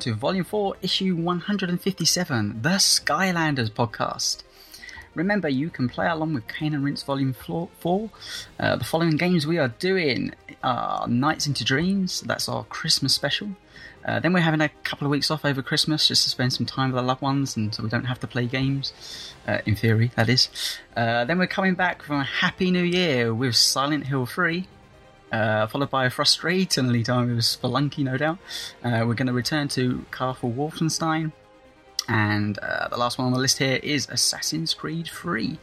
to Volume 4, Issue 157, the Skylanders podcast. Remember, you can play along with Cane and Rinse Volume 4. Uh, the following games we are doing are Nights into Dreams, that's our Christmas special. Uh, then we're having a couple of weeks off over Christmas just to spend some time with our loved ones and so we don't have to play games. Uh, in theory, that is. Uh, then we're coming back from a Happy New Year with Silent Hill 3, uh, followed by a frustratingly time Spelunky, no doubt. Uh, we're going to return to Castle Wolfenstein. And uh, the last one on the list here is Assassin's Creed 3.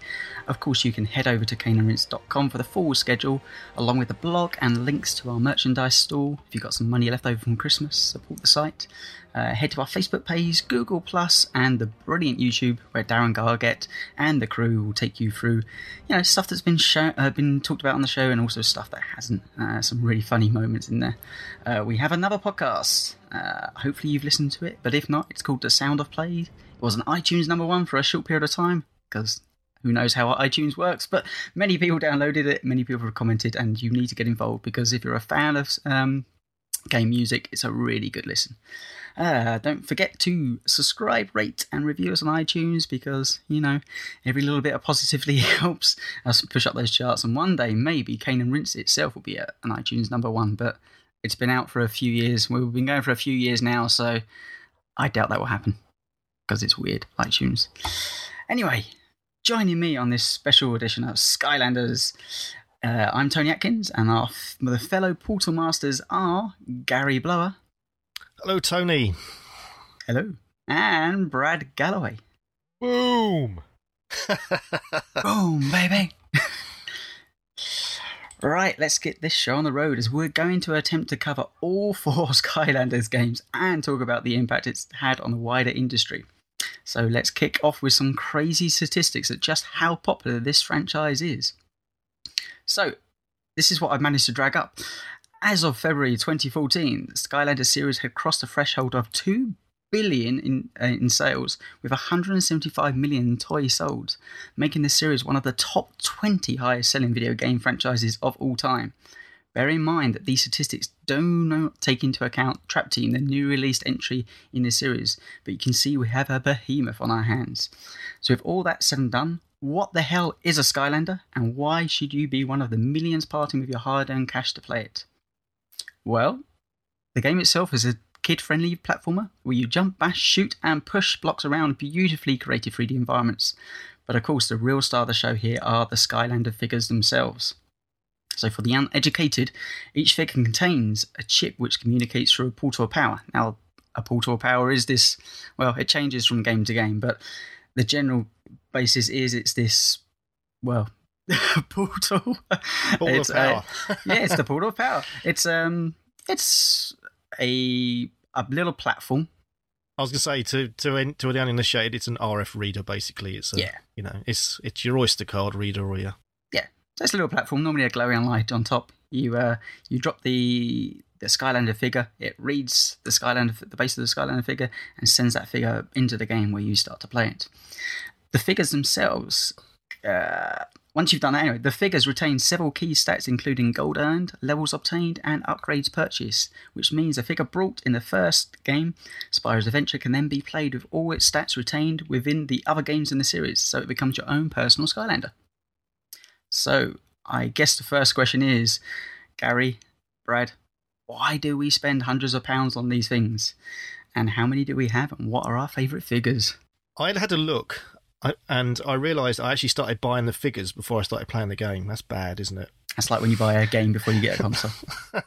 Of course, you can head over to caneandrinse.com for the full schedule, along with the blog and links to our merchandise store. If you've got some money left over from Christmas, support the site. Uh, head to our Facebook page, Google Plus, and the brilliant YouTube, where Darren Gargett and the crew will take you through, you know, stuff that's been show, uh, been talked about on the show, and also stuff that hasn't. Uh, some really funny moments in there. Uh, we have another podcast. Uh, hopefully, you've listened to it, but if not, it's called The Sound of Play. It was an iTunes number one for a short period of time because who knows how iTunes works, but many people downloaded it, many people have commented, and you need to get involved because if you're a fan of um, game music, it's a really good listen. Uh, don't forget to subscribe, rate, and review us on iTunes because, you know, every little bit of positively helps us push up those charts. And one day, maybe Cane and Rinse itself will be an iTunes number one, but it's been out for a few years. We've been going for a few years now, so I doubt that will happen because it's weird, iTunes. Anyway, joining me on this special edition of Skylanders. Uh, I'm Tony Atkins, and our the fellow Portal Masters are Gary Blower. Hello, Tony. Hello. And Brad Gallaway. Boom. Boom, baby. right, let's get this show on the road as we're going to attempt to cover all four Skylanders games and talk about the impact it's had on the wider industry. So let's kick off with some crazy statistics at just how popular this franchise is. So, this is what I've managed to drag up. As of February 2014, the Skylanders series had crossed the threshold of 2 billion in, uh, in sales, with 175 million toys sold, making the series one of the top 20 highest selling video game franchises of all time. Bear in mind that these statistics do not take into account Trap Team, the new released entry in the series, but you can see we have a behemoth on our hands. So, with all that said and done, what the hell is a Skylander, and why should you be one of the millions parting with your hard earned cash to play it? Well, the game itself is a kid friendly platformer where you jump, bash, shoot, and push blocks around beautifully created 3D environments. But of course, the real star of the show here are the Skylander figures themselves. So, for the uneducated, each figure contains a chip which communicates through a portal of power. Now, a portal of power is this, well, it changes from game to game, but the general basis is it's this, well, portal. Portal it's of power. A, yeah, it's the portal of power. It's um, it's a a little platform. I was going to say to to to the uninitiated, it's an RF reader. Basically, it's a, Yeah. you know, it's it's your Oyster card reader or your yeah. So it's a little platform, normally a glowing light on top. You uh, you drop the the Skylander figure. It reads the Skylander, the base of the Skylander figure, and sends that figure into the game where you start to play it. The figures themselves, uh, once you've done that anyway, the figures retain several key stats, including gold earned, levels obtained, and upgrades purchased, which means a figure brought in the first game, Spyro's Adventure, can then be played with all its stats retained within the other games in the series, so it becomes your own personal Skylander. So, I guess the first question is Gary, Brad, why do we spend hundreds of pounds on these things? And how many do we have? And what are our favourite figures? I had a look, I- and I realised I actually started buying the figures before I started playing the game. That's bad, isn't it? That's like when you buy a game before you get a console.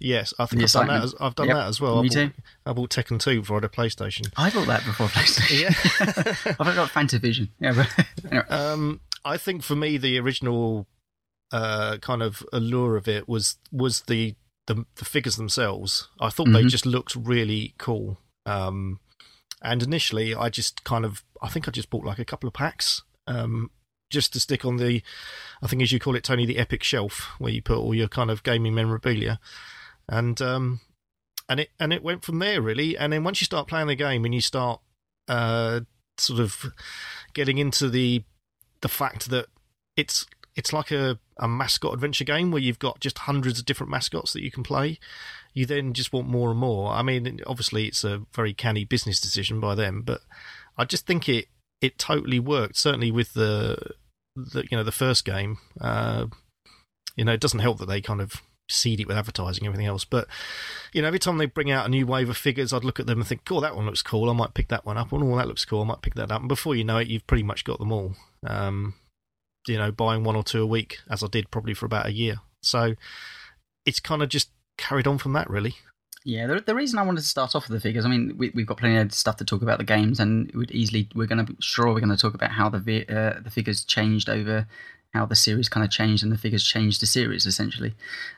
yes, I think I've done, that as, I've done Yep, that as well. me I bought, too. I bought Tekken 2 before I had a PlayStation. I bought that before PlayStation. Yeah. I've got Fantavision. Yeah, but anyway. Um, I think for me, the original uh, kind of allure of it was was the the, the figures themselves. I thought they Mhm. just looked really cool. Um, and initially, I just kind of I think I just bought like a couple of packs. Um, just to stick on the, I think as you call it, Tony, the epic shelf where you put all your kind of gaming memorabilia, and um, and it and it went from there really. And then once you start playing the game and you start uh, sort of getting into the the fact that it's it's like a, a mascot adventure game where you've got just hundreds of different mascots that you can play. You then just want more and more. I mean, obviously it's a very canny business decision by them, but I just think it it totally worked. Certainly with the the you know the first game. Uh, you know, it doesn't help that they kind of seed it with advertising and everything else. But you know, every time they bring out a new wave of figures, I'd look at them and think, "Oh, that one looks cool. I might pick that one up." Oh, that looks cool. I might pick that up. And before you know it, you've pretty much got them all. Um, you know, buying one or two a week, as I did probably for about a year. So it's kind of just carried on from that, really. Yeah, the, the reason I wanted to start off with the figures, I mean, we, we've got plenty of stuff to talk about the games, and it would easily we're going to sure we're going to talk about how the uh, the figures changed over how the series kind of changed and the figures changed the series essentially.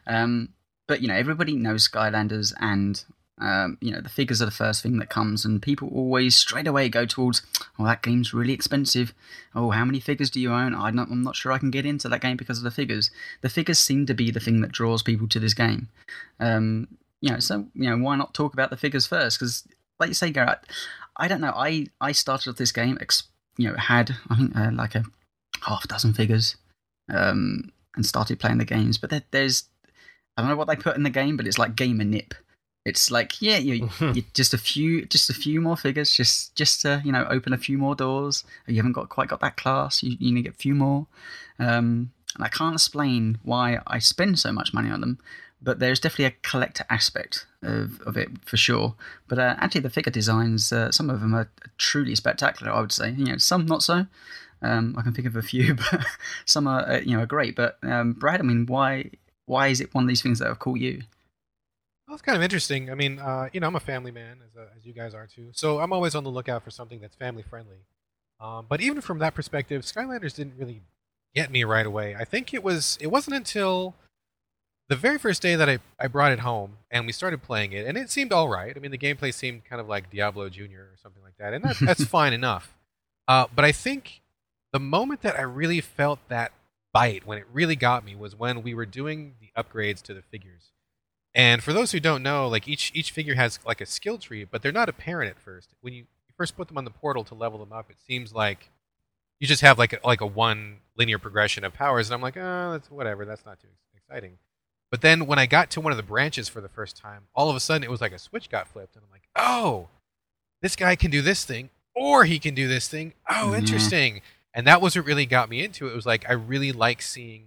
Um, but you know, everybody knows Skylanders, and um, you know the figures are the first thing that comes, and people always straight away go towards, oh, that game's really expensive. Oh, how many figures do you own? I'm not, I'm not sure I can get into that game because of the figures. The figures seem to be the thing that draws people to this game. Um, you know, so you know, why not talk about the figures first? Because, like you say, Garrett, I don't know. I I started off this game, you know, had I think uh, like a half dozen figures, um, and started playing the games. But there, there's I don't know what they put in the game, but it's like gamer nip. It's like yeah, you, you just a few, just a few more figures, just just to you know open a few more doors. You haven't got quite got that class. You, you need to get a few more. Um, and I can't explain why I spend so much money on them, but there's definitely a collector aspect of, of it for sure. But uh, actually, the figure designs, uh, some of them are truly spectacular. I would say, you know, some not so. Um, I can think of a few, but some are uh, you know are great. But um, Brad, I mean, why why is it one of these things that have caught you? Well, it's kind of interesting. I mean, uh, you know, I'm a family man, as, uh, as you guys are too. So I'm always on the lookout for something that's family friendly. Um, but even from that perspective, Skylanders didn't really get me right away. I think it was it wasn't until the very first day that I, I brought it home and we started playing it, and it seemed all right. I mean, the gameplay seemed kind of like Diablo Junior or something like that, and that, that's fine enough. Uh, but I think the moment that I really felt that bite, when it really got me, was when we were doing the upgrades to the figures. And for those who don't know, like each each figure has like a skill tree, but they're not apparent at first. When you, you first put them on the portal to level them up, it seems like you just have like a, like a one linear progression of powers, and I'm like, oh, that's whatever. That's not too exciting. But then when I got to one of the branches for the first time, all of a sudden it was like a switch got flipped, and I'm like, oh, this guy can do this thing, or he can do this thing. Oh, Yeah. interesting. And that was what really got me into it. It was like I really like seeing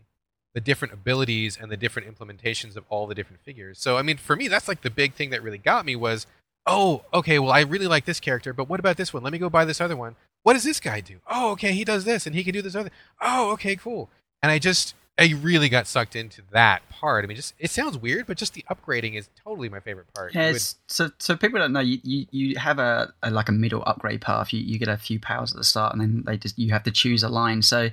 the different abilities and the different implementations of all the different figures. So I mean, for me, that's like the big thing that really got me was, oh, okay, well, I really like this character, but what about this one? Let me go buy this other one. What does this guy do? Oh, okay, he does this, and he can do this other. Oh, okay, cool. And I just, I really got sucked into that part. I mean, just it sounds weird, but just the upgrading is totally my favorite part. Yeah, would- so so people don't know you, you, you have a, a like a middle upgrade path. You you get a few powers at the start, and then they just you have to choose a line. So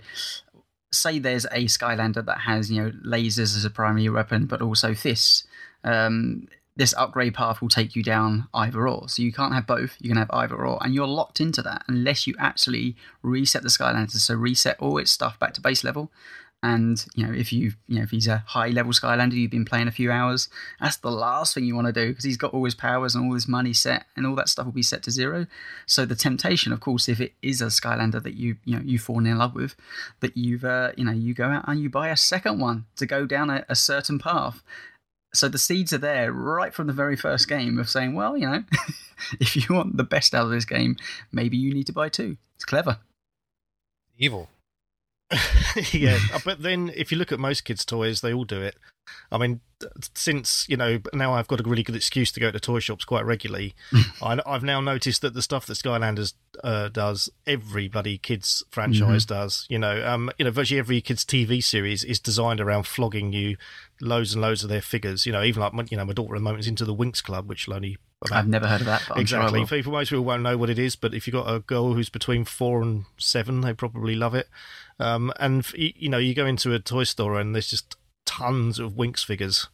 say there's a Skylander that has you know lasers as a primary weapon, but also fists. Um, this upgrade path will take you down either or. So you can't have both. You can have either or, and you're locked into that unless you actually reset the Skylander. So reset all its stuff back to base level. And you know, if you you know if he's a high level Skylander, you've been playing a few hours. That's the last thing you want to do because he's got all his powers and all his money set, and all that stuff will be set to zero. So the temptation, of course, if it is a Skylander that you you know you fall in love with, that you've uh, you know you go out and you buy a second one to go down a, a certain path. So the seeds are there right from the very first game of saying, well, you know, if you want the best out of this game, maybe you need to buy two. It's clever. evil. yeah, but then if you look at most kids' toys, they all do it. I mean, since you know now I've got a really good excuse to go to toy shops quite regularly. I, have now noticed that the stuff that Skylanders uh, does, every bloody kids franchise mm-hmm. does. You know, um, you know, virtually every kids TV series is designed around flogging you loads and loads of their figures. You know, even like you know, my daughter at the moment is into the Winx Club, which only about, I've never heard of that. exactly. Sure people, most people won't know what it is, but if you've got a girl who's between four and seven, they probably love it. Um, and you know, you go into a toy store and there's just tons of Winx figures.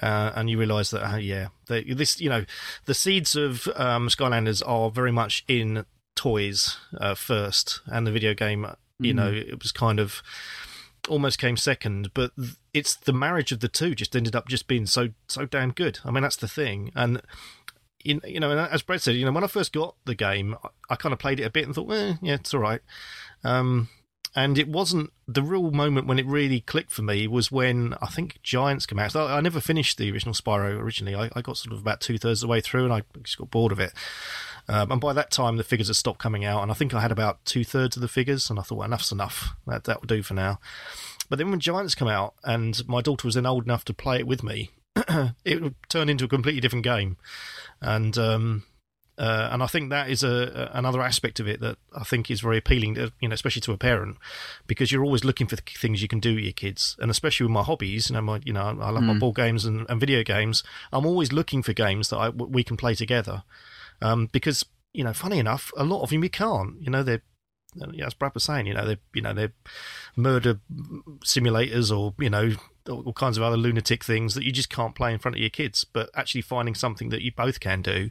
Uh, and you realise that, uh, yeah, they, this, you know, the seeds of um, Skylanders are very much in toys uh, first, and the video game, you mm. know, it was kind of almost came second, but it's the marriage of the two just ended up just being so so damn good. I mean, that's the thing, and in, you know, as Brett said, you know, when I first got the game, I, I kind of played it a bit and thought, well, yeah, it's all right. Um, and it wasn't the real moment when it really clicked for me was when I think Giants came out. So I, never finished the original Spyro originally. I, I got sort of about two thirds of the way through, and I just got bored of it. Um, and by that time, the figures had stopped coming out, and I think I had about two thirds of the figures, and I thought, well, enough's enough. That that will do for now. But then when Giants come out, and my daughter was then old enough to play it with me, it turned into a completely different game, and um, uh, and I think that is a, a, another aspect of it that I think is very appealing, to, you know, especially to a parent, because you're always looking for things you can do with your kids, and especially with my hobbies. You know, my you know, I love mm. my board games and, and, video games. I'm always looking for games that I, we can play together, um, because you know, funny enough, a lot of them you can't. You know, they're yeah, as Brad was saying, you know, they you know they're murder simulators or you know all kinds of other lunatic things that you just can't play in front of your kids. But actually finding something that you both can do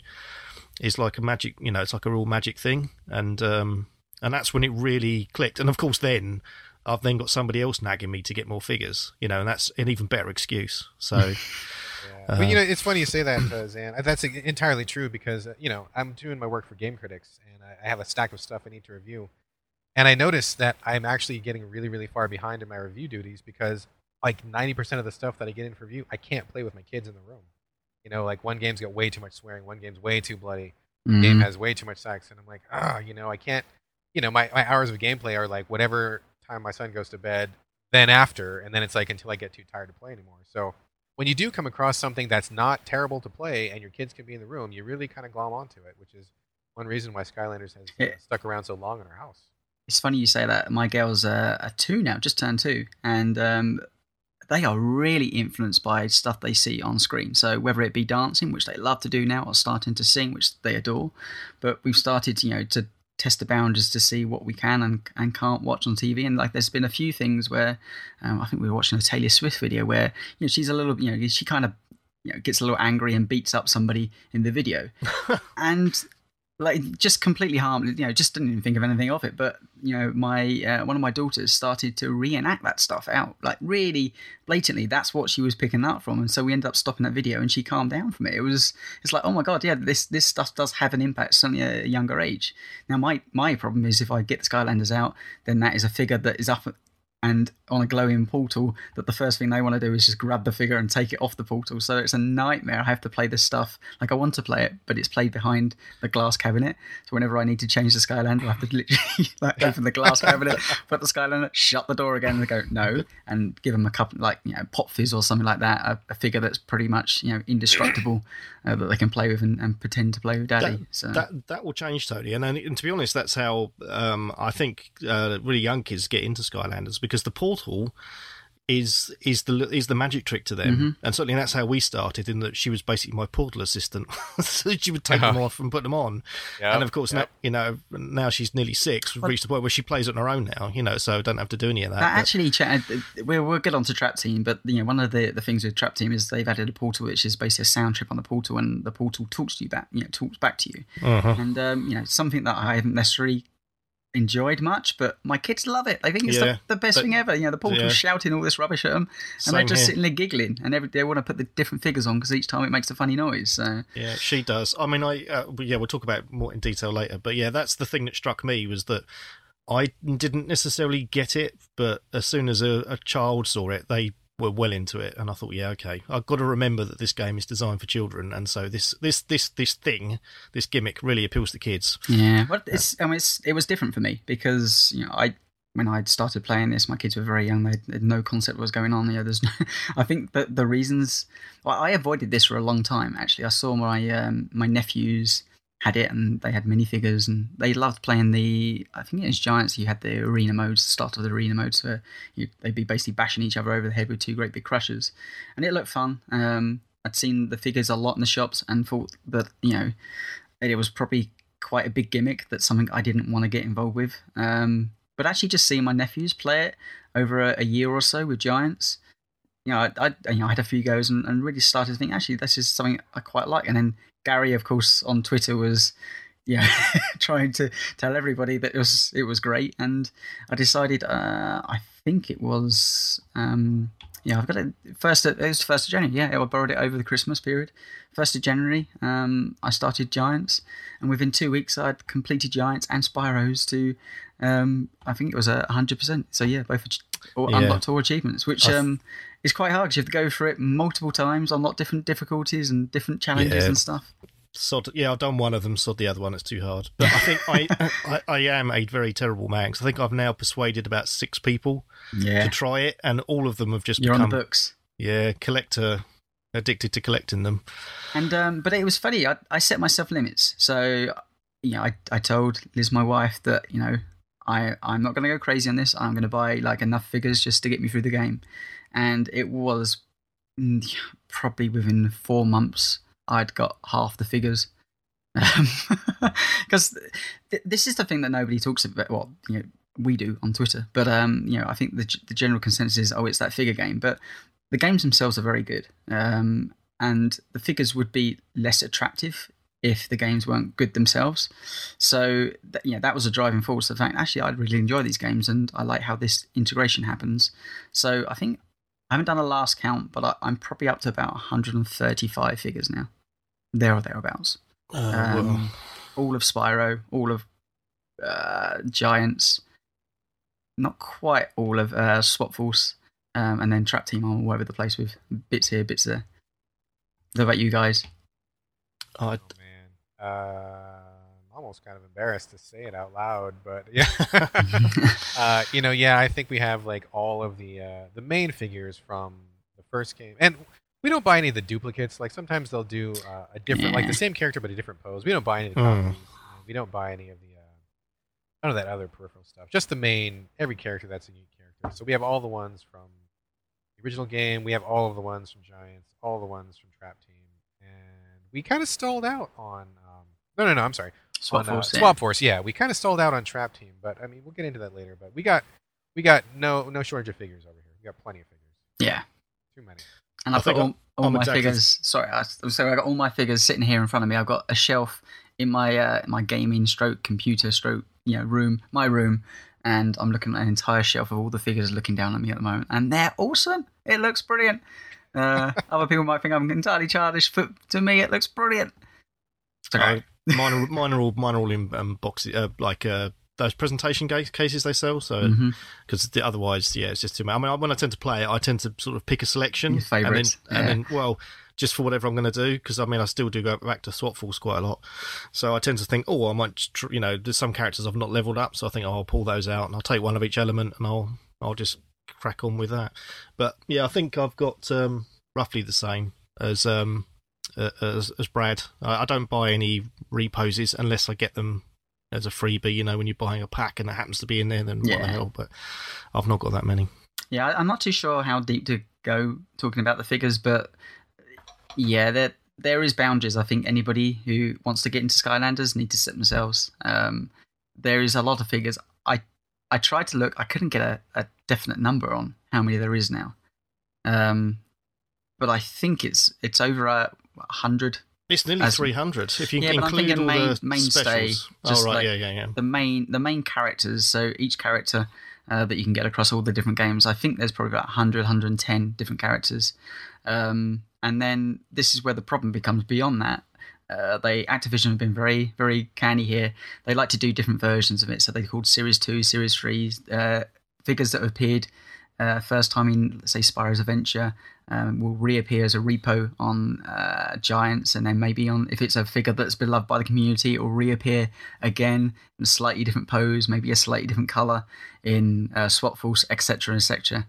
is like a magic, you know, it's like a real magic thing, and um, and that's when it really clicked. And of course, then I've then got somebody else nagging me to get more figures, you know, and that's an even better excuse. So. yeah. Uh, but you know, it's funny you say that, uh, Zan. That's entirely true because uh, you know I'm doing my work for GameCritics, and I, I have a stack of stuff I need to review. And I noticed that I'm actually getting really, really far behind in my review duties because like 90% of the stuff that I get in for review, I can't play with my kids in the room. You know, like one game's got way too much swearing, one game's way too bloody, mm-hmm. game has way too much sex, and I'm like, ah, you know, I can't. You know, my, my hours of gameplay are like whatever time my son goes to bed, then after, and then it's like until I get too tired to play anymore. So when you do come across something that's not terrible to play and your kids can be in the room, you really kind of glom onto it, which is one reason why Skylanders has uh, stuck around so long in our house. It's funny you say that. My girls are, are two now, just turned two, and um, they are really influenced by stuff they see on screen. So whether it be dancing, which they love to do now, or starting to sing, which they adore, but we've started, you know, to test the boundaries to see what we can and, and can't watch on TV. And like, there's been a few things where um, I think we were watching a Taylor Swift video where you know she's a little, you know, she kind of you know gets a little angry and beats up somebody in the video, and like just completely harmless. You know, just didn't even think of anything of it. But you know, my uh, one of my daughters started to reenact that stuff out, like really blatantly. That's what she was picking up from, and so we ended up stopping that video, and she calmed down from it. It was, it's like, oh my god, yeah, this this stuff does have an impact, certainly at a younger age. Now, my my problem is if I get the Skylanders out, then that is a figure that is up and on a glowing portal that the first thing they want to do is just grab the figure and take it off the portal. So it's a nightmare. I have to play this stuff like I want to play it, but it's played behind the glass cabinet. So whenever I need to change the Skylander, I have to literally like open the glass cabinet, put the Skylander, shut the door again, and go no, and give them a couple like you know pop fizz or something like that, a, a figure that's pretty much you know indestructible uh, that they can play with and, and, pretend to play with daddy. That, so that that will change totally. And, and to be honest, that's how um, I think uh, really young kids get into Skylanders because the portal is is the is the magic trick to them, mm-hmm. and certainly that's how we started. In that she was basically my portal assistant, so she would take them off and put them on. And of course, now you know now she's nearly six, we've reached the point where she plays on her own now. You know, so I don't have to do any of that. actually, we're we'll get on to Trap Team, but you know one of the the things with Trap Team is they've added a portal, which is basically a sound trip on the portal, and the portal talks to you back, you know, talks back to you, uh-huh. and um, you know something that I haven't necessarily enjoyed much, but my kids love it. They think it's yeah, the, the, best but, thing ever. You know, the portal's yeah. shouting all this rubbish at them, and Same they're just here. sitting there giggling, and every, they want to put the different figures on because each time it makes a funny noise. So yeah, she does. I mean, I uh, yeah, we'll talk about more in detail later, but yeah, that's the thing that struck me was that. I didn't necessarily get it, but as soon as a, a child saw it, they were well into it, and I thought, yeah, okay, I've got to remember that this game is designed for children, and so this this this this thing, this gimmick, really appeals to kids. Yeah, well, it's I mean, it's, it was different for me because you know I when I started playing this, my kids were very young. They had, no concept what was going on. Yeah, there's. No, I think that the reasons. Well, I avoided this for a long time. Actually, I saw my um, my nephews had it, and they had minifigures, and they loved playing the. I think it was Giants. You had the arena modes, start of the arena modes, where you, they'd be basically bashing each other over the head with two great big crushers, and it looked fun. Um, I'd seen the figures a lot in the shops, and thought that you know, it was probably quite a big gimmick. That's something I didn't want to get involved with. Um, but actually, just seeing my nephews play it over a, a year or so with Giants, you know, I, I, you know, I had a few goes and, and really started to think actually this is something I quite like. And then Gary, of course, on Twitter was yeah trying to tell everybody that it was it was great, and I decided uh, I think it was um, yeah I've got it first it was first of January yeah I borrowed it over the Christmas period. First of January, um, I started Giants, and within two weeks I'd completed Giants and Spyros to um, I think it was a hundred percent. So yeah, both or Yeah. unlocked all achievements, which th- um, is quite hard because you have to go through it multiple times, unlock different difficulties and different challenges Yeah. and stuff. Sod, yeah, I've done one of them. Sod the other one. It's too hard. But I think I, I, I am a very terrible man. 'cause I think I've now persuaded about six people Yeah, to try it, and all of them have just you're on become the books. yeah collector addicted to collecting them. And um, but it was funny. I, I set myself limits. So you know, I I told Liz, my wife, that you know, I I'm not going to go crazy on this. I'm going to buy like enough figures just to get me through the game. And it was mm, probably within four months, I'd got half the figures. Because th- this is the thing that nobody talks about. Well, you know, we do on Twitter, but um, you know, I think the the general consensus is, oh, it's that figure game. But the games themselves are very good. Um, and the figures would be less attractive if the games weren't good themselves. So th- know that was a driving force. The fact actually I really enjoy these games and I like how this integration happens. So I think I haven't done a last count, but I, I'm probably up to about 135 figures now, there or thereabouts. Uh, Um, well, all of Spyro, all of uh, Giants, not quite all of uh, Swap Force, um, and then Trap Team I'm all over the place with bits here, bits there. What about you guys? I, Oh man, uh, I'm almost kind of embarrassed to say it out loud, but yeah. uh, you know, yeah, I think we have like all of the uh, the main figures from the first game, and we don't buy any of the duplicates. Like sometimes they'll do uh, a different, like the same character but a different pose. We don't buy any of the copies. We don't buy any of the. Uh, none of that other peripheral stuff. Just the main. Every character that's a unique character. So we have all the ones from the original game. We have all of the ones from Giants. All the ones from Trap Team, and we kind of stalled out on. Um, no, no, no. I'm sorry. Swap on, uh, Force. yeah. Swap Force. Yeah, we kind of sold out on Trap Team, but I mean, we'll get into that later. But we got we got no no shortage of figures over here. We got plenty of figures. Yeah. Too many. And I I've got all, all I'm my exactly- figures. Sorry, I, so I got all my figures sitting here in front of me. I've got a shelf in my uh, my gaming stroke computer stroke you know room, my room, and I'm looking at an entire shelf of all the figures looking down at me at the moment, and they're awesome. It looks brilliant. Uh, other people might think I'm entirely childish, but to me, it looks brilliant. It's okay. Mine are mine are all mine are all in um, boxes uh, like uh, those presentation ga- cases they sell. So because otherwise, yeah, it's just too much. I mean, when I tend to play it, I tend to sort of pick a selection Your favourites, and then, and then well, just for whatever I'm going to do. Because I mean, I still do go back to Swap Force quite a lot, so I tend to think, oh, I might, tr- you know, there's some characters I've not leveled up, so I think oh, I'll pull those out and I'll take one of each element and I'll I'll just crack on with that. But yeah, I think I've got um, roughly the same as um uh, as, as Brad. I, don't buy any reposes unless I get them as a freebie. You know, when you're buying a pack and it happens to be in there, then yeah. what the hell? But I've not got that many. Yeah, I'm not too sure how deep to go talking about the figures, but yeah, that there is boundaries. I think anybody who wants to get into Skylanders need to set themselves. Um, there is a lot of figures. I I tried to look. I couldn't get a, a definite number on how many there is now. Um, but I think it's it's over uh, 100. It's nearly as, 300 if you yeah, include all main, the mainstay. Specials. oh, right, like yeah, yeah, yeah. The main, the main characters, so each character uh, that you can get across all the different games. I think there's probably about 100, 110 different characters. Um, and then this is where the problem becomes beyond that. Uh, they Activision have been very, very canny here. They like to do different versions of it, so they called Series Two, Series Three uh, figures that appeared uh, first time in, say, Spyro's Adventure, um, will reappear as a repo on uh, Giants, and then maybe on if it's a figure that's beloved by the community, it will reappear again in a slightly different pose, maybe a slightly different color in uh, Swap Force, etc., etc.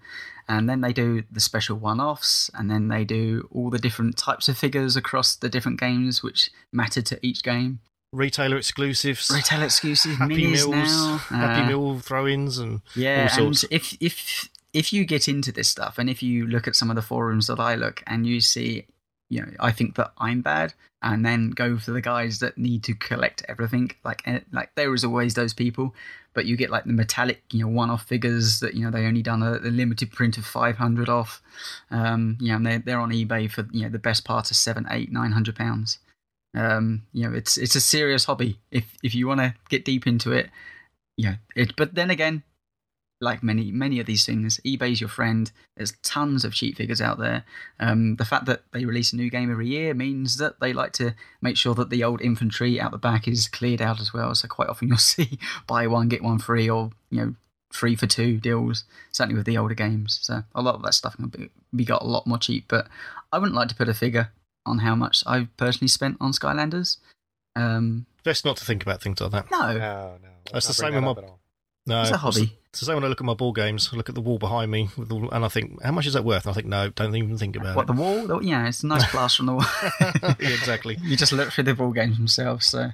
And then they do the special one-offs, and then they do all the different types of figures across the different games, which matter to each game. Retailer exclusives, Retail exclusive Happy Meals, now. Happy uh, Meal throw-ins, and yeah, all and if if if you get into this stuff, and if you look at some of the forums that I look, and you see, you know, I think that I'm bad, and then go for the guys that need to collect everything. Like eh, like there is always those people, but you get like the metallic, you know, one-off figures that you know they only done a, a limited print of 500 off. Um, you know, and they're they're on eBay for you know the best part of seven, eight, nine hundred pounds. Um, you know, it's it's a serious hobby. If if you want to get deep into it, yeah. It, but then again, like many many of these things, eBay's your friend. There's tons of cheap figures out there. Um, the fact that they release a new game every year means that they like to make sure that the old infantry out the back is cleared out as well. So quite often you'll see buy one get one free, or you know three for two deals. Certainly with the older games. So a lot of that stuff can be, be got a lot more cheap. But I wouldn't like to put a figure on how much I've personally spent on Skylanders. Um, best not to think about things like that. no, No, no. That's the same with that my- up at all. No, it's a hobby. It's the same when I look at my ball games. I look at the wall behind me, with all, and I think, how much is that worth? And I think, no, don't even think about What it. What the wall? Yeah, it's a nice plaster on the wall. Yeah, exactly. you just look through the ball games themselves. So,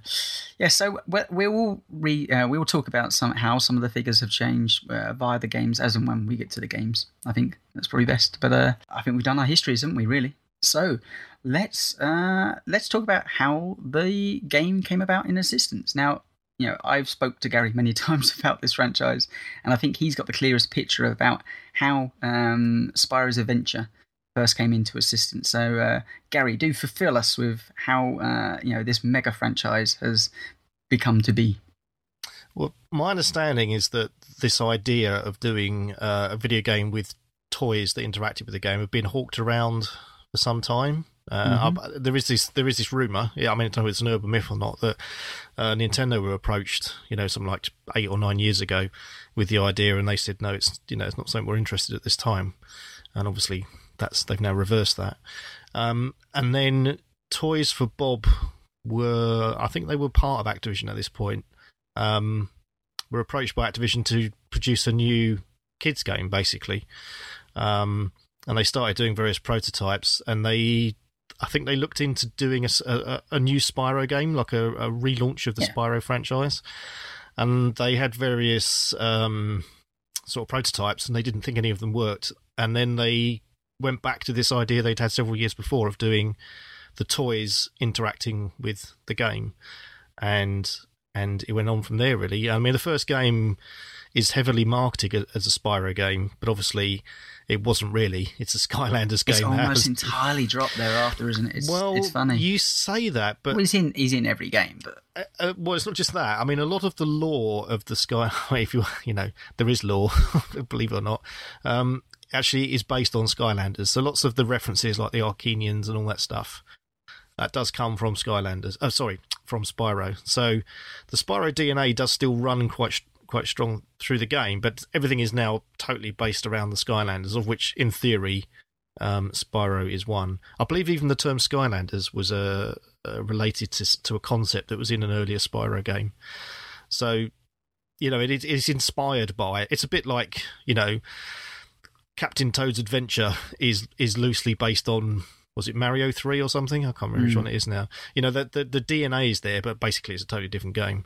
yeah. So we, we will re uh, we will talk about some how some of the figures have changed uh, via the games as and when we get to the games. I think that's probably best. But uh, I think we've done our histories, haven't we? Really. So let's uh, let's talk about how the game came about in existence. Now, you know, I've spoke to Gary many times about this franchise, and I think he's got the clearest picture about how um, Spyro's Adventure first came into existence. So, uh, Gary, do fulfill us with how uh, you know this mega franchise has become to be. Well, my understanding is that this idea of doing uh, a video game with toys that interacted with the game have been hawked around for some time. Uh, Mhm. I- there is this there is this rumor. Yeah, I mean, I don't know if it's an urban myth or not that uh, Nintendo were approached, you know, something like eight or nine years ago, with the idea, and they said no, it's you know, it's not something we're interested at this time. And obviously, that's they've now reversed that. Um, and then Toys for Bob were, I think they were part of Activision at this point. Um, were approached by Activision to produce a new kids game, basically. Um, and they started doing various prototypes, and they, I think they looked into doing a a new Spyro game, like a, a relaunch of the Yeah. Spyro franchise. And they had various um, sort of prototypes, and they didn't think any of them worked. And then they went back to this idea they'd had several years before of doing the toys interacting with the game, and and it went on from there. Really, I mean, the first game is heavily marketed as a Spyro game, but obviously it wasn't really. It's a Skylanders game. that almost has- entirely dropped thereafter, isn't it? It's, well, it's funny. you say that, but well, he's in he's in every game, but uh, uh, well, it's not just that. I mean, a lot of the lore of the Sky, if you you know, there is lore, believe it or not, um, actually is based on Skylanders. So lots of the references, like the Arcanians and all that stuff, that does come from Skylanders. Oh, sorry, from Spyro. So the Spyro DNA does still run quite quite strong through the game, but everything is now totally based around the Skylanders, of which, in theory, um, Spyro is one. I believe even the term Skylanders was uh, uh, related to to a concept that was in an earlier Spyro game. So, you know, it is it's inspired by it. It's a bit like you know, Captain Toad's Adventure is is loosely based on. Was it Mario Three or something? I can't remember which Mm. one it is now. You know, the, the the DNA is there, but basically it's a totally different game.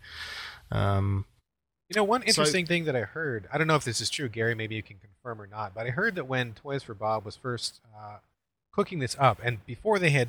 Um, You know, one So- interesting thing that I heard, I don't know if this is true, Gary, maybe you can confirm or not, but I heard that when Toys for Bob was first uh, cooking this up, and before they had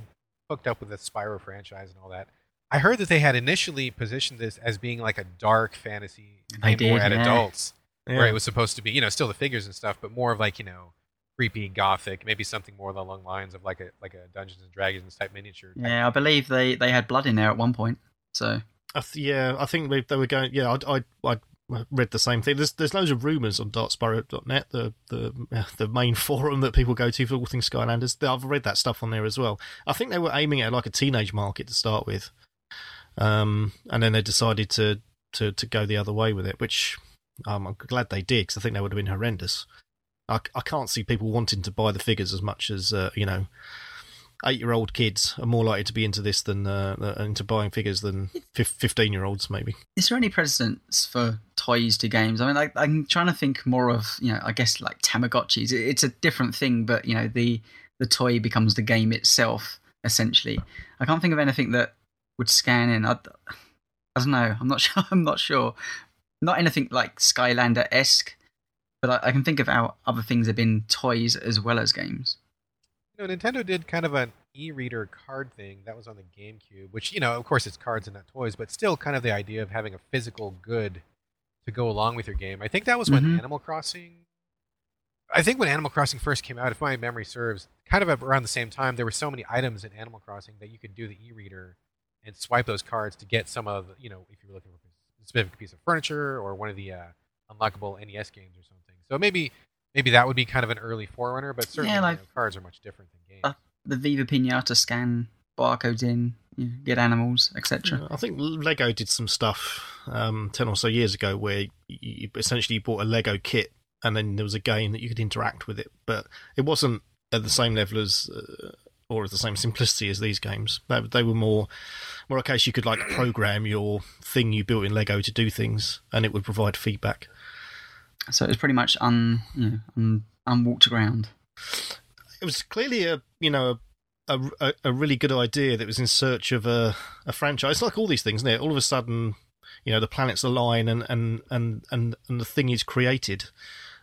hooked up with the Spyro franchise and all that, I heard that they had initially positioned this as being like a dark fantasy They aimed more at yeah. adults, yeah. where it was supposed to be, you know, still the figures and stuff, but more of like, you know, creepy, gothic, maybe something more along the lines of like a like a Dungeons and Dragons type miniature. type yeah, I believe they they had blood in there at one point. So I th- yeah, I think they, they were going. Yeah, I, I, I read the same thing. There's there's loads of rumours on darkspyro.net, the the the main forum that people go to for all things Skylanders. I've read that stuff on there as well. I think they were aiming at like a teenage market to start with, um, and then they decided to to to go the other way with it, which um, I'm glad they did because I think that would have been horrendous. I, I can't see people wanting to buy the figures as much as uh, you know. Eight-year-old kids are more likely to be into this than uh, into buying figures than fifteen-year-olds, maybe. Is there any precedence for toys to games? I mean, like, I'm trying to think more of you know, I guess like Tamagotchis. It's a different thing, but you know, the the toy becomes the game itself essentially. I can't think of anything that would scan in. I, I don't know. I'm not sure. I'm not sure. Not anything like Skylander esque, but I, I, can think of how other things have been toys as well as games. Know, Nintendo did kind of an e-reader card thing that was on the GameCube, which you know, of course, it's cards and not toys, but still kind of the idea of having a physical good to go along with your game. I think that was when mm-hmm. Animal Crossing. I think when Animal Crossing first came out, if my memory serves, kind of around the same time, there were so many items in Animal Crossing that you could do the e-reader and swipe those cards to get some of you know if you were looking for a specific piece of furniture or one of the uh, unlockable NES games or something. So maybe maybe that would be kind of an early forerunner, but certainly yeah, like, you know, cards are much different than games. Uh, the Viva Pinata scan barcodes in, you know, get animals, etc. I think Lego did some stuff um, ten or so years ago where you essentially you bought a Lego kit and then there was a game that you could interact with it, but it wasn't at the same level as uh, or at the same simplicity as these games. They, they were more more a case you could like program your thing you built in Lego to do things, and it would provide feedback. So it was pretty much un, you know, un, unwalked ground. It was clearly a you know a, a, a really good idea that was in search of a, a franchise. like all these things, isn't it? All of a sudden, you know, the planets align and and and and, and the thing is created.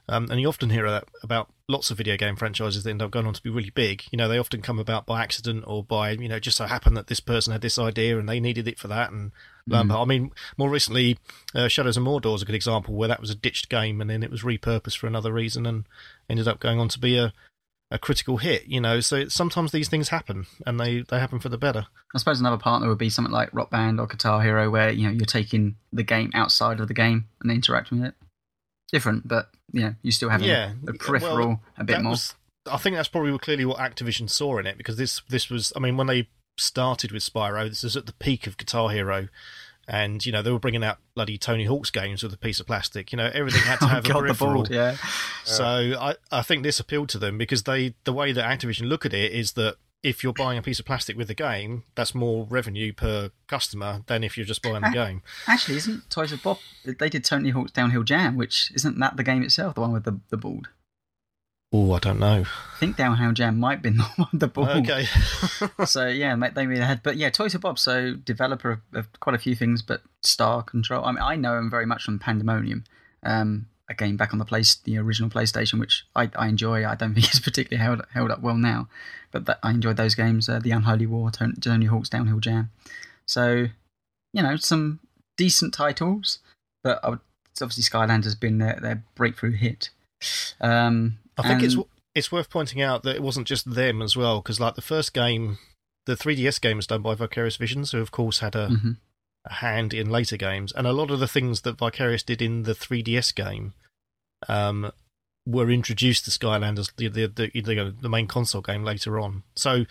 Um, and you often hear about lots of video game franchises that end up going on to be really big. You know, they often come about by accident or by, you know, just so happened that this person had this idea and they needed it for that. And um, mm. I mean, more recently, uh, Shadows of Mordor is a good example where that was a ditched game and then it was repurposed for another reason and ended up going on to be a, a critical hit, you know. So sometimes these things happen, and they, they happen for the better. I suppose another partner would be something like Rock Band or Guitar Hero, where you know you're taking the game outside of the game and interacting with it different, but you know, you still have yeah, the peripheral well, a bit more. Was, I think that's probably clearly what Activision saw in it because this this was. I mean, when they started with Spyro, this was at the peak of Guitar Hero. And you know they were bringing out bloody Tony Hawk's games with a piece of plastic. You know everything had to oh, have oh, a God, peripheral. Board, yeah. So I, I think this appealed to them because they the way that Activision look at it is that if you're buying a piece of plastic with the game, that's more revenue per customer than if you're just buying the game. Actually, isn't Toys for Bob? They did Tony Hawk's Downhill Jam, which isn't that the game itself, the one with the the board. Oh, I don't know. I think Downhill Jam might be the one the board. Okay. so yeah, they really had, but yeah, Toys for Bob. So developer of, quite a few things, but Star Control. I mean, I know him very much from Pandemonium. Um, a game back on the place, the original PlayStation, which I, I enjoy. I don't think it's particularly held held up well now, but that, I enjoyed those games. Uh, the Unholy War, Tony Hawk's Downhill Jam. So, you know, some decent titles, but would, obviously Skyland has been their, their breakthrough hit. Um, I think and, it's it's worth pointing out that it wasn't just them as well, because like the first game, the 3DS game was done by Vicarious Visions, who of course had a mm-hmm a hand in later games, and a lot of the things that Vicarious did in the 3DS game um, were introduced to Skylanders, the the, the the, the main console game later on. So,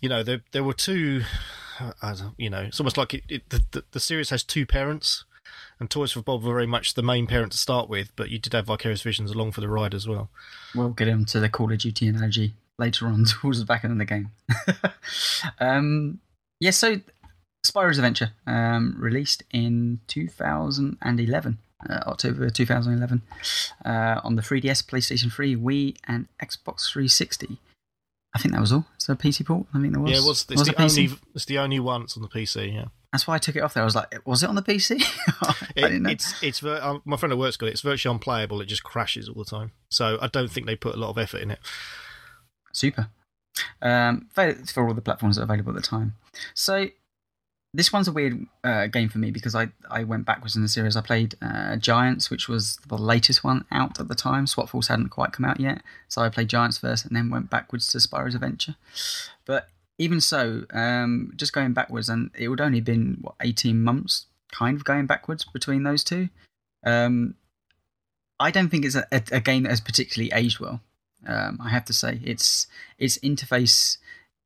you know, there there were two. Uh, you know, it's almost like it, it, the the series has two parents, and Toys for Bob were very much the main parent to start with, but you did have Vicarious Visions along for the ride as well. We'll get into the Call of Duty analogy later on towards the back end of the game. um, yeah, so Spyro's Adventure, um, released in 2011, uh, October 2011, uh, on the 3DS, PlayStation 3, Wii, and Xbox 360. I think that was all. So PC port. I think there was. Yeah, it was. It's, was the, only, it's the only one that's on the PC. Yeah. That's why I took it off there. I was like, was it on the PC? it, it's it's uh, my friend at work's got it. It's virtually unplayable. It just crashes all the time. So I don't think they put a lot of effort in it. Super. Um, for all the platforms that are available at the time. So this one's a weird uh, game for me because I, I went backwards in the series. I played uh, Giants, which was the latest one out at the time. Swap Force hadn't quite come out yet, so I played Giants first and then went backwards to Spyro's Adventure. But even so, um, just going backwards, and it would only been what eighteen months, kind of going backwards between those two. Um, I don't think it's a, a, game that has particularly aged well. Um, I have to say, its its interface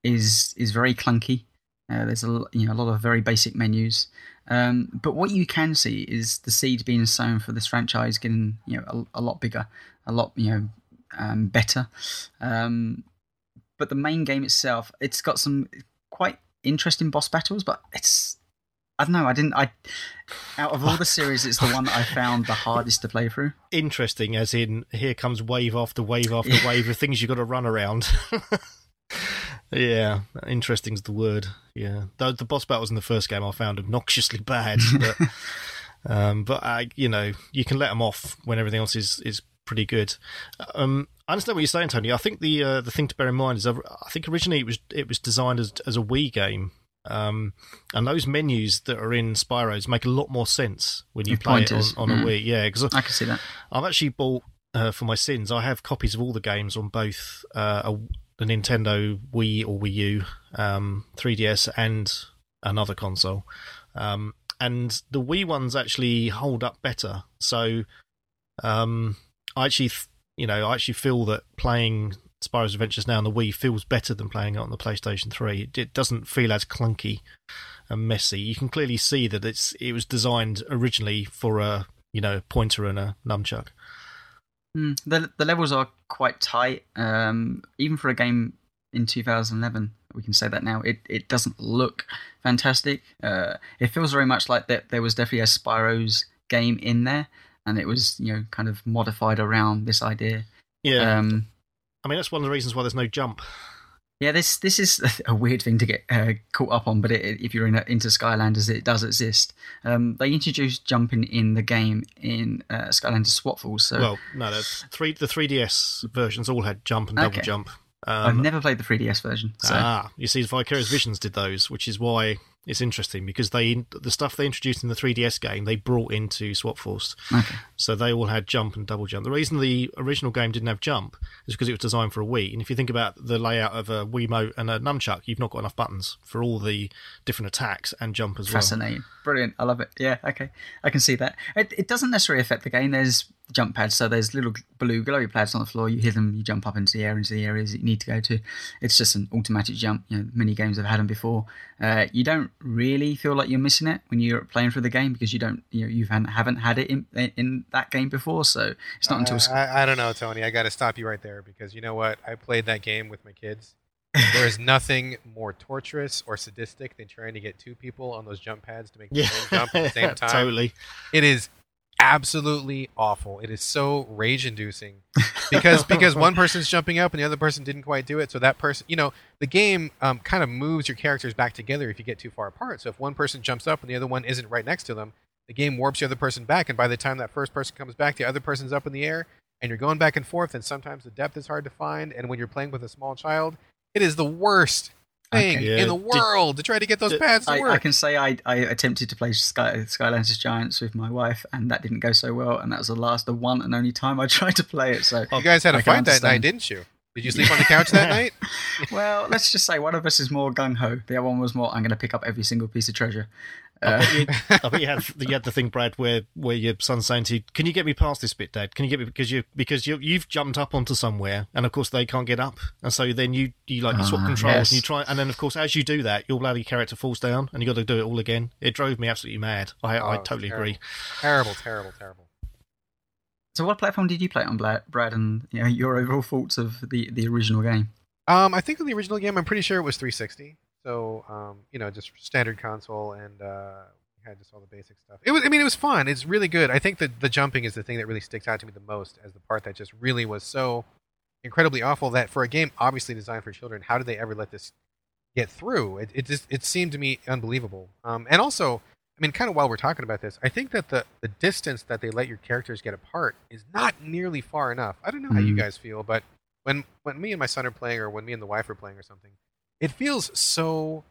is is very clunky. Uh, there's a you know a lot of very basic menus, um, but what you can see is the seed being sown for this franchise getting you know a, a lot bigger. a lot you know um, better. Um, but the main game itself, it's got some quite interesting boss battles, but it's I don't know. I didn't. I out of all the series, it's the one that I found the hardest to play through. Interesting, as in here comes wave after wave after Yeah. wave of things you have got to run around. yeah, interesting's the word. Yeah, the, the boss battles in the first game I found obnoxiously bad, but um, but I, you know, you can let them off when everything else is is pretty good. Um, I understand what you're saying, Tony. I think the uh, the thing to bear in mind is I I think originally it was it was designed as as a Wii game. Um, and those menus that are in Spyro's make a lot more sense when you play pointers, it on, on a mm. Wii. Yeah, because I can see that. I've actually bought uh, for my sins. I have copies of all the games on both uh, a, the Nintendo Wii or Wii U, um, 3DS, and another console. Um, and the Wii ones actually hold up better. So, um, I actually, you know, I actually feel that playing Spyro's Adventures now on the Wii feels better than playing it on the PlayStation 3. It, doesn't feel as clunky and messy. You can clearly see that it's it was designed originally for a you know pointer and a nunchuck. Mm, the the levels are quite tight. Um, even for a game in 2011, we can say that now. It it doesn't look fantastic. Uh, it feels very much like that there was definitely a Spyro's game in there, and it was you know kind of modified around this idea. Yeah, Um, I mean that's one of the reasons why there's no jump. yeah, this this is a weird thing to get uh, caught up on, but it, if you're in a, into Skylanders, it does exist. Um, they introduced jumping in the game in uh, Skylanders Swap Force, so Well, no, three the 3DS versions all had jump and double Okay. jump. I've Um, never played the 3DS version. So Ah, you see, Vicarious Visions did those, which is why it's interesting because they the stuff they introduced in the 3DS game they brought into Swap Force, okay. so they all had jump and double jump. The reason the original game didn't have jump is because it was designed for a Wii, and if you think about the layout of a Wiimote and a nunchuck, you've not got enough buttons for all the different attacks and jump as well. Fascinating. Brilliant. I love it. Yeah, okay. I can see that. It, it doesn't necessarily affect the game. There's jump pads, so there's little blue glowy pads on the floor. You hit them, you jump up into the air, into the areas that you need to go to. It's just an automatic jump. You know, many games have had them before. Uh, you don't really feel like you're missing it when you're playing through the game because you don't, you know, you haven't, had it in in that game before. So it's not until Uh, I, I don't know, Tony. I got to stop you right there because you know what? I played that game with my kids. There is nothing more torturous or sadistic than trying to get two people on those jump pads to make the Yeah, same jump at the same time. totally. It is absolutely awful. It is so rage inducing because because one person's jumping up and the other person didn't quite do it. So that person, you know, the game um, kind of moves your characters back together if you get too far apart. So if one person jumps up and the other one isn't right next to them, the game warps the other person back. And by the time that first person comes back, the other person's up in the air and you're going back and forth. And sometimes the depth is hard to find. And when you're playing with a small child, it is the worst thing Okay. Yeah, in the did- world to try to get those did- pads to I, work. I can say I, I attempted to play Sky, Skylanders Giants with my wife, and that didn't go so well. And that was the last, the one and only time I tried to play it. So, you guys had a I can fight that night, didn't you? Did you sleep on the couch that night? well, let's just say one of us is more gung ho. The other one was more, I'm going to pick up every single piece of treasure. I Uh, bet, you, I bet you had you had the thing, Brad, where where your son's saying to you, "Can you get me past this bit, Dad? Can you get me because you because you you've jumped up onto somewhere, and of course they can't get up, and so then you you like you swap Ah, controls yes. and you try, and then of course as you do that, your bloody character falls down, and you got to do it all again. It drove me absolutely mad. I Oh, I totally terrible. agree. terrible, terrible, terrible. so, what platform did you play on, Brad? And you know, your overall thoughts of the, the original game? Um, I think in the original game, I'm pretty sure it was 360. So, um, you know, just standard console, and uh, had just all the basic stuff. It was, I mean, it was fun. It's really good. I think that the jumping is the thing that really sticks out to me the most as the part that just really was so incredibly awful. That for a game obviously designed for children, how did they ever let this get through? It, it just it seemed to me unbelievable. Um, and also, I mean, kind of while we're talking about this, I think that the the distance that they let your characters get apart is not nearly far enough. I don't know how you Mhm. guys feel, but when when me and my son are playing, or when me and the wife are playing, or something, it feels so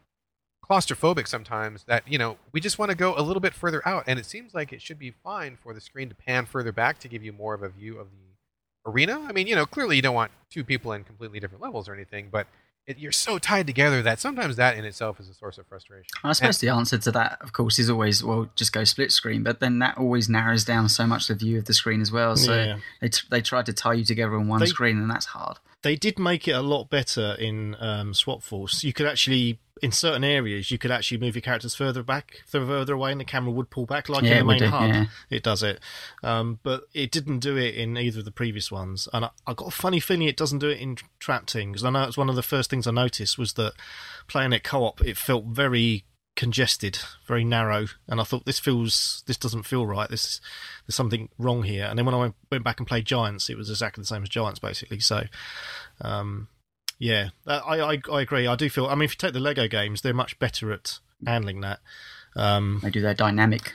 claustrophobic sometimes that you know we just want to go a little bit further out, and it seems like it should be fine for the screen to pan further back to give you more of a view of the arena. I mean, you know, clearly you don't want two people in completely different levels or anything, but it, you're so tied together that sometimes that in itself is a source of frustration. I suppose the answer to that, of course, is always well, just go split screen. But then that always narrows down so much the view of the screen as well. So Yeah. they t- they try to tie you together on one They- screen, and that's hard. They did make it a lot better in um, Swap Force. You could actually in certain areas you could actually move your characters further back, further away, and the camera would pull back, like Yeah, in the main do, hub. yeah. It does it, um, but it didn't do it in either of the previous ones. And I, I got a funny feeling it doesn't do it in Trap Team because I know it's one of the first things I noticed was that playing it co-op, it felt very congested, very narrow, and I thought this feels this doesn't feel right. This there's something wrong here. And then when I went, went back and played Giants, it was exactly the same as Giants basically. So, um, yeah, I, I I agree. I do feel. I mean, if you take the Lego games, they're much better at handling that. Um, They do their dynamic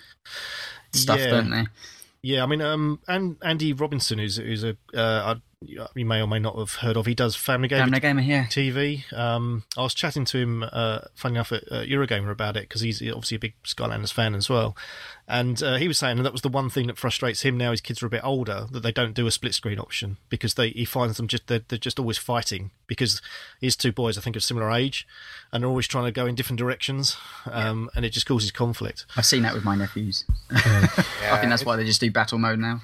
stuff, Yeah. don't they? yeah, I mean, um, and Andy Robinson, who's who's a uh, I- you may or may not have heard of. He does Family Game Family Gamer here. TV. Um, I was chatting to him, uh, funny enough, at uh, Eurogamer about it because he's obviously a big Skylanders fan as well. And uh, he was saying that was the one thing that frustrates him now. His kids are a bit older that they don't do a split screen option because they he finds them just they're, they're just always fighting because his two boys I think are similar age and they're always trying to go in different directions, um, and it just causes conflict. I've seen that with my nephews. I think that's why they just do battle mode now.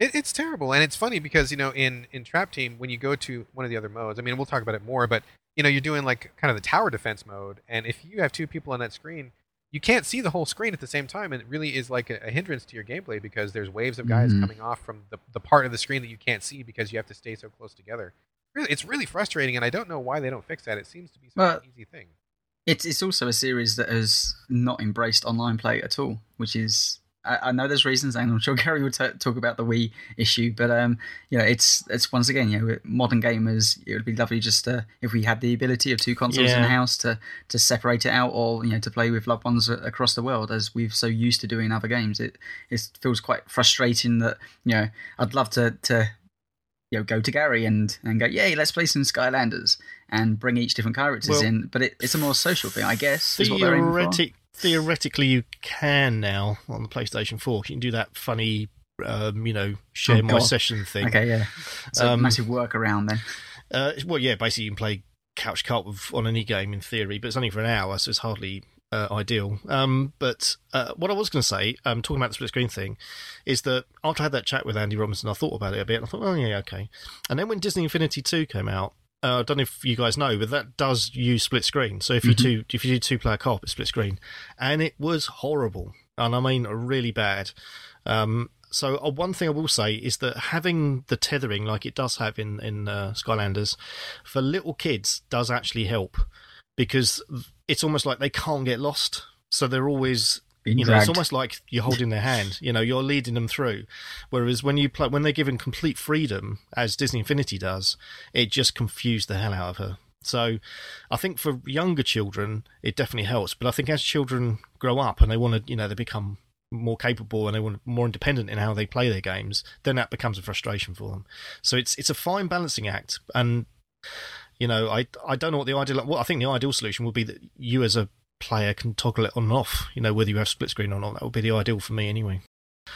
It, it's terrible, and it's funny because you know in in Trap Team when you go to one of the other modes, I mean we'll talk about it more, but you know you're doing like kind of the tower defense mode, and if you have two people on that screen, you can't see the whole screen at the same time, and it really is like a, a hindrance to your gameplay because there's waves of guys Mhm. coming off from the the part of the screen that you can't see because you have to stay so close together. Really, it's really frustrating, and I don't know why they don't fix that. It seems to be such Well, an easy thing. It's it's also a series that has not embraced online play at all, which is I, I know there's reasons, and I'm sure Gary will t- talk about the Wii issue, but um, you know, it's it's once again, you know, modern gamers, it would be lovely just to, if we had the ability of two consoles in the house to to separate it out, or you know, to play with loved ones across the world, as we've so used to doing other games. It it feels quite frustrating that you know, I'd love to to you know, go to Gary and, and go, yay, let's play some Skylanders and bring each different characters Well, in. But it, it's a more social thing, I guess. is what they're aiming for. Theoretic, theoretically, you can now on the PlayStation 4. You can do that funny, um, you know, share Oh, my God. session thing. Okay, yeah. So Um, massive workaround then. Uh, well, yeah, basically you can play couch co-op on any game in theory, but it's only for an hour, so it's hardly uh, ideal. Um, but uh, what I was going to say, um, talking about the split screen thing, is that after I had that chat with Andy Robinson, I thought about it a bit, and I thought, oh yeah, okay. And then when Disney Infinity Two came out, uh, I don't know if you guys know, but that does use split screen. So if you Mhm. two if you do two player co-op, it's split screen, and it was horrible, and I mean really bad. Um, so uh, one thing I will say is that having the tethering like it does have in in uh, Skylanders for little kids does actually help because it's almost like they can't get lost. So they're always Being you know, it's almost like you're holding their hand. You know, you're leading them through. Whereas when you play, when they're given complete freedom, as Disney Infinity does, it just confused the hell out of her. So, I think for younger children, it definitely helps. But I think as children grow up and they want to, you know, they become more capable and they want more independent in how they play their games, then that becomes a frustration for them. So it's it's a fine balancing act, and you know, I I don't know what the ideal. Well, I think the ideal solution would be that you as a player can toggle it on and off. You know, whether you have split screen or not. That would be the ideal for me anyway.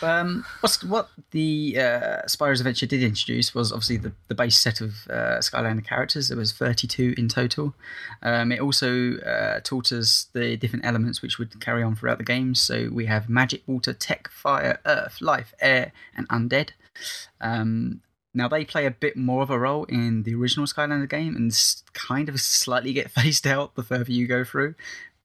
Um, what the uh, Spyro's Adventure did introduce was obviously the, the base set of uh, Skylander characters. There was 32 in total. Um, it also uh, taught us the different elements which would carry on throughout the game. So we have magic, water, tech, fire, earth, life, air, and undead. Um, now they play a bit more of a role in the original Skylander game and kind of slightly get phased out the further you go through.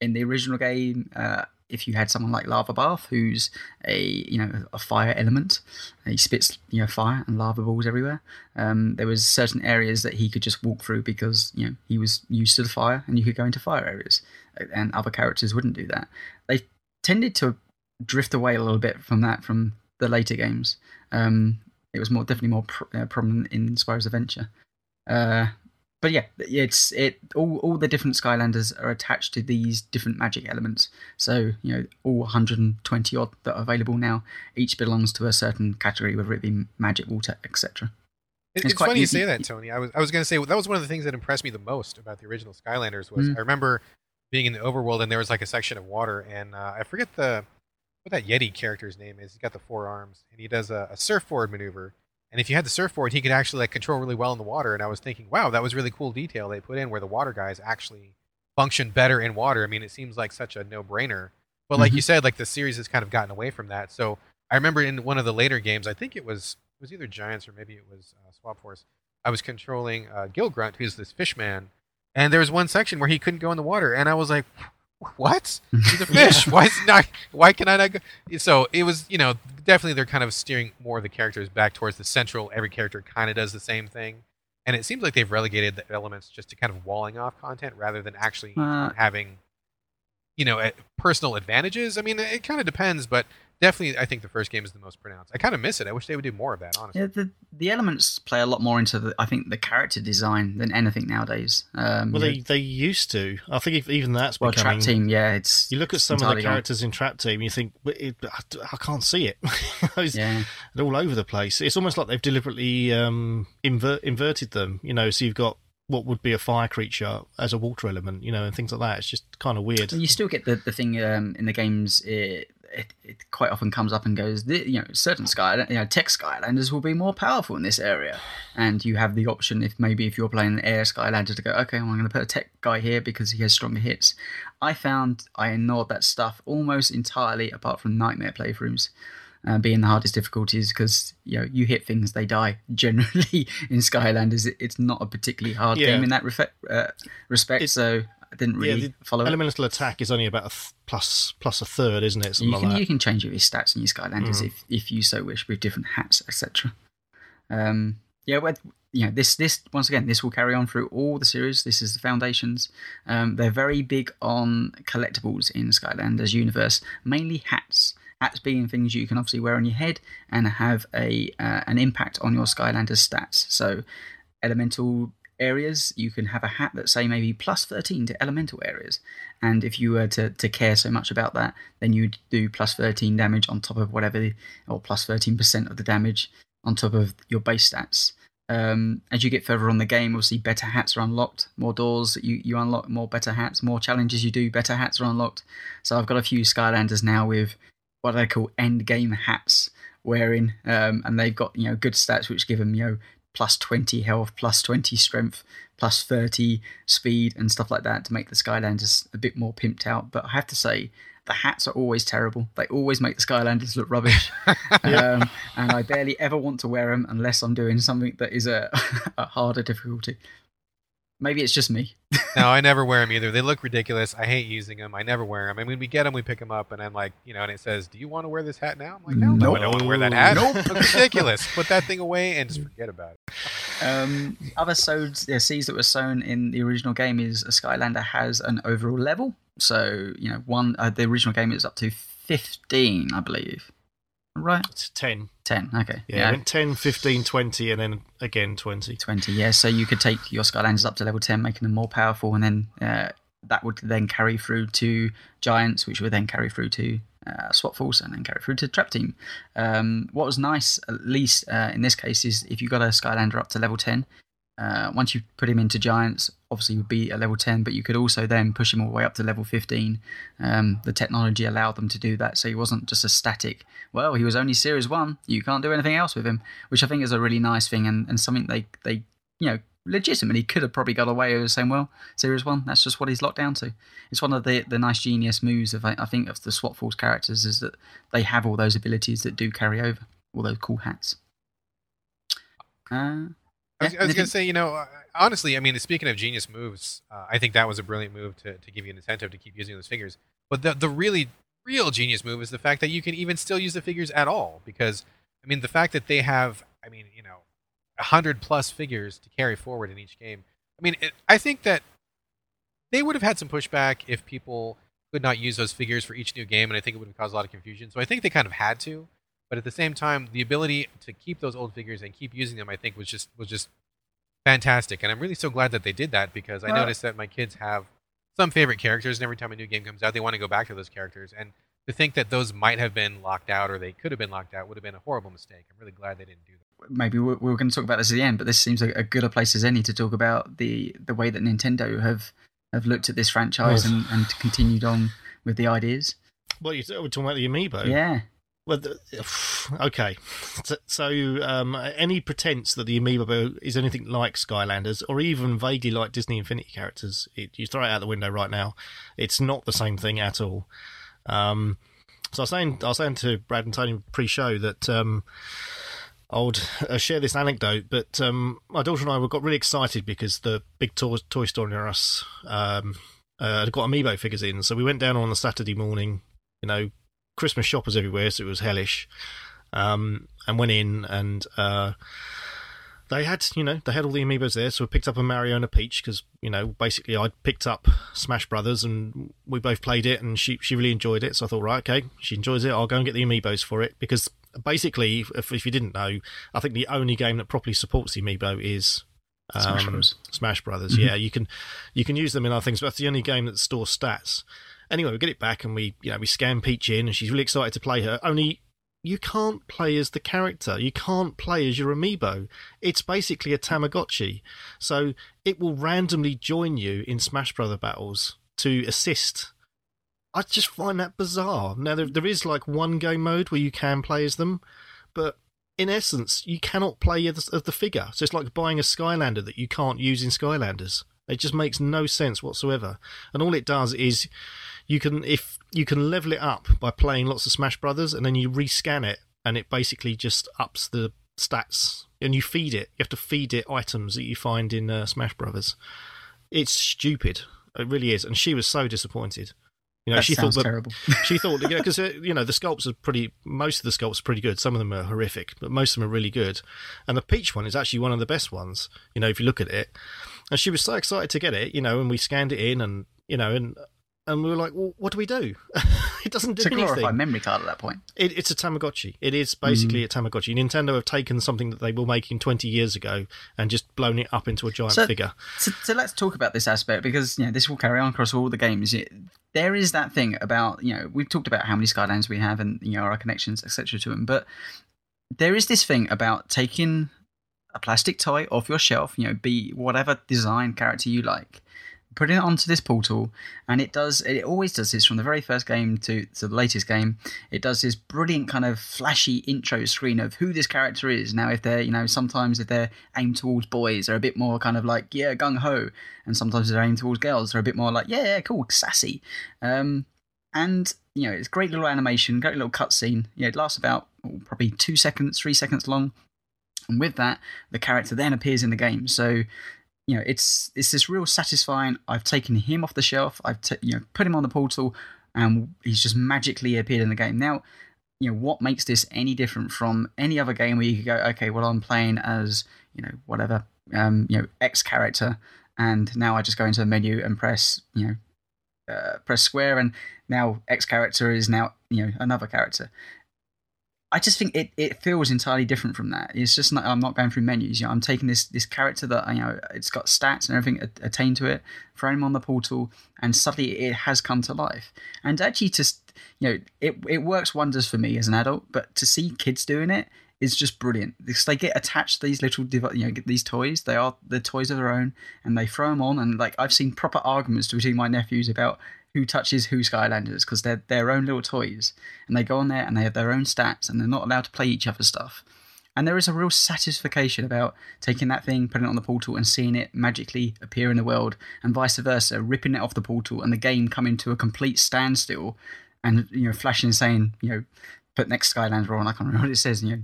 In the original game, uh, if you had someone like Lava Barf, who's a you know a fire element, he spits you know fire and lava balls everywhere. Um, there was certain areas that he could just walk through because you know he was used to the fire, and you could go into fire areas, and other characters wouldn't do that. They tended to drift away a little bit from that from the later games. Um, it was more definitely more pr- uh, prominent in Spyro's Adventure. Uh, but yeah, it's it. All all the different Skylanders are attached to these different magic elements. So you know, all 120 odd that are available now, each belongs to a certain category, whether it be magic, water, etc. It, It's it's funny you say that, Tony. I was I was going to say that was one of the things that impressed me the most about the original Skylanders was Mm. I remember being in the overworld and there was like a section of water and uh, I forget the what that Yeti character's name is. He's got the four arms and he does a, a surfboard maneuver. And if you had the surfboard, he could actually like control really well in the water. And I was thinking, wow, that was really cool detail they put in where the water guys actually function better in water. I mean, it seems like such a no brainer. But like Mhm. you said, like the series has kind of gotten away from that. So I remember in one of the later games, I think it was it was either Giants or maybe it was uh, Swap Force. I was controlling uh, Gill Grunt, who's this fish man, And there was one section where he couldn't go in the water, and I was like, "What? He's a fish. Why is not? Why can I not go?" So it was, you know, definitely they're kind of steering more of the characters back towards the central. Every character kind of does the same thing, and it seems like they've relegated the elements just to kind of walling off content rather than actually Uh, having, you know, eh, personal advantages. I mean, it kind of depends, but definitely, I think the first game is the most pronounced. I kind of miss it. I wish they would do more of that. Honestly. Yeah, the the elements play a lot more into the I think the character design than anything nowadays. Um, Well, they, know, they used to. I think if, even that's well, becoming. Trap Team, yeah, it's You look at some of the entirely gone. characters in Trap Team, you think, but it, I, I can't see it. it's Yeah, all over the place. It's almost like they've deliberately um, invert, inverted them. You know, so you've got what would be a fire creature as a water element, you know, and things like that. It's just kind of weird. you still get the the thing um, in the games. It, it, it quite often comes up and goes, you know, certain sky, you know, tech Skylanders will be more powerful in this area, and you have the option if maybe if you're playing an air Skylander to go, okay, well, I'm going to put a tech guy here because he has stronger hits. I found I ignored that stuff almost entirely, apart from nightmare playthroughs. Uh, being the hardest difficulties because you know you hit things they die generally in Skylanders it, it's not a particularly hard Yeah. game in that refe- uh, respect It- so I didn't Yeah, really the follow it. Elemental attack is only about a th- plus plus a third, isn't it? Something You can that. you can change your stats in your Skylanders Mm. if if you so wish with different hats, etc. Um, yeah, well, you know this this once again this will carry on through all the series. This is the foundations. Um, they're very big on collectibles in Skylanders universe, mainly hats. Hats being things you can obviously wear on your head and have a uh, an impact on your Skylanders stats. So elemental areas, you can have a hat that say maybe plus 13 to elemental areas. And if you were to, to care so much about that, then you'd do plus 13 damage on top of whatever, or plus 13% of the damage on top of your base stats. Um, as you get further on the game, obviously better hats are unlocked, more doors you, you unlock, more better hats, more challenges you do, better hats are unlocked. So I've got a few Skylanders now with what they call end game hats wearing, um, and they've got you know good stats which give them you know plus 20 health, plus 20 strength, plus 30 speed, and stuff like that to make the Skylanders a bit more pimped out. But I have to say, the hats are always terrible. They always make the Skylanders look rubbish. um, and I barely ever want to wear them unless I'm doing something that is a, a harder difficulty. Maybe it's just me. no, I never wear them either. They look ridiculous. I hate using them. I never wear them. And when we get them, we pick them up, and I'm like, you know, and it says, "Do you want to wear this hat now?" I'm like, "No, no, I don't want to wear that hat. Nope. Looks ridiculous. Put that thing away and just forget about it." Um, other yeah, seeds that were sown in the original game is a Skylander has an overall level. So you know, one uh, the original game is up to fifteen, I believe. Right, It's 10. ten. Okay, Yeah, went 10, 15, 20, and then again 20. 20 yeah so you could take your skylanders up to level 10 making them more powerful and then uh, that would then carry through to giants which would then carry through to uh, swap force and then carry through to trap team um, what was nice at least uh, in this case is if you got a skylander up to level 10 uh, once you put him into giants obviously would be at level 10 but you could also then push him all the way up to level 15 um, the technology allowed them to do that so he wasn't just a static well he was only series 1 you can't do anything else with him which i think is a really nice thing and, and something they, they you know legitimately could have probably got away with saying well series 1 that's just what he's locked down to. It's one of the, the nice genius moves of I think of the swap force characters is that they have all those abilities that do carry over all those cool hats. Uh, I was, I was gonna say, you know, uh, honestly, I mean, speaking of genius moves, uh, I think that was a brilliant move to, to give you an incentive to keep using those figures. But the the really real genius move is the fact that you can even still use the figures at all, because I mean, the fact that they have, I mean, you know, a hundred plus figures to carry forward in each game. I mean, it, I think that they would have had some pushback if people could not use those figures for each new game, and I think it would have caused a lot of confusion. So I think they kind of had to. But at the same time, the ability to keep those old figures and keep using them, I think, was just was just fantastic. And I'm really so glad that they did that because I Well- noticed that my kids have some favorite characters, and every time a new game comes out, they want to go back to those characters. And to think that those might have been locked out or they could have been locked out would have been a horrible mistake. I'm really glad they didn't do that. maybe we we were going to talk about this at the end, but this seems like a gooder place as any to talk about the the way that Nintendo have have looked at this franchise and, and continued on with the ideas. Well, you're talking about the amiibo. Yeah, Well, okay. So, so um, any pretense that the amiibo is anything like Skylanders or even vaguely like Disney Infinity characters, it, you throw it out the window right now. It's not the same thing at all. Um, so I was saying, I was saying to Brad and Tony pre-show that um, I would uh, share this anecdote, but um, my daughter and I got really excited because the big toy, toy store near us um, uh, got amiibo figures in. So we went down on the Saturday morning, you know, Christmas shoppers everywhere, so it was hellish, um, and went in and. Uh, they had, you know, they had all the amiibos there, so we picked up a Mario and a Peach because, you know, basically I picked up Smash Brothers and we both played it and she she really enjoyed it. So I thought, right, okay, she enjoys it, I'll go and get the amiibos for it because basically, if, if you didn't know, I think the only game that properly supports the amiibo is um, Smash Brothers. Smash Brothers, mm-hmm. yeah, you can you can use them in other things, but that's the only game that stores stats. Anyway, we get it back and we you know we scan Peach in and she's really excited to play her. Only you can't play as the character. You can't play as your amiibo. It's basically a Tamagotchi. So it will randomly join you in Smash Brother battles to assist. I just find that bizarre. Now there, there is like one game mode where you can play as them, but in essence, you cannot play as, as the figure. So it's like buying a Skylander that you can't use in Skylanders. It just makes no sense whatsoever. And all it does is you can if you can level it up by playing lots of Smash Brothers, and then you rescan it, and it basically just ups the stats, and you feed it. You have to feed it items that you find in uh, Smash Brothers. It's stupid. It really is, and she was so disappointed. You know, that she thought that, terrible. she thought, because you, know, uh, you know the sculpts are pretty. Most of the sculpts are pretty good. Some of them are horrific, but most of them are really good. And the peach one is actually one of the best ones. You know, if you look at it, and she was so excited to get it. You know, and we scanned it in, and you know, and and we were like, well, what do we do? it doesn't do it's a anything. glorified memory card at that point. It, it's a Tamagotchi. It is basically mm. a Tamagotchi. Nintendo have taken something that they were making 20 years ago and just blown it up into a giant so, figure. So, so, let's talk about this aspect because you know this will carry on across all the games. It, there is that thing about you know we've talked about how many Skylanders we have and you know our connections etc. to them, but there is this thing about taking a plastic toy off your shelf, you know, be whatever design character you like, putting it onto this portal, and it does. It always does this from the very first game to, to the latest game. It does this brilliant kind of flashy intro screen of who this character is. Now, if they're you know sometimes if they're aimed towards boys, they're a bit more kind of like yeah gung ho, and sometimes they're aimed towards girls, they're a bit more like yeah, yeah cool sassy. Um, and you know it's great little animation, great little cutscene. Yeah, it lasts about oh, probably two seconds, three seconds long. And with that, the character then appears in the game. So you know, it's it's this real satisfying. I've taken him off the shelf. I've t- you know put him on the portal, and he's just magically appeared in the game. Now, you know what makes this any different from any other game where you could go, okay, well I'm playing as you know whatever um, you know X character, and now I just go into the menu and press you know uh, press square, and now X character is now you know another character. I just think it, it feels entirely different from that. It's just not, I'm not going through menus. You know, I'm taking this this character that you know it's got stats and everything attained to it, throwing him on the portal, and suddenly it has come to life. And actually, just you know, it it works wonders for me as an adult. But to see kids doing it is just brilliant because they get attached to these little you know these toys. They are the toys of their own, and they throw them on. And like I've seen proper arguments between my nephews about who touches who Skylanders because they're their own little toys and they go on there and they have their own stats and they're not allowed to play each other's stuff. And there is a real satisfaction about taking that thing, putting it on the portal, and seeing it magically appear in the world, and vice versa, ripping it off the portal and the game coming to a complete standstill, and you know, flashing saying, you know, put next Skylander on. I can't remember what it says. You know,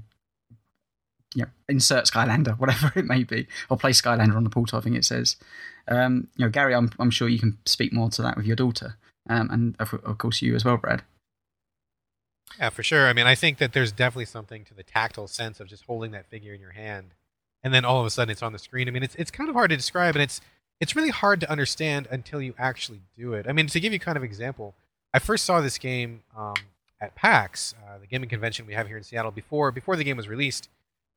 you know, insert Skylander, whatever it may be, or play Skylander on the portal. I think it says. Um, you know, Gary, I'm I'm sure you can speak more to that with your daughter, um, and of, of course you as well, Brad. Yeah, for sure. I mean, I think that there's definitely something to the tactile sense of just holding that figure in your hand, and then all of a sudden it's on the screen. I mean, it's it's kind of hard to describe, and it's it's really hard to understand until you actually do it. I mean, to give you kind of example, I first saw this game um, at PAX, uh, the gaming convention we have here in Seattle, before before the game was released,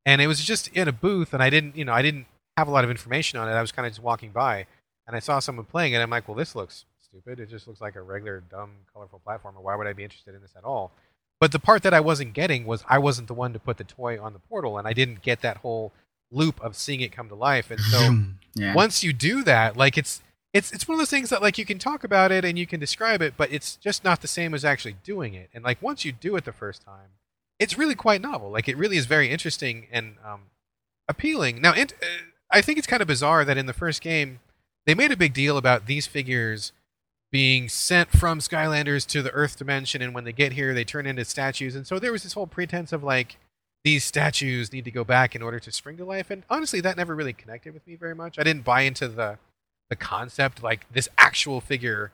and it was just in a booth, and I didn't, you know, I didn't have a lot of information on it. I was kind of just walking by, and I saw someone playing it. I'm like, well, this looks stupid. It just looks like a regular, dumb, colorful platformer. Why would I be interested in this at all? But the part that I wasn't getting was I wasn't the one to put the toy on the portal, and I didn't get that whole loop of seeing it come to life. And so yeah. once you do that, like it's it's it's one of those things that like you can talk about it and you can describe it, but it's just not the same as actually doing it. And like once you do it the first time, it's really quite novel. Like it really is very interesting and um, appealing. Now, uh, I think it's kind of bizarre that in the first game they made a big deal about these figures being sent from Skylanders to the Earth dimension, and when they get here, they turn into statues. And so there was this whole pretense of like, these statues need to go back in order to spring to life. And honestly, that never really connected with me very much. I didn't buy into the the concept like this actual figure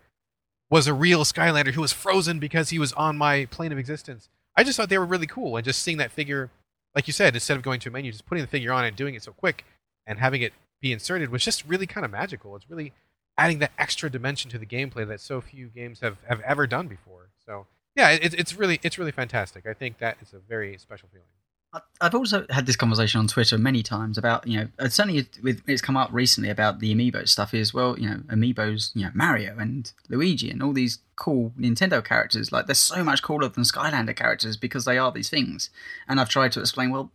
was a real Skylander who was frozen because he was on my plane of existence. I just thought they were really cool, and just seeing that figure, like you said, instead of going to a menu, just putting the figure on and doing it so quick and having it be inserted was just really kind of magical. It's really adding that extra dimension to the gameplay that so few games have, have ever done before. So yeah, it, it's really it's really fantastic. I think that is a very special feeling. I've also had this conversation on Twitter many times about you know uh, certainly with, it's come up recently about the amiibo stuff is well you know amiibos you know Mario and Luigi and all these cool Nintendo characters. Like they're so much cooler than Skylander characters because they are these things. And I've tried to explain well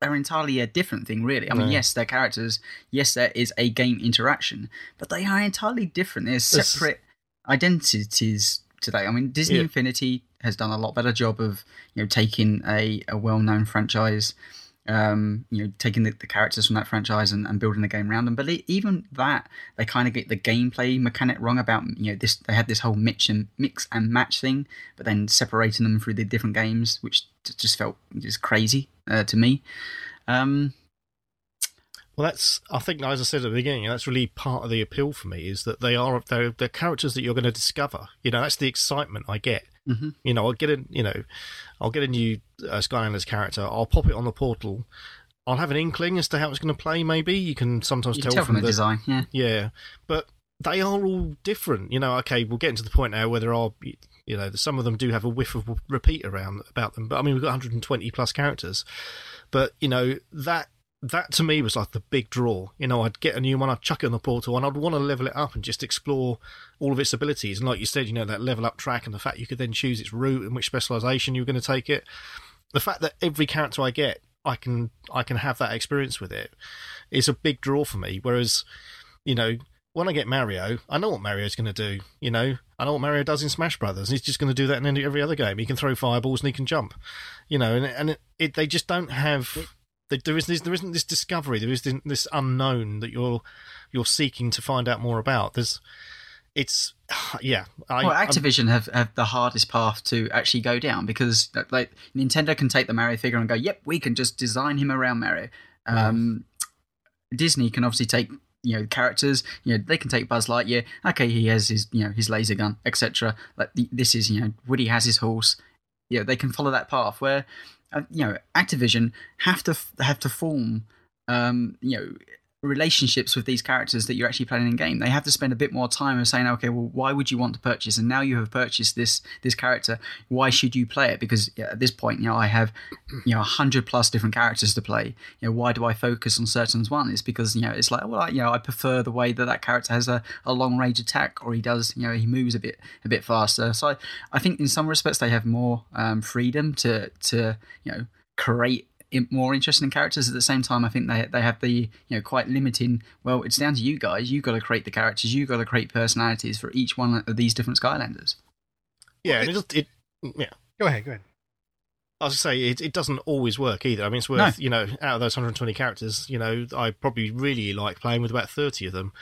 they're entirely a different thing really. I mean yes they're characters. Yes there is a game interaction but they are entirely different. They're separate identities today. I mean Disney Yeah. Infinity has done a lot better job of you know taking a, a well-known franchise um, you know taking the, the characters from that franchise and, and building the game around them but e- even that they kind of get the gameplay mechanic wrong about you know this they had this whole mix and mix and match thing but then separating them through the different games which just felt just crazy uh, to me um, Well, that's I think, as I said at the beginning, that's really part of the appeal for me is that they are they're, they're characters that you're going to discover. You know, that's the excitement I get. Mhm. You know, I'll get a you know, I'll get a new uh, Skylanders character. I'll pop it on the portal. I'll have an inkling as to how it's going to play. Maybe you can sometimes you tell, can tell from the, the design yeah yeah, but they are all different. You know, okay, we're getting to the point now where there are, you know, some of them do have a whiff of repeat around about them. But I mean, we've got 120 plus characters, but you know that that to me was like the big draw. You know, I'd get a new one, I'd chuck it on the portal, and I'd want to level it up and just explore all of its abilities. And like you said, you know, that level up track and the fact you could then choose its route and which specialization you were going to take it. The fact that every character I get, I can I can have that experience with it is a big draw for me. Whereas, you know, when I get Mario, I know what Mario's going to do. You know, I know what Mario does in Smash Brothers. He's just going to do that in every other game. He can throw fireballs and he can jump. You know, and and it, it, they just don't have. There is this, there isn't this discovery. There is this, unknown that you're you're seeking to find out more about. There's, it's yeah. I, well, I'm- Activision have, have the hardest path to actually go down because like Nintendo can take the Mario figure and go, "Yep, we can just design him around Mario." Um, Disney can obviously take you know characters. You know they can take Buzz Lightyear. Okay, he has his you know his laser gun, etc. Like this is you know Woody has his horse. You know they can follow that path where you know Activision have to have to form um, you know relationships with these characters that you're actually playing in game. They have to spend a bit more time of saying, okay, well, why would you want to purchase? And now you have purchased this this character. Why should you play it? Because yeah, at this point, you know, I have you know hundred plus different characters to play. You know, why do I focus on certain ones? It's because you know it's like, well, I, you know, I prefer the way that that character has a, a long range attack, or he does, you know, he moves a bit a bit faster. So I, I think in some respects they have more um, freedom to to you know create more interesting characters at the same time i think they they have the you know quite limiting well it's down to you guys you got to create the characters you got to create personalities for each one of these different skylanders yeah. and it, it yeah. Go ahead, go ahead. I was to say it, it doesn't always work either. I mean, it's worth you know out of those 120 characters, you know, I probably really like playing with about 30 of them.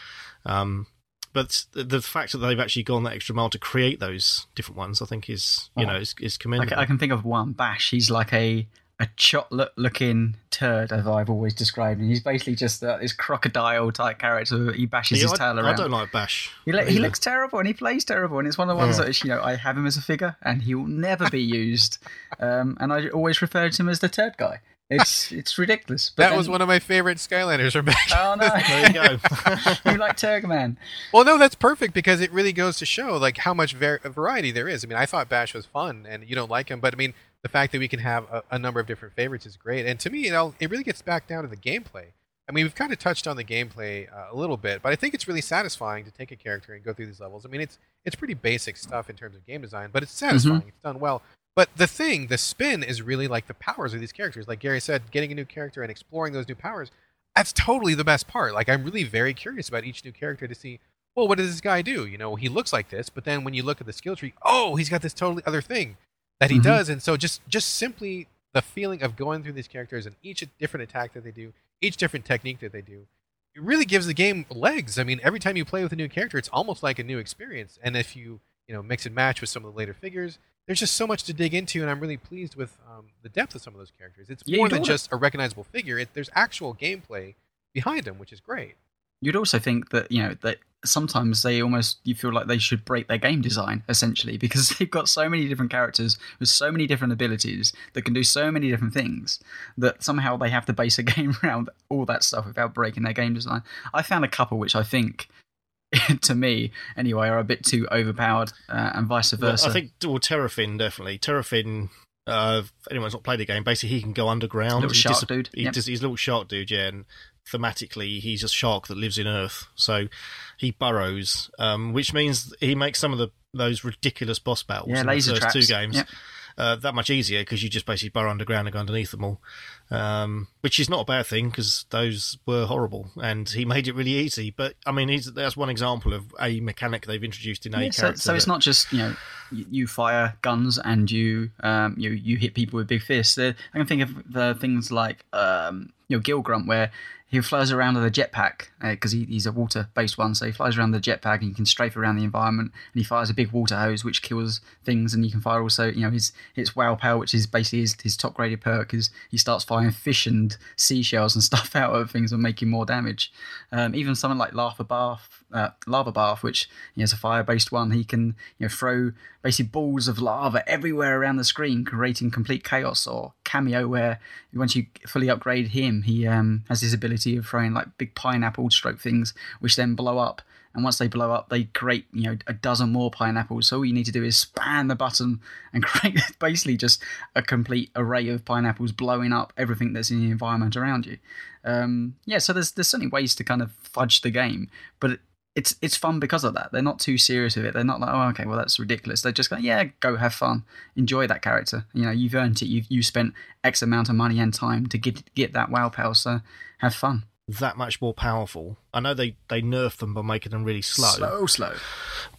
Um, but the, the fact that they've actually gone that extra mile to create those different ones, I think, is you Oh. know is, is I commendable. can, I can think of one bash he's like a a chocolate looking turd as i've always described him he's basically just uh, this crocodile type character he bashes Yeah, his I, tail around. I don't like Bash. He, lo- he looks terrible and he plays terrible, and it's one of the ones Yeah. that you know I have him as a figure, and he will never be used. Um, and I always refer to him as the turd guy. It's it's ridiculous. But that then- was one of my favorite Skylanders back. Oh no! There you go. you like Turgman? Well, no, that's perfect because it really goes to show like how much var- variety there is. I mean, I thought Bash was fun, and you don't like him, but I mean, the fact that we can have a, a number of different favorites is great. And to me, you know, it really gets back down to the gameplay. I mean, we've kind of touched on the gameplay uh, a little bit, but I think it's really satisfying to take a character and go through these levels. I mean, it's it's pretty basic stuff in terms of game design, but it's satisfying. It's done well. But the thing, the spin, is really like the powers of these characters. Like Gary said, getting a new character and exploring those new powers. That's totally the best part. Like I'm really very curious about each new character to see well, what does this guy do? You know, he looks like this, but then when you look at the skill tree, oh, he's got this totally other thing that he Mhm. does. And so just just simply the feeling of going through these characters and each different attack that they do, each different technique that they do, it really gives the game legs. I mean, every time you play with a new character, it's almost like a new experience. And if you, you know, mix and match with some of the later figures, there's just so much to dig into, and I'm really pleased with um, the depth of some of those characters. It's Yeah, more than just a recognizable figure. It, there's actual gameplay behind them, which is great. You'd also think that you know that sometimes they almost you feel like they should break their game design essentially because they've got so many different characters with so many different abilities that can do so many different things that somehow they have to base a game around all that stuff without breaking their game design. I found a couple which I think, to me anyway, are a bit too overpowered uh, and vice Well, versa. I think well, Terrafin definitely. Terrafin. Uh, if anyone's not played the game, basically he can go underground. Little shark dis- dude, He yep. does, he's a little shark dude, yeah. And thematically, he's a shark that lives in Earth, so he burrows, um, which means he makes some of the those ridiculous boss battles yeah, in the first traps. two games Yep. uh, that much easier because you just basically burrow underground and go underneath them all, um, which is not a bad thing because those were horrible, and he made it really easy. But I mean, he's, that's one example of a mechanic they've introduced in a Yeah, so, character. so it's that- not just you know you, you fire guns and you um you you hit people with big fists. I can think of the things like um you know Gill Grunt where he flies around with a jetpack because he, he's a water based one, so he flies around a jetpack and you can strafe around the environment and he fires a big water hose which kills things and you can fire also you know his his wow power which is basically his, his top graded perk is he starts firing fish and seashells and stuff out of things and making more damage. Um, even something like Lava Barf, Lava Barf, which you know, is a fire-based one, he can you know throw basically balls of lava everywhere around the screen, creating complete chaos. Or cameo, where once you fully upgrade him, he um, has this ability of throwing like big pineapple stroke things, which then blow up. And once they blow up, they create you know a dozen more pineapples. So all you need to do is span the button and create basically just a complete array of pineapples blowing up everything that's in the environment around you. Um, yeah, so there's there's certainly ways to kind of fudge the game, but it's it's fun because of that. They're not too serious with it. They're not like, oh, okay, well that's ridiculous. They're just going, yeah, go have fun, enjoy that character. You know, you've earned it. You've you spent X amount of money and time to get get that wow power. So have fun. that much more powerful. I know they they nerfed them by making them really slow, slow, slow.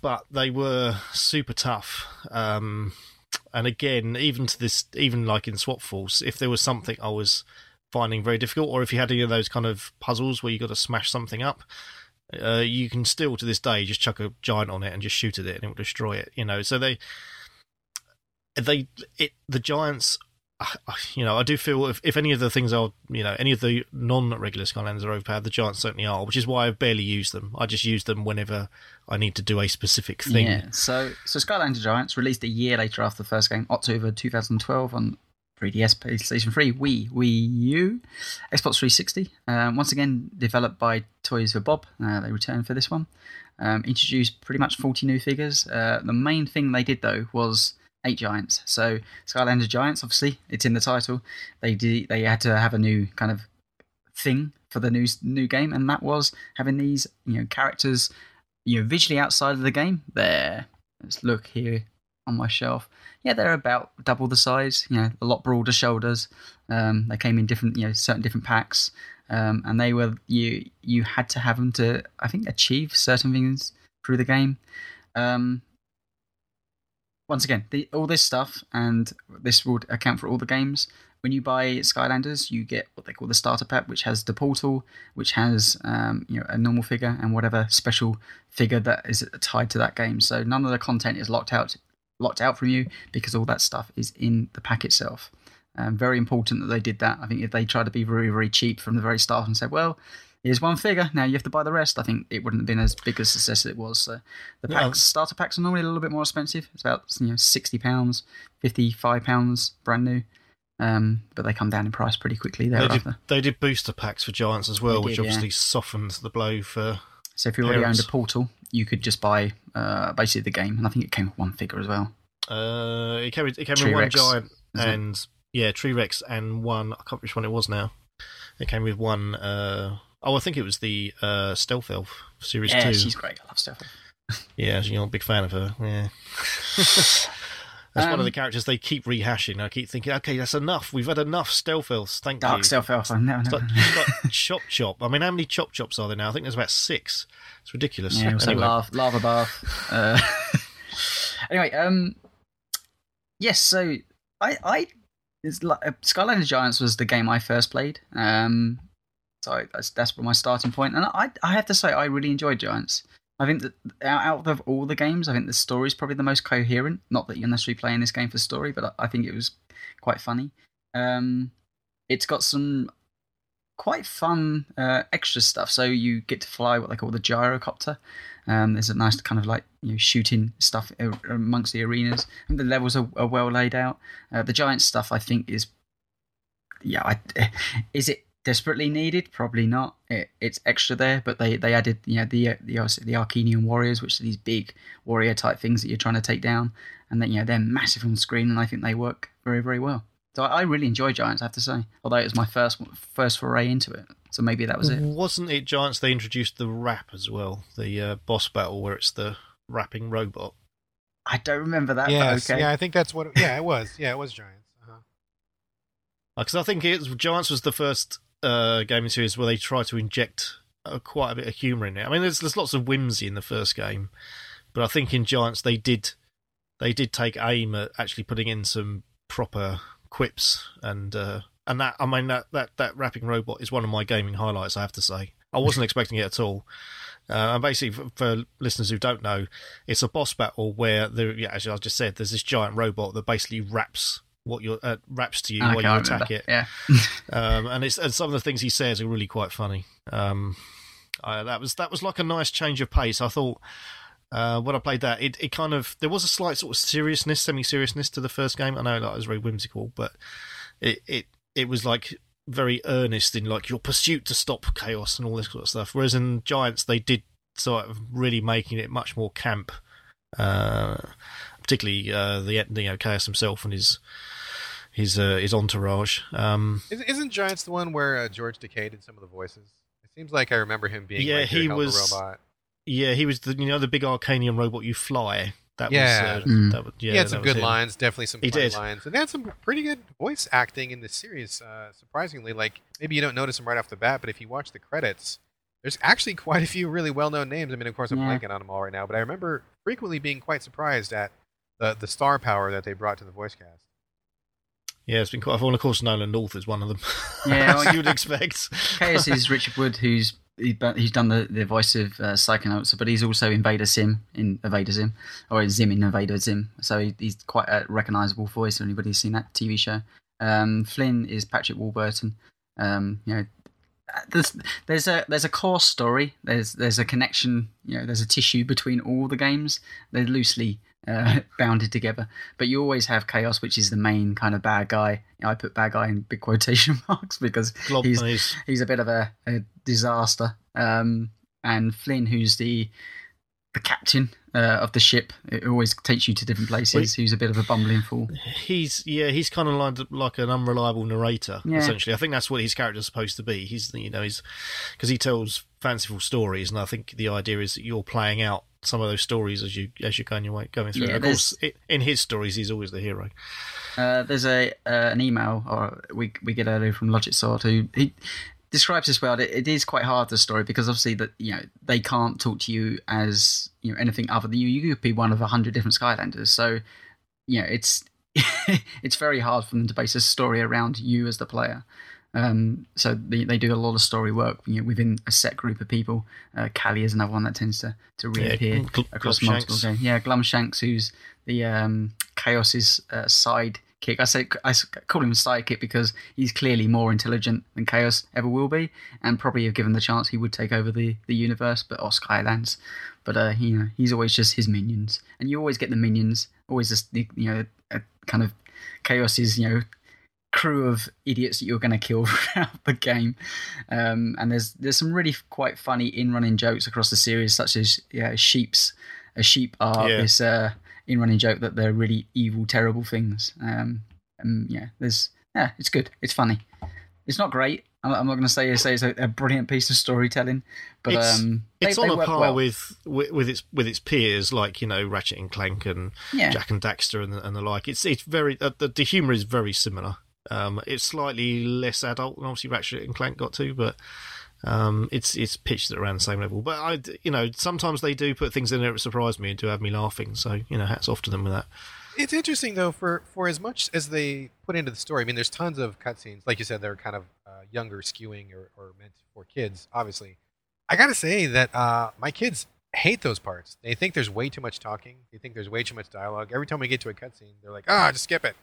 but they were super tough. Um, and again, even to this, even like in Swap Force, if there was something I was finding very difficult, or if you had any of those kind of puzzles where you got to smash something up, uh, you can still to this day just chuck a giant on it and just shoot at it and it will destroy it. You know, so they they it the giants. You know, I do feel if, if any of the things are, you know, any of the non-regular Skylanders are overpowered, the giants certainly are, which is why I've barely used them. I just use them whenever I need to do a specific thing. Yeah. So so Skylanders Giants released a year later after the first game, October 2012 on 3DS, PlayStation 3, Wii, Wii U, Xbox 360. Um, once again, developed by Toys for Bob. Uh, they returned for this one. Um, introduced pretty much 40 new figures. Uh, the main thing they did though was eight giants. So Skylanders Giants, obviously, it's in the title. They did. They had to have a new kind of thing for the new new game, and that was having these you know characters you know visually outside of the game. There, let's look here on my shelf. Yeah, they're about double the size. You know, a lot broader shoulders. Um, they came in different, you know, certain different packs, um, and they were you you had to have them to I think achieve certain things through the game. Um, once again, the, all this stuff, and this would account for all the games. When you buy Skylanders, you get what they call the starter pack, which has the portal, which has um, you know a normal figure and whatever special figure that is tied to that game. So none of the content is locked out locked out from you because all that stuff is in the pack itself. Um, very important that they did that. I think if they tried to be very very cheap from the very start and said, well. Here's one figure. Now you have to buy the rest. I think it wouldn't have been as big a success as it was. So the Yeah. starter packs, are normally a little bit more expensive. It's about you know sixty pounds, fifty five pounds, brand new. Um, but they come down in price pretty quickly They did, they did booster packs for giants as well, They which did, yeah. obviously softened the blow for. So if you already Parents. owned a portal, you could just buy uh, basically the game, and I think it came with one figure as well. Uh, it came with, it came with one giant isn't it? and yeah, Tree Rex and one. I can't remember which one it was now. It came with one. Uh, oh, I think it was the uh, Stealth Elf series yeah, two. she's great. I love stuff. Yeah, you're a big fan of her. Yeah. That's one of Um, the characters they keep rehashing. I keep thinking, okay, that's enough. We've had enough stealth elves. Thank Dark you. Stealth Elf. I never, It's never. like, it's Chop Chop. I mean, how many Chop Chops are there now? I think there's about six. It's ridiculous. Yeah, also Anyway, lava, Lava Barf. Uh, anyway, um, yes. So I, I, it's like, uh, Skylanders Giants was the game I first played. Um, so that's that's my starting point, and I, I have to say I really enjoyed Giants. I think that out of all the games, I think the story is probably the most coherent. Not that you're necessarily playing this game for story, but I think it was quite funny. Um, it's got some quite fun uh, extra stuff. So you get to fly what they call the gyrocopter. Um, there's a nice kind of like you know shooting stuff amongst the arenas, and the levels are, are well laid out. Uh, the giant stuff, I think, is yeah. I, is it desperately needed? Probably not. It, it's extra there, but they, they added you know the the the Arkeyan warriors, which are these big warrior type things that you're trying to take down, and then you know they're massive on screen, and I think they work very very well. So I, I really enjoy Giants, I have to say. Although it was my first first foray into it, so maybe that was it. Wasn't it Giants? They introduced the rap as well, the uh, boss battle where it's the rapping robot. I don't remember that. Yes, okay. yeah, I think that's what. It, yeah, it was. Yeah, it was Giants. Because uh-huh. I think it Giants was the first uh, gaming series where they try to inject uh, quite a bit of humour in it. I mean, there's there's lots of whimsy in the first game, but I think in Giants they did they did take aim at actually putting in some proper quips and uh, and that I mean that, that that rapping robot is one of my gaming highlights. I have to say, I wasn't expecting it at all. Uh, and basically, for, for, listeners who don't know, it's a boss battle where there, yeah, as I just said, there's this giant robot that basically raps what your uh, raps to you okay, while you attack remember. it. Yeah. um, and it's and some of the things he says are really quite funny. Um, I, that was that was like a nice change of pace. I thought uh, when I played that, it, it kind of there was a slight sort of seriousness, semi seriousness to the first game. I know like, it was very whimsical, but it it it was like very earnest in like your pursuit to stop chaos and all this sort of stuff. Whereas in Giants, they did sort of really making it much more camp. Uh, particularly uh, the you know Chaos himself and his his uh, his entourage. Um, isn't Giants the one where uh, George Takei did some of the voices? It seems like I remember him being. Yeah, like he was. Robot. Yeah, he was the you know the big Arkeyan robot you fly. That yeah. was, uh, mm. that was yeah. He had some good him. lines, definitely some He did. lines, and they had some pretty good voice acting in this series. Uh, surprisingly, like maybe you don't notice them right off the bat, but if you watch the credits, there's actually quite a few really well-known names. I mean, of course, I'm Yeah. blanking on them all right now, but I remember frequently being quite surprised at the the star power that they brought to the voice cast. Yeah, it's been quite fun. Of course, Nolan North is one of them. Yeah, as you would expect. Chaos is Richard Wood, who's he, he's done the, the voice of uh, Psychonauts, but he's also Invader Zim in Invader Zim, or Zim in Invader Zim. So he, he's quite a recognisable voice. for Anybody who's seen that TV show? Um, Flynn is Patrick Warburton. Um, you know, there's there's a there's a core story. There's there's a connection. You know, there's a tissue between all the games. They're loosely uh, bounded together. But you always have Chaos, which is the main kind of bad guy. I put bad guy in big quotation marks because Glob he's he's a bit of a, a disaster. Um, and Flynn, who's the the captain uh, of the ship, it always takes you to different places. Wait. Who's a bit of a bumbling fool. he's yeah he's kind of like like an unreliable narrator Yeah. essentially. I think that's what his character's supposed to be. He's you know he's because he tells fanciful stories, and I think the idea is that you're playing out some of those stories as you as you're going your way going through. Yeah, of course, it, in his stories, he's always the hero. Uh, there's a uh, an email or we we get earlier from Logic Sword who he describes this well. It, it is quite hard the story because obviously that you know they can't talk to you as you know anything other than you. You could be one of a hundred different Skylanders, so you know it's it's very hard for them to base a story around you as the player. Um, so they, they do a lot of story work you know, within a set group of people. Uh, Cali is another one that tends to, to reappear Gl- across Glumshanks. multiple games. Yeah, Glumshanks, who's the um, Chaos's uh, sidekick. I say I call him a sidekick because he's clearly more intelligent than Chaos ever will be, and probably if given the chance, he would take over the, the universe, but or Skylands. But uh, you know, he's always just his minions, and you always get the minions. Always just you know a kind of Chaos is you know crew of idiots that you're going to kill throughout the game. Um, and there's there's some really quite funny in-running jokes across the series, such as yeah, sheep's a sheep are Yeah. this uh, in-running joke that they're really evil, terrible things. Um, and yeah, there's yeah, it's good, it's funny. It's not great. I'm I'm not going to say say it's a, a brilliant piece of storytelling, but It's- um, they, It's on a par well. with, with with its with its peers, like you know Ratchet and Clank and yeah. Jak and Daxter and the, and the like. It's it's very uh, the, the humor is very similar. Um, it's slightly less adult than obviously Ratchet and Clank got to, but um, it's it's pitched at around the same level. But I, you know, sometimes they do put things in there that surprise me and do have me laughing. So you know, hats off to them with that. It's interesting though, for for as much as they put into the story. I mean, there's tons of cutscenes, like you said, they're kind of uh, younger, skewing, or, or meant for kids. Obviously, I gotta say that uh, my kids hate those parts. They think there's way too much talking. They think there's way too much dialogue. Every time we get to a cutscene, they're like, "Ah, just skip it."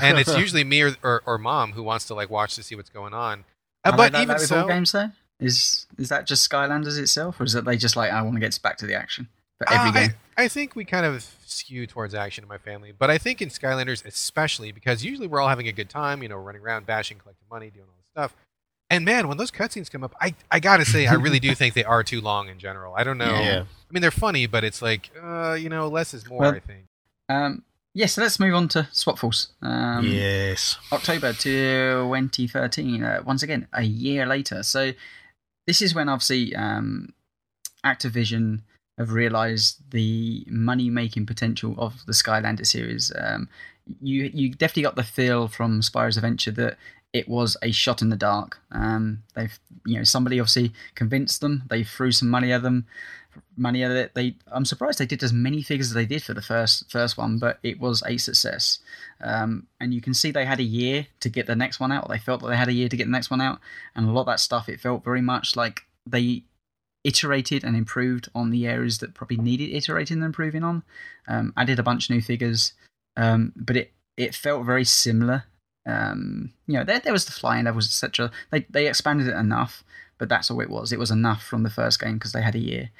And it's usually me or, or, or mom who wants to like watch to see what's going on. Uh, but they like even that so, all games though? Is is that just Skylanders itself, or is it they just like I want to get back to the action for every Uh, game? I, I think we kind of skew towards action in my family, but I think in Skylanders especially because usually we're all having a good time, you know, running around, bashing, collecting money, doing all this stuff. And man, when those cutscenes come up, I I gotta say, I really do think they are too long in general. I don't know. Yeah. I mean, they're funny, but it's like, uh, you know, less is more. Well, I think. Um, yes, so let's move on to Swap Force. Um, yes. October 2013. Uh, once again, a year later. So this is when obviously um, Activision have realised the money-making potential of the Skylander series. Um, you you definitely got the feel from Spyro's Adventure that it was a shot in the dark. Um, they've you know somebody obviously convinced them. They threw some money at them. Money at it. They I'm surprised they did as many figures as they did for the first first one, but it was a success. Um, and you can see they had a year to get the next one out. They felt that they had a year to get the next one out, and a lot of that stuff it felt very much like they iterated and improved on the areas that probably needed iterating and improving on. Um, added a bunch of new figures, um, but it it felt very similar. Um, you know, there there was the flying levels, etc. They they expanded it enough, but that's all it was. It was enough from the first game because they had a year.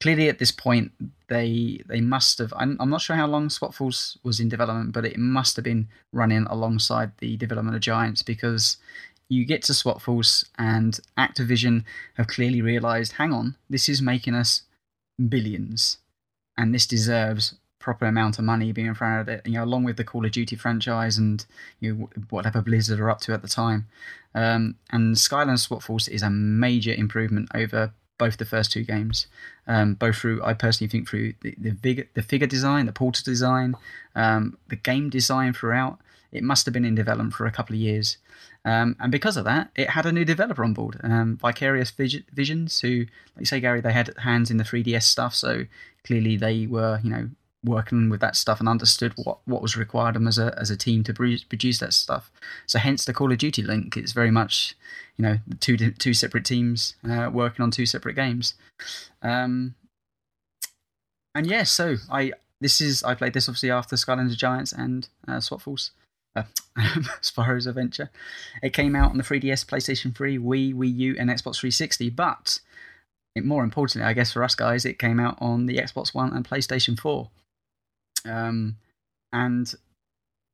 Clearly, at this point, they they must have. I'm, I'm not sure how long Swap Force was in development, but it must have been running alongside the development of Giants because you get to Swap Force and Activision have clearly realized, hang on, this is making us billions, and this deserves proper amount of money being thrown at it. You know, along with the Call of Duty franchise and you know whatever Blizzard are up to at the time. Um, and Skylanders Swap Force is a major improvement over both the first two games. Um, both through, I personally think through the the, figure, the figure design, the portal design, um, the game design throughout. It must have been in development for a couple of years. Um, and because of that, it had a new developer on board, um, Vicarious Visions, who, like you say, Gary, they had hands in the 3DS stuff, so clearly they were, you know, working with that stuff and understood what, what was required of them as a as a team to produce, produce that stuff. So hence the Call of Duty link. It's very much, you know, two two separate teams uh, working on two separate games. Um, and yeah, so I this is I played this obviously after Skylanders Giants and uh, Swapforce. Uh, Spyro's Adventure. It came out on the 3DS, PlayStation 3, Wii, Wii U, and Xbox 360. But it, more importantly, I guess for us guys, it came out on the Xbox One and PlayStation 4. Um, and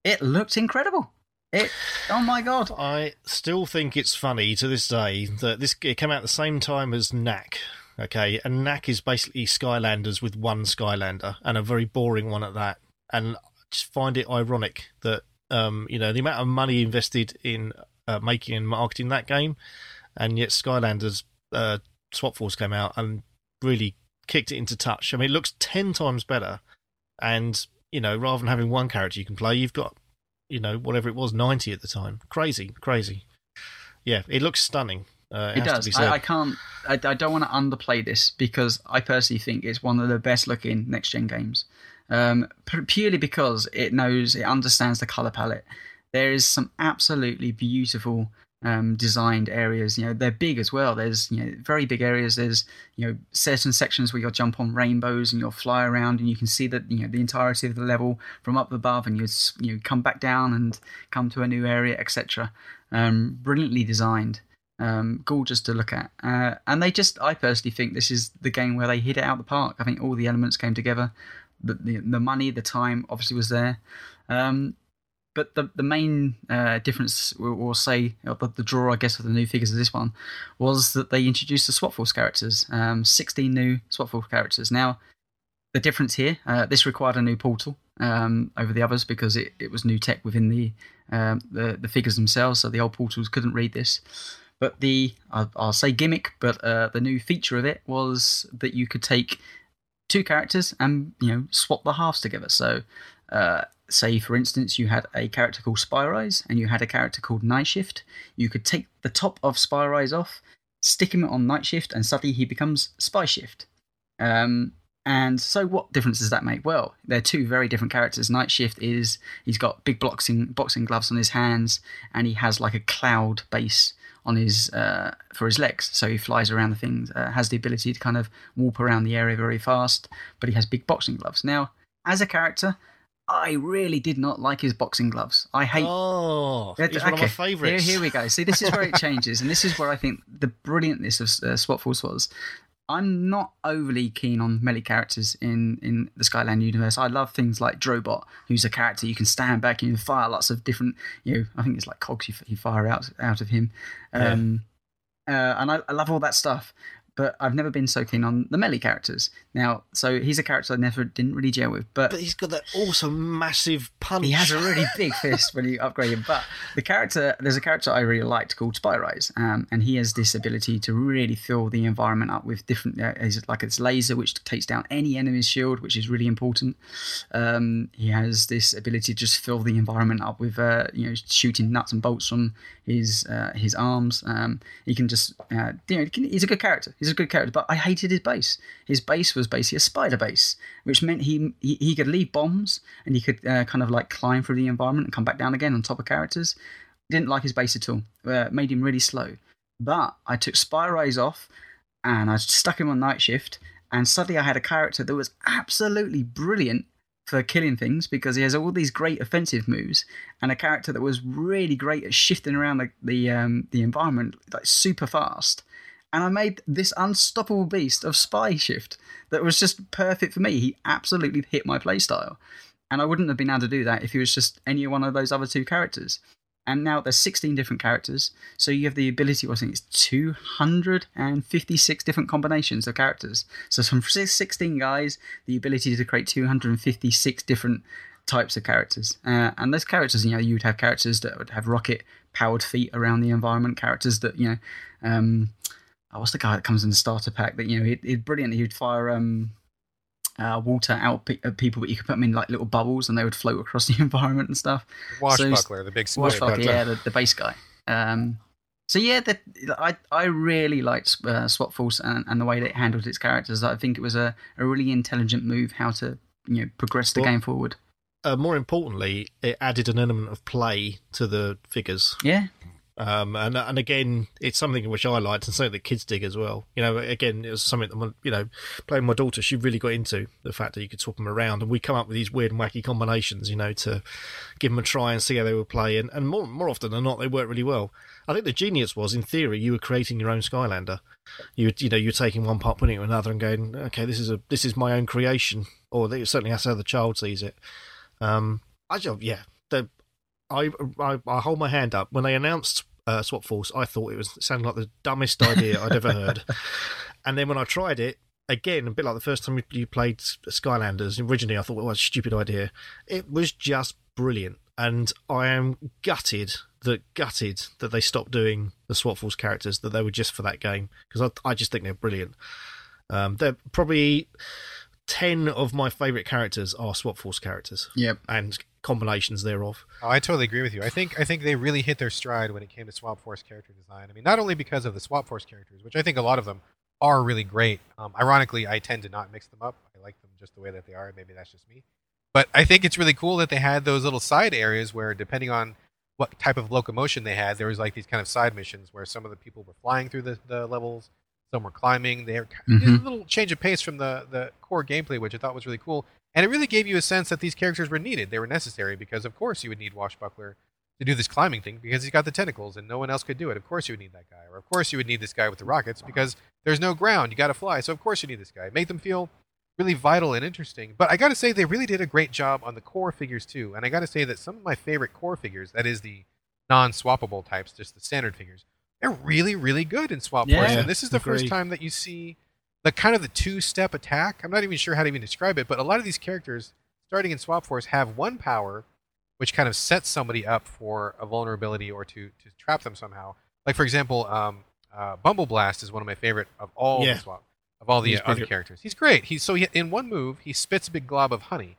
it looked incredible. It, oh my god! I still think it's funny to this day that this it came out at the same time as Knack. Okay, and Knack is basically Skylanders with one Skylander and a very boring one at that. And I just find it ironic that um, you know the amount of money invested in uh, making and marketing that game, and yet Skylanders uh, Swap Force came out and really kicked it into touch. I mean, it looks ten times better, and you know, rather than having one character you can play, you've got you know whatever it was, ninety at the time. Crazy, crazy. Yeah, it looks stunning. Uh, it, It has to be does. I, I can't. I, I don't want to underplay this because I personally think it's one of the best looking next gen games. Um, purely because it knows, it understands the color palette. There is some absolutely beautiful um, designed areas. You know, they're big as well. There's you know very big areas. There's you know certain sections where you'll jump on rainbows and you'll fly around and you can see that you know the entirety of the level from up above and you you come back down and come to a new area, etc. Um, brilliantly designed um, gorgeous to look at. Uh, and they just, I personally think this is the game where they hit it out of the park. I think all the elements came together. The, the, the money, the time obviously was there. Um, but the the main uh, difference, we'll, we'll say, the, the draw, I guess, of the new figures of this one was that they introduced the Swap Force characters, um, 16 new Swap Force characters. Now, the difference here, uh, this required a new portal um, over the others because it, it was new tech within the, um, the the figures themselves, so the old portals couldn't read this. But the I'll, I'll say gimmick, but uh, the new feature of it was that you could take two characters and you know swap the halves together. So, uh, say for instance, you had a character called Spy Rise and you had a character called Night Shift. You could take the top of Spy Rise off, stick him on Night Shift, and suddenly he becomes Spy Shift. Um, and so, what difference does that make? Well, they're two very different characters. Night Shift is he's got big boxing boxing gloves on his hands, and he has like a cloud base on his uh, for his legs, so he flies around the things. Uh, has the ability to kind of warp around the area very fast, but he has big boxing gloves. Now, as a character, I really did not like his boxing gloves. I hate. Oh, Yeah, he's one of my favourites. Here, here we go. See, this is where it changes, and this is where I think the brilliantness of uh, Swap Force was. I'm not overly keen on melee characters in, in the Skyland universe. I love things like Drobot, who's a character you can stand back and you fire lots of different, you know, I think it's like cogs you, you fire out out of him. Um, uh, and I, I love all that stuff. But I've never been so keen on the melee characters. Now, so he's a character I never didn't really gel with, but But he's got that also massive punch. he has a really big fist when you upgrade him. But the character, there's a character I really liked called Spy Rise, um, and he has this ability to really fill the environment up with different. Uh, he's like it's laser which takes down any enemy's shield, which is really important. Um, he has this ability to just fill the environment up with, uh, you know, shooting nuts and bolts from his uh, his arms. Um, he can just, uh, you know, he's a good character. He's a good character, but I hated his base. His base was basically a spider base, which meant he he, he could leave bombs and he could uh, kind of like climb through the environment and come back down again on top of characters. Didn't like his base at all. Uh, made him really slow. But I took Spy Rise off and I stuck him on night shift, and suddenly I had a character that was absolutely brilliant for killing things because he has all these great offensive moves and a character that was really great at shifting around the the, um, the environment like super fast. And I made this unstoppable beast of spy shift that was just perfect for me. He absolutely hit my playstyle. And I wouldn't have been able to do that if he was just any one of those other two characters. And now there's 16 different characters, so you have the ability. I think it's 256 different combinations of characters. So from 16 guys, the ability to create 256 different types of characters. Uh, and those characters, you know, you would have characters that would have rocket powered feet around the environment. Characters that you know, um, oh, what's the guy that comes in the starter pack that you know, he'd, he'd brilliant. He'd fire um, uh, water out pe- at people, but you could put them in like little bubbles and they would float across the environment and stuff. Washbuckler, the big. Washbuckler, yeah, the, the base guy. Um, so yeah, the, I I really liked uh, Swap Force and, and the way that it handled its characters. I think it was a, a really intelligent move how to you know progress the Well- game forward. Uh, more importantly, it added an element of play to the figures. Yeah, Um, and and again, it's something which I liked and something that kids dig as well. You know, again, it was something that my, you know, playing my daughter, she really got into the fact that you could swap them around, and we come up with these weird and wacky combinations, you know, to give them a try and see how they would play. And, and more more often than not, they work really well. I think the genius was, in theory, you were creating your own Skylander. You you know, you're taking one part, putting it in another, and going, okay, this is a this is my own creation, or certainly that's how the child sees it. Um, I just, yeah, the I, I I hold my hand up when they announced uh, Swap Force. I thought it was it sounded like the dumbest idea I'd ever heard. And then when I tried it again, a bit like the first time you played Skylanders, originally I thought it was a stupid idea. It was just brilliant, and I am gutted that gutted that they stopped doing the Swap Force characters that they were just for that game because I I just think they're brilliant. Um, they're probably ten of my favourite characters are Swap Force characters yep. and combinations thereof. Oh, I totally agree with you. I think I think they really hit their stride when it came to Swap Force character design. I mean, not only because of the Swap Force characters, which I think a lot of them are really great. Um, ironically, I tend to not mix them up. I like them just the way that they are. Maybe that's just me. But I think it's really cool that they had those little side areas where, depending on what type of locomotion they had, there was like these kind of side missions where some of the people were flying through the, the levels, some were climbing. They were Mhm. a little change of pace from the the core gameplay, which I thought was really cool. And it really gave you a sense that these characters were needed. They were necessary because, of course, you would need Washbuckler to do this climbing thing because he's got the tentacles and no one else could do it. Of course, you would need that guy. Or, of course, you would need this guy with the rockets because there's no ground. You got to fly. So, of course, you need this guy. Make them feel really vital and interesting. But I got to say, they really did a great job on the core figures, too. And I got to say that some of my favorite core figures, that is the non swappable types, just the standard figures, they're really, really good in Swap Force. Yeah, And this is the first time that you see the kind of the two step attack. I'm not even sure how to even describe it, but a lot of these characters starting in Swap Force have one power which kind of sets somebody up for a vulnerability or to, to trap them somehow. Like for example, um, uh, Bumble Blast is one of my favorite of all Yeah. the swap of all the He's other characters. He's great. He's so he, in one move he spits a big glob of honey,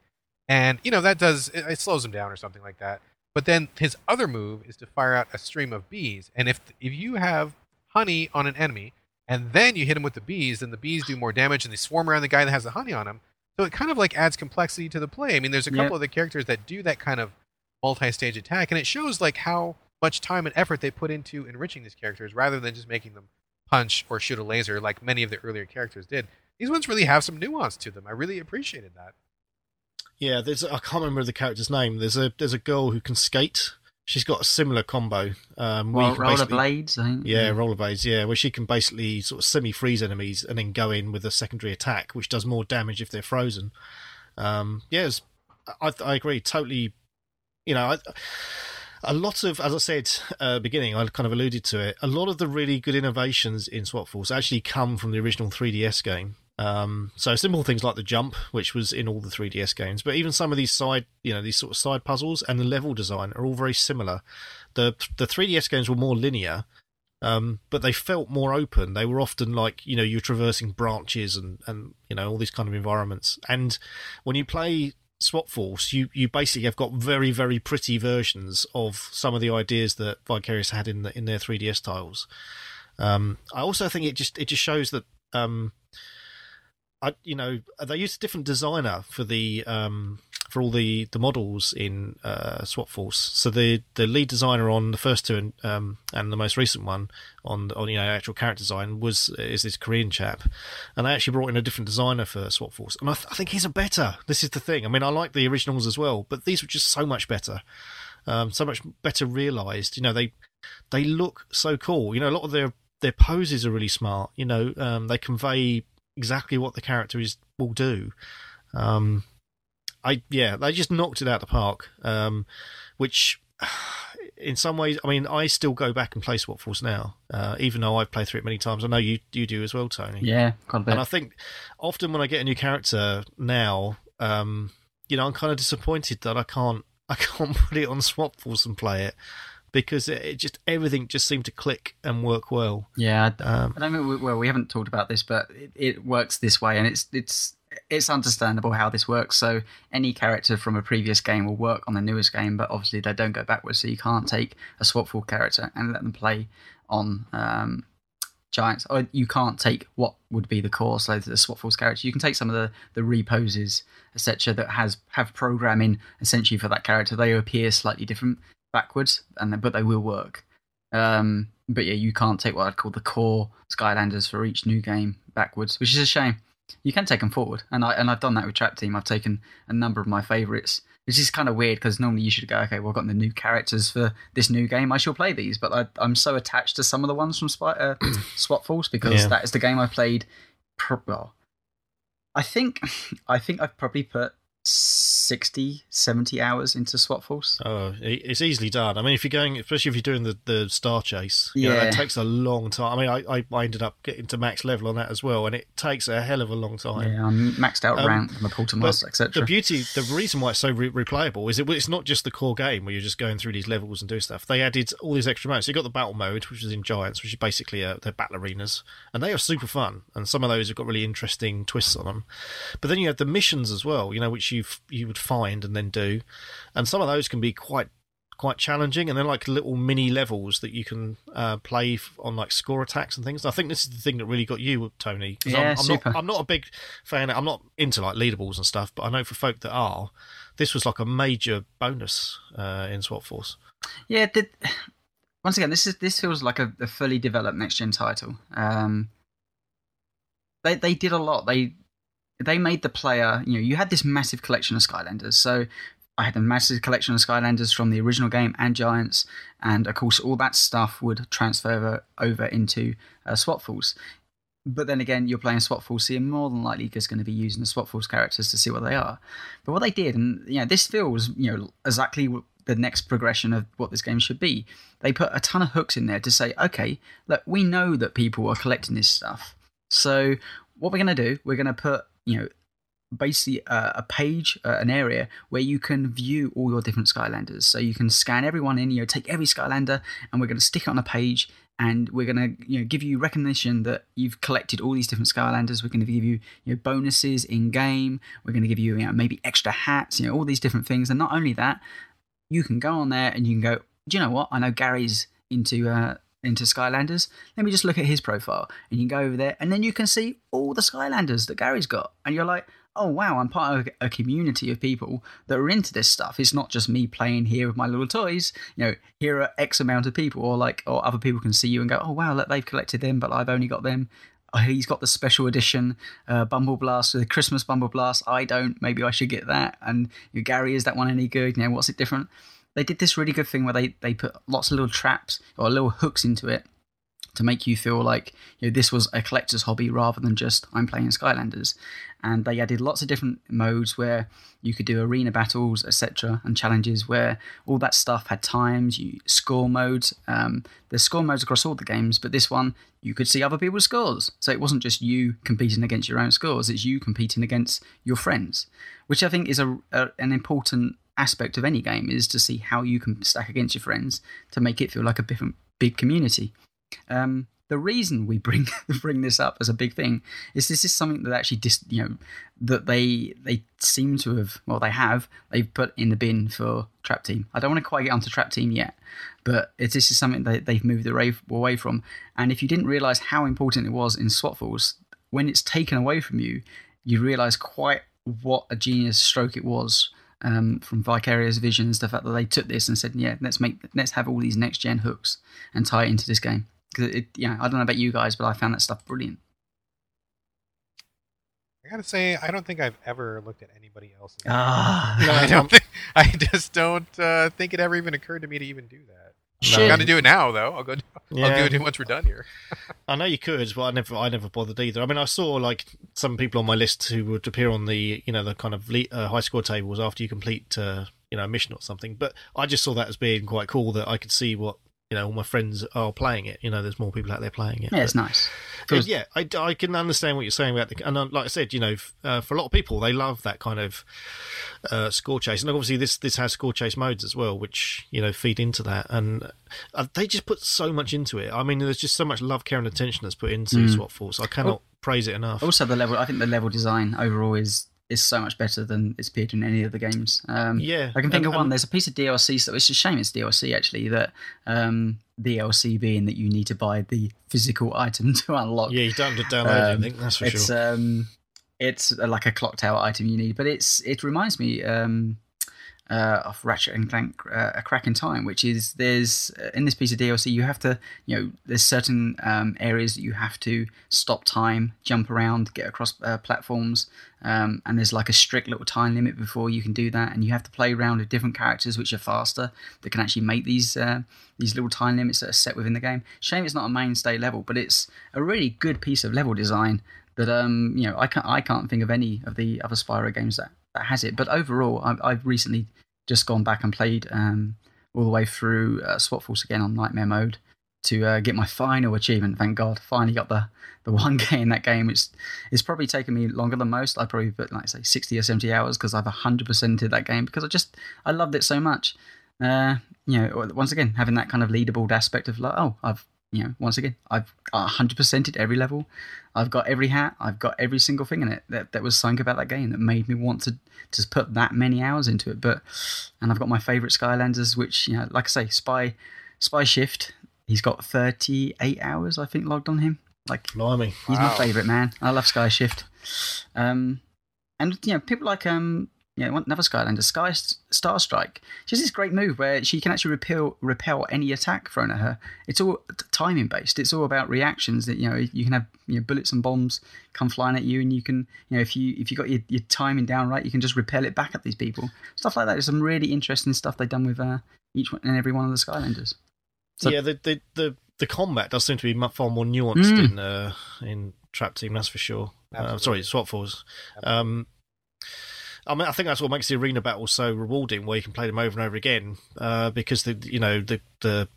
and you know that does it, it slows him down or something like that. But then his other move is to fire out a stream of bees, and if if you have honey on an enemy and then you hit him with the bees, then the bees do more damage and they swarm around the guy that has the honey on him. So it kind of like adds complexity to the play. I mean, there's a couple Yep. of the characters that do that kind of multi-stage attack, and it shows like how much time and effort they put into enriching these characters rather than just making them punch or shoot a laser like many of the earlier characters did. These ones really have some nuance to them. I really appreciated that. Yeah, there's I can't remember the character's name. There's a there's a girl who can skate. She's got a similar combo. Um, Well, rollerblades, I think. Yeah, rollerblades. Yeah, where she can basically sort of semi-freeze enemies and then go in with a secondary attack, which does more damage if they're frozen. Um, yeah, I, I agree. Totally. You know, I, a lot of, as I said uh, beginning, I kind of alluded to it. A lot of the really good innovations in Swap Force actually come from the original 3DS game. Um, so simple things like the jump, which was in all the 3DS games, but even some of these side, you know, these sort of side puzzles and the level design are all very similar. The the 3DS games were more linear, um, but they felt more open. They were often like you know you're traversing branches and and you know all these kind of environments. And when you play Swap Force, you you basically have got very very pretty versions of some of the ideas that Vicarious had in the, in their 3DS titles. Um, I also think it just it just shows that um, I you know they used a different designer for the um, for all the, the models in uh, Swap Force. So the the lead designer on the first two and um, and the most recent one on on you know actual character design was is this Korean chap, and they actually brought in a different designer for Swap Force, and I, th- I think he's a better. This is the thing. I mean, I like the originals as well, but these were just so much better, um, so much better realized. You know, they they look so cool. You know, a lot of their their poses are really smart. You know, um, they convey exactly what the character is will do. Um, I yeah, they just knocked it out the park. Um, which, in some ways, I mean, I still go back and play Force now, uh, even though I've played through it many times. I know you you do as well, Tony. Yeah, quite a bit. And I think often when I get a new character now, um, you know, I'm kind of disappointed that I can't I can't put it on Force and play it because it, it just everything just seemed to click and work well. yeah, Um, I don't well, we haven't talked about this, but it, it works this way, and it's it's it's understandable how this works. So any character from a previous game will work on the newest game, but obviously they don't go backwards. So you can't take a Swap Force character and let them play on um, Giants, or you can't take what would be the core, so the Swap Force's character. You can take some of the the reposes, etc., that has have programming essentially for that character. They appear slightly different backwards, and then- but they will work. Um, but yeah, you can't take what I'd call the core Skylanders for each new game backwards, which is a shame. You can take them forward, and I and I've done that with Trap Team. I've taken a number of my favourites, which is kind of weird because normally you should go, okay, well, I've got the new characters for this new game. I shall play these, but I, I'm so attached to some of the ones from Spy, uh, Force because Yeah. that is the game I played. Pro- well, I think I think I've probably put 60, 70 hours into Swap Force. Oh, it's easily done. I mean, if you're going, especially if you're doing the, the star chase, know, Yeah. that takes a long time. I mean, I, I, ended up getting to max level on that as well, and it takes a hell of a long time. Yeah, I'm maxed out Um, rank, I'm a Porter but The beauty, the reason why it's so re- replayable is it, it's not just the core game where you're just going through these levels and doing stuff. They added all these extra modes. So you got the battle mode, which is in Giants, which is basically uh, they're battle arenas, and they are super fun. And some of those have got really interesting twists on them. But then you have the missions as well, you know, which you you would find and then do, and some of those can be quite quite challenging and they're like little mini levels that you can uh, play on like score attacks and things I think this is the thing that really got you Tony Yeah, I'm, I'm, super. not, I'm not a big fan I'm not into like leaderboards and stuff but I know for folk that are this was like a major bonus uh, in Swap Force Yeah, did, once again, this is this feels like a, a fully developed next gen title. Um, they they did a lot. They they made the player. You know, you had this massive collection of Skylanders. So I had a massive collection of Skylanders from the original game and Giants, and of course, all that stuff would transfer over, into uh, Force. But then again, you're playing Force, so you're more than likely just going to be using the Force characters to see what they are. But what they did, and you know, this feels you know exactly the next progression of what this game should be. They put a ton of hooks in there to say, okay, look, we know that people are collecting this stuff, so what we're going to do, we're going to put you know basically a page, uh, an area where you can view all your different Skylanders. So you can scan everyone in, you know, take every Skylander, and we're going to stick it on a page, and we're going to you know give you recognition that you've collected all these different Skylanders. We're going to give you you know bonuses in game. We're going to give you, you know, maybe extra hats, you know, all these different things. And not only that, you can go on there and you can go, do you know what? I know Gary's into uh, into Skylanders. Let me just look at his profile, and you can go over there, and then you can see all the Skylanders that Gary's got, and you're like, oh wow, I'm part of a community of people that are into this stuff. It's not just me playing here with my little toys. You know, here are X amount of people, or like, or other people can see you and go, oh wow, look, they've collected them, but I've only got them. Oh, he's got the special edition uh, Bumble Blast, the Christmas Bumble Blast. I don't. Maybe I should get that. And you know, Gary, is that one any good? You know, what's it different? They did this really good thing where they they put lots of little traps or little hooks into it to make you feel like you know this was a collector's hobby rather than just I'm playing Skylanders. And they added lots of different modes where you could do arena battles, etc., and challenges where all that stuff had times, you score modes. Um, there's score modes across all the games, but this one you could see other people's scores. So it wasn't just you competing against your own scores; it's you competing against your friends, which I think is a, a an important aspect of any game is to see how you can stack against your friends to make it feel like a different big community. Um, the reason we bring bring this up as a big thing is this is something that actually dis, you know that they they seem to have well they have they've put in the bin for trap team i don't want to quite get onto trap team yet but it, this is something that they've moved away, away from and if you didn't realize how important it was in Swap Force when it's taken away from you you realize quite what a genius stroke it was um, from Vicarious Visions, the fact that they took this and said, "Yeah, let's make, let's have all these next gen hooks and tie it into this game." Because it, you know, I don't know about you guys, but I found that stuff brilliant. I gotta say, I don't think I've ever looked at anybody else's. Ah, No, I don't think. I just don't uh, think it ever even occurred to me to even do that. Shit. I got to do it now, though. I'll go. I'll do it once we're done here. I know you could, but I never, I never bothered either. I mean, I saw like some people on my list who would appear on the, you know, the kind of le- uh, high score tables after you complete, uh, you know, a mission or something. But I just saw that as being quite cool that I could see what, you know, all my friends are playing it. You know, there's more people out there playing it. yeah, it's nice. Uh, yeah, I, I can understand what you're saying about the, and uh, like I said, you know, uh, for a lot of people, they love that kind of uh, score chase, and obviously this this has score chase modes as well, which you know feed into that, and uh, they just put so much into it. I mean, there's just so much love, care, and attention that's put into Mm. Swap Force. I cannot praise it enough. Also, the level. I think the level design overall is is so much better than it's appeared in any of the games. Um, yeah, I can think and- of one. There's a piece of DLC. So it's a shame it's DLC actually. That um, DLC being that you need to buy the physical item to unlock. yeah, you don't have to download it. Um, think that's for it's sure. um, it's like a clock tower item you need, but it's it reminds me um, uh, of Ratchet and Clank: uh, A Crack in Time, which is there's uh, in this piece of DLC you have to you know there's certain um, areas that you have to stop time, jump around, get across uh, platforms, um, and there's like a strict little time limit before you can do that, and you have to play around with different characters which are faster that can actually make these uh, these little time limits that are set within the game. Shame it's not a mainstay level, but it's a really good piece of level design that um you know I can't I can't think of any of the other Spyro games that, that has it. But overall, I've, I've recently just gone back and played um all the way through uh, Swap Force again on Nightmare mode to uh, get my final achievement. Thank God, finally got the the one game in that game. It's it's probably taken me longer than most. I probably put like say sixty or seventy hours because I've hundred percented that game because I just I loved it so much. Uh, you know, once again having that kind of leaderboard aspect of like, oh, I've you know, once again, I've hundred percented every level. I've got every hat. I've got every single thing in it that, that was something about that game that made me want to to put that many hours into it. But and I've got my favourite Skylanders, which you know, like I say, Spy Spy Shift. He's got thirty eight hours, I think, logged on him. Like Blimey. He's Wow. my favourite man. I love Sky Shift. Um, and you know, people like um, you know, another Skylander, Sky Star Strike. She has this great move where she can actually repel repel any attack thrown at her. It's all timing based. It's all about reactions. That you know, you can have you know bullets and bombs come flying at you, and you can you know if you if you got your, your timing down right, you can just repel it back at these people. Stuff like that. There's some really interesting stuff they've done with uh, each one and every one of the Skylanders. So- yeah, the, the the the combat does seem to be far more nuanced Mm. in uh, in Trap Team. That's for sure. Uh, sorry, Swap Force. Um, I mean, I think that's what makes the arena battle so rewarding, where you can play them over and over again, uh, because the you know the the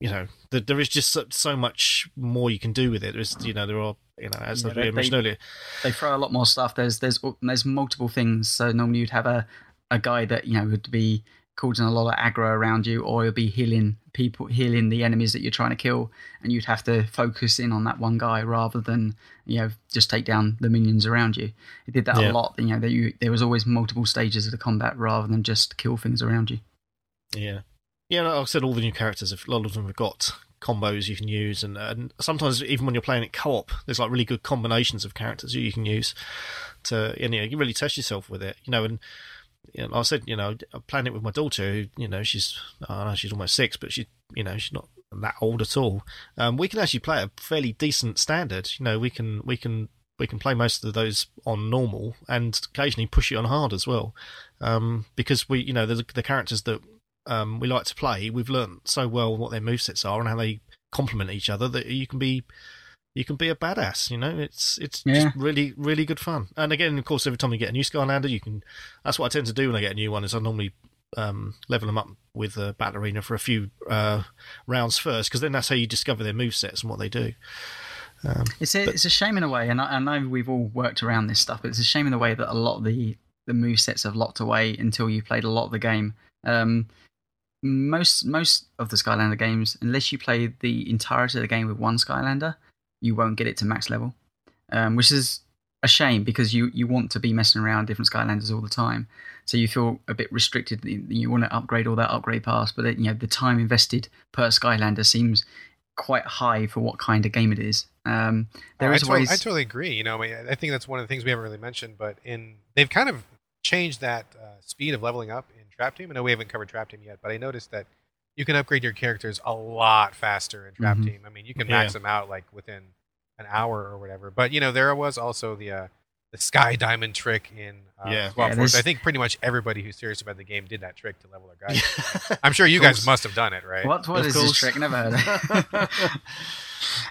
you know the, there is just so, so much more you can do with it. There's you know there are you know as Yeah, I they- mentioned they- earlier. they throw a lot more stuff. There's there's there's multiple things. So normally you'd have a a guy that you know would be causing a lot of aggro around you, or you'll be healing people, healing the enemies that you're trying to kill, and you'd have to focus in on that one guy rather than you know just take down the minions around you. It did that Yeah. a lot. You know, that you, there was always multiple stages of the combat rather than just kill things around you. Yeah, yeah. Like I said all the new characters, a lot of them have got combos you can use, and, and sometimes even when you're playing it co-op, there's like really good combinations of characters you can use to you know you really test yourself with it. You know, and you know, I said you know playing it with my daughter. Who, you know, she's I know she's almost six, but she you know she's not that old at all. Um, we can actually play a fairly decent standard. You know, we can we can we can play most of those on normal and occasionally push it on hard as well, um, because we you know the, the characters that um, we like to play, we've learned so well what their movesets are and how they complement each other that you can be you can be a badass. You know, it's it's Yeah. just really really good fun. And again, of course, every time you get a new Skylander, you can. That's what I tend to do when I get a new one. Is I normally um, level them up with the Battle Arena for a few uh, rounds first, because then that's how you discover their move sets and what they do. Um, It's a, But- it's a shame in a way, and I, I know we've all worked around this stuff, but it's a shame in the way that a lot of the the move sets have locked away until you played a lot of the game. Um, most most of the Skylander games, unless you play the entirety of the game with one Skylander, you won't get it to max level, um, which is a shame because you you want to be messing around different Skylanders all the time, so you feel a bit restricted. You want to upgrade all that upgrade pass, but it, you know the time invested per Skylander seems quite high for what kind of game it is. Um, there Oh, I, is to- ways. I totally agree. You know, I, mean, I think that's one of the things we haven't really mentioned, but in they've kind of changed that uh, speed of leveling up in Trap Team. I know we haven't covered Trap Team yet, but I noticed that you can upgrade your characters a lot faster in Trap Mhm. Team. I mean, you can max Yeah. them out like within an hour or whatever. But you know, there was also the uh, the Sky Diamond trick in uh, Yeah. Swap Yeah, Force. I think pretty much everybody who's serious about the game did that trick to level their guys. I'm sure you guys must have done it, right? What what Of is this trick? Never heard of it.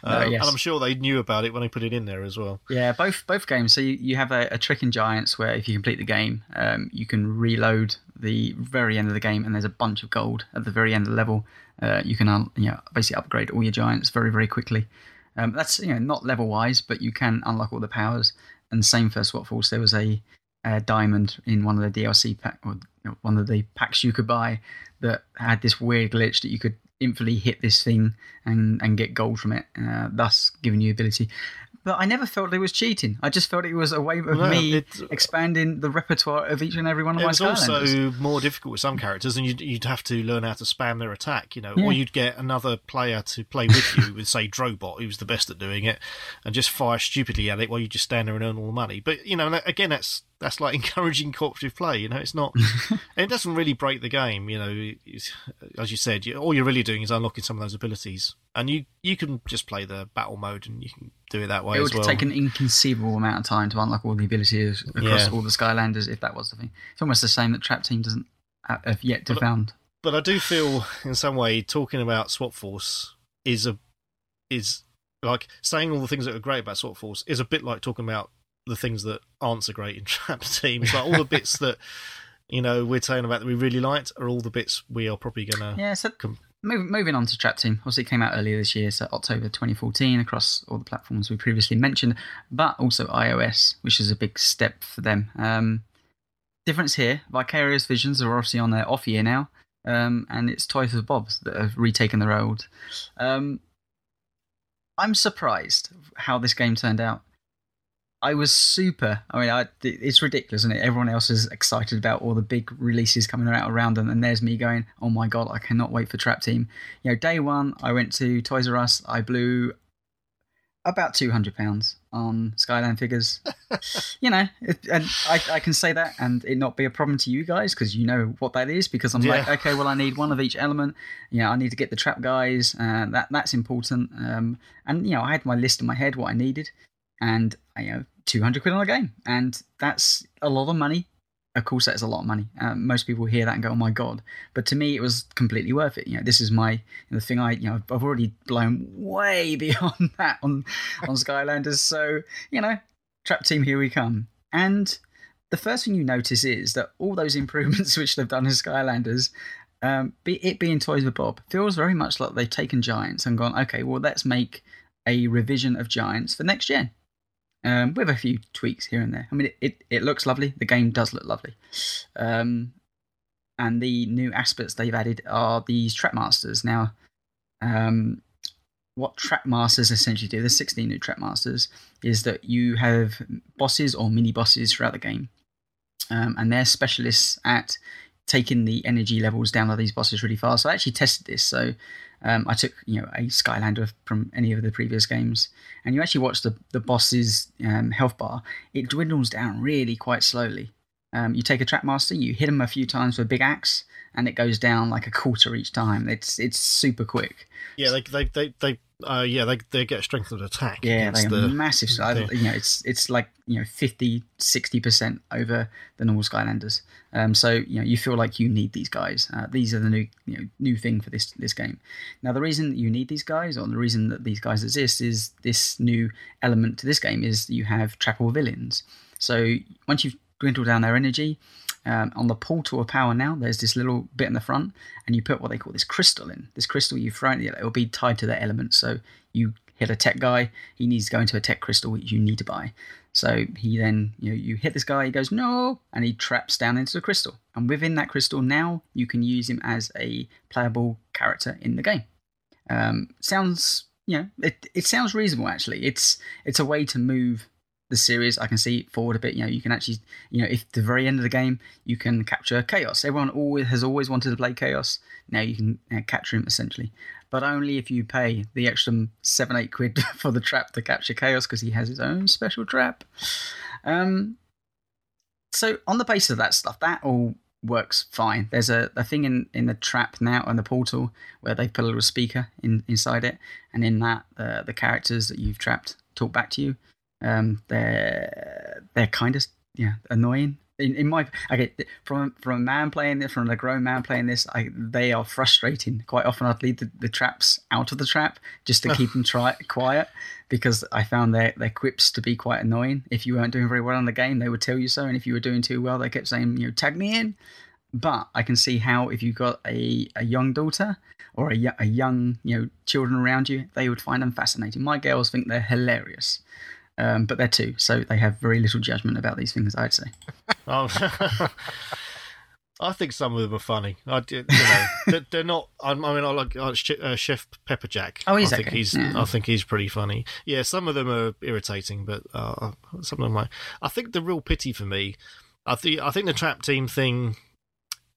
Um, yes. And I'm sure they knew about it when they put it in there as well. yeah, both both games. So you, you have a, a trick in Giants where if you complete the game, um, you can reload the very end of the game, and there's a bunch of gold at the very end of the level. Uh, you can you know, basically upgrade all your Giants very very quickly. Um, that's you know not level wise, but you can unlock all the powers. And same for Swap Force. There was a, a diamond in one of the DLC pack or one of the packs you could buy that had this weird glitch that you could instantly hit this thing and, and get gold from it, uh, thus giving you ability. But I never felt it was cheating. I just felt it was a way of No, me expanding the repertoire of each and every one of It my Skylanders. also more difficult with some characters, and you'd, you'd have to learn how to spam their attack, you know, Yeah. or you'd get another player to play with you with, say, Drobot, who's the best at doing it, and just fire stupidly at it while you just stand there and earn all the money. But you know, again, that's that's like encouraging cooperative play. You know, it's not, it doesn't really break the game. You know, as you said, you, all you're really doing is unlocking some of those abilities, and you you can just play the battle mode and you can do it that way it would well. take an inconceivable amount of time to unlock all the abilities across Yeah. all the Skylanders if that was the thing. It's almost the same that Trap Team doesn't have yet to But- found. but I do feel in some way talking about Swap Force is a is like saying all the things that are great about Swap Force is a bit like talking about the things that aren't so great in Trap Team. It's like all the bits that you know we're saying about that we really liked are all the bits we are probably gonna. Yeah, so com- move, moving on to Trap Team. Obviously, it came out earlier this year, so October 2014, across all the platforms we previously mentioned, but also iOS, which is a big step for them. Um, difference here Vicarious Visions are obviously on their off year now, um, and it's Toys for Bobs that have retaken the road. Um, I'm surprised how this game turned out. I was super. I mean, I, it's ridiculous, isn't it? Everyone else is excited about all the big releases coming out around them, and there's me going, "Oh my god, I cannot wait for Trap Team." You know, day one, I went to Toys R Us. I blew about two hundred pounds on Skyland figures. you know, it, and I, I can say that, and it not be a problem to you guys because you know what that is. Because I'm like, okay, well, I need one of each element. You know, I need to get the trap guys. Uh, that that's important. Um, and you know, I had my list in my head what I needed, and you know, two hundred quid on a game, and that's a lot of money. Of course, that's a lot of money. Um, most people hear that and go, "Oh my god!" But to me, it was completely worth it. You know, this is my the thing. I you know, I've already blown way beyond that on on Skylanders. So you know, Trap Team, here we come. And the first thing you notice is that all those improvements which they've done as Skylanders, um, be it being Toys for Bob, feels very much like they've taken Giants and gone, okay, well, let's make a revision of Giants for next gen. Um, with a few tweaks here and there. I mean, it, it, it looks lovely. The game does look lovely. Um, and the new aspects they've added are these Trap Masters. Now, um, what Trap Masters essentially do, there's 16 new Trap Masters, is that you have bosses or mini bosses throughout the game. Um, and they're specialists at taking the energy levels down of these bosses really fast. So I actually tested this. So um, I took you know a Skylander from any of the previous games, and you actually watch the the boss's um, health bar. It dwindles down really quite slowly. Um, you take a trap master, you hit him a few times with a big axe, and it goes down like a quarter each time. It's it's super quick. Yeah, like they they, they uh, yeah they they get strength of attack. Yeah, they are the- massive. I- you know, it's it's like you know 50, 60 percent over the normal Skylanders. Um, so you know, you feel like you need these guys. Uh, these are the new you know new thing for this this game. Now, the reason that you need these guys, or the reason that these guys exist, is this new element to this game is you have trappable villains. So once you've dwindled down their energy. Um, on the portal of power now, there's this little bit in the front, and you put what they call this crystal in. This crystal you throw in, it will be tied to their element. So you hit a tech guy, he needs to go into a tech crystal which you need to buy. So he then, you know, you hit this guy, he goes no, and he traps down into the crystal. And within that crystal, now you can use him as a playable character in the game. Um, sounds, you know, it it sounds reasonable actually. It's it's a way to move the series. I can see forward a bit. You know, you can actually, you know, if the very end of the game you can capture Chaos. Everyone always has always wanted to play Chaos. Now you can uh, capture him essentially, but only if you pay the extra seven eight quid for the trap to capture Chaos because he has his own special trap. Um, so on the basis of that stuff, that all works fine. There's a, a thing in, in the trap now on the portal where they put a little speaker in inside it, and in that uh, the characters that you've trapped talk back to you. Um, they're they're kind of yeah annoying. In, in my okay from from a man playing this from a grown man playing this I, they are frustrating. Quite often I'd leave the, the traps out of the trap just to keep them try, quiet because I found their their quips to be quite annoying. If you weren't doing very well in the game they would tell you so and if you were doing too well they kept saying you know tag me in. But I can see how if you've got a, a young daughter or a, a young you know children around you they would find them fascinating. My girls think they're hilarious um, but they're two, so they have very little judgment about these things. I'd say. Oh, I think some of them are funny. I do- you know they're, not. I, I mean, I like uh, Chef Pepperjack. Oh, he's I think okay, he's. yeah. I think he's pretty funny. Yeah, some of them are irritating, but uh, some of them. Like, I think the real pity for me. I think. I think the trap team thing.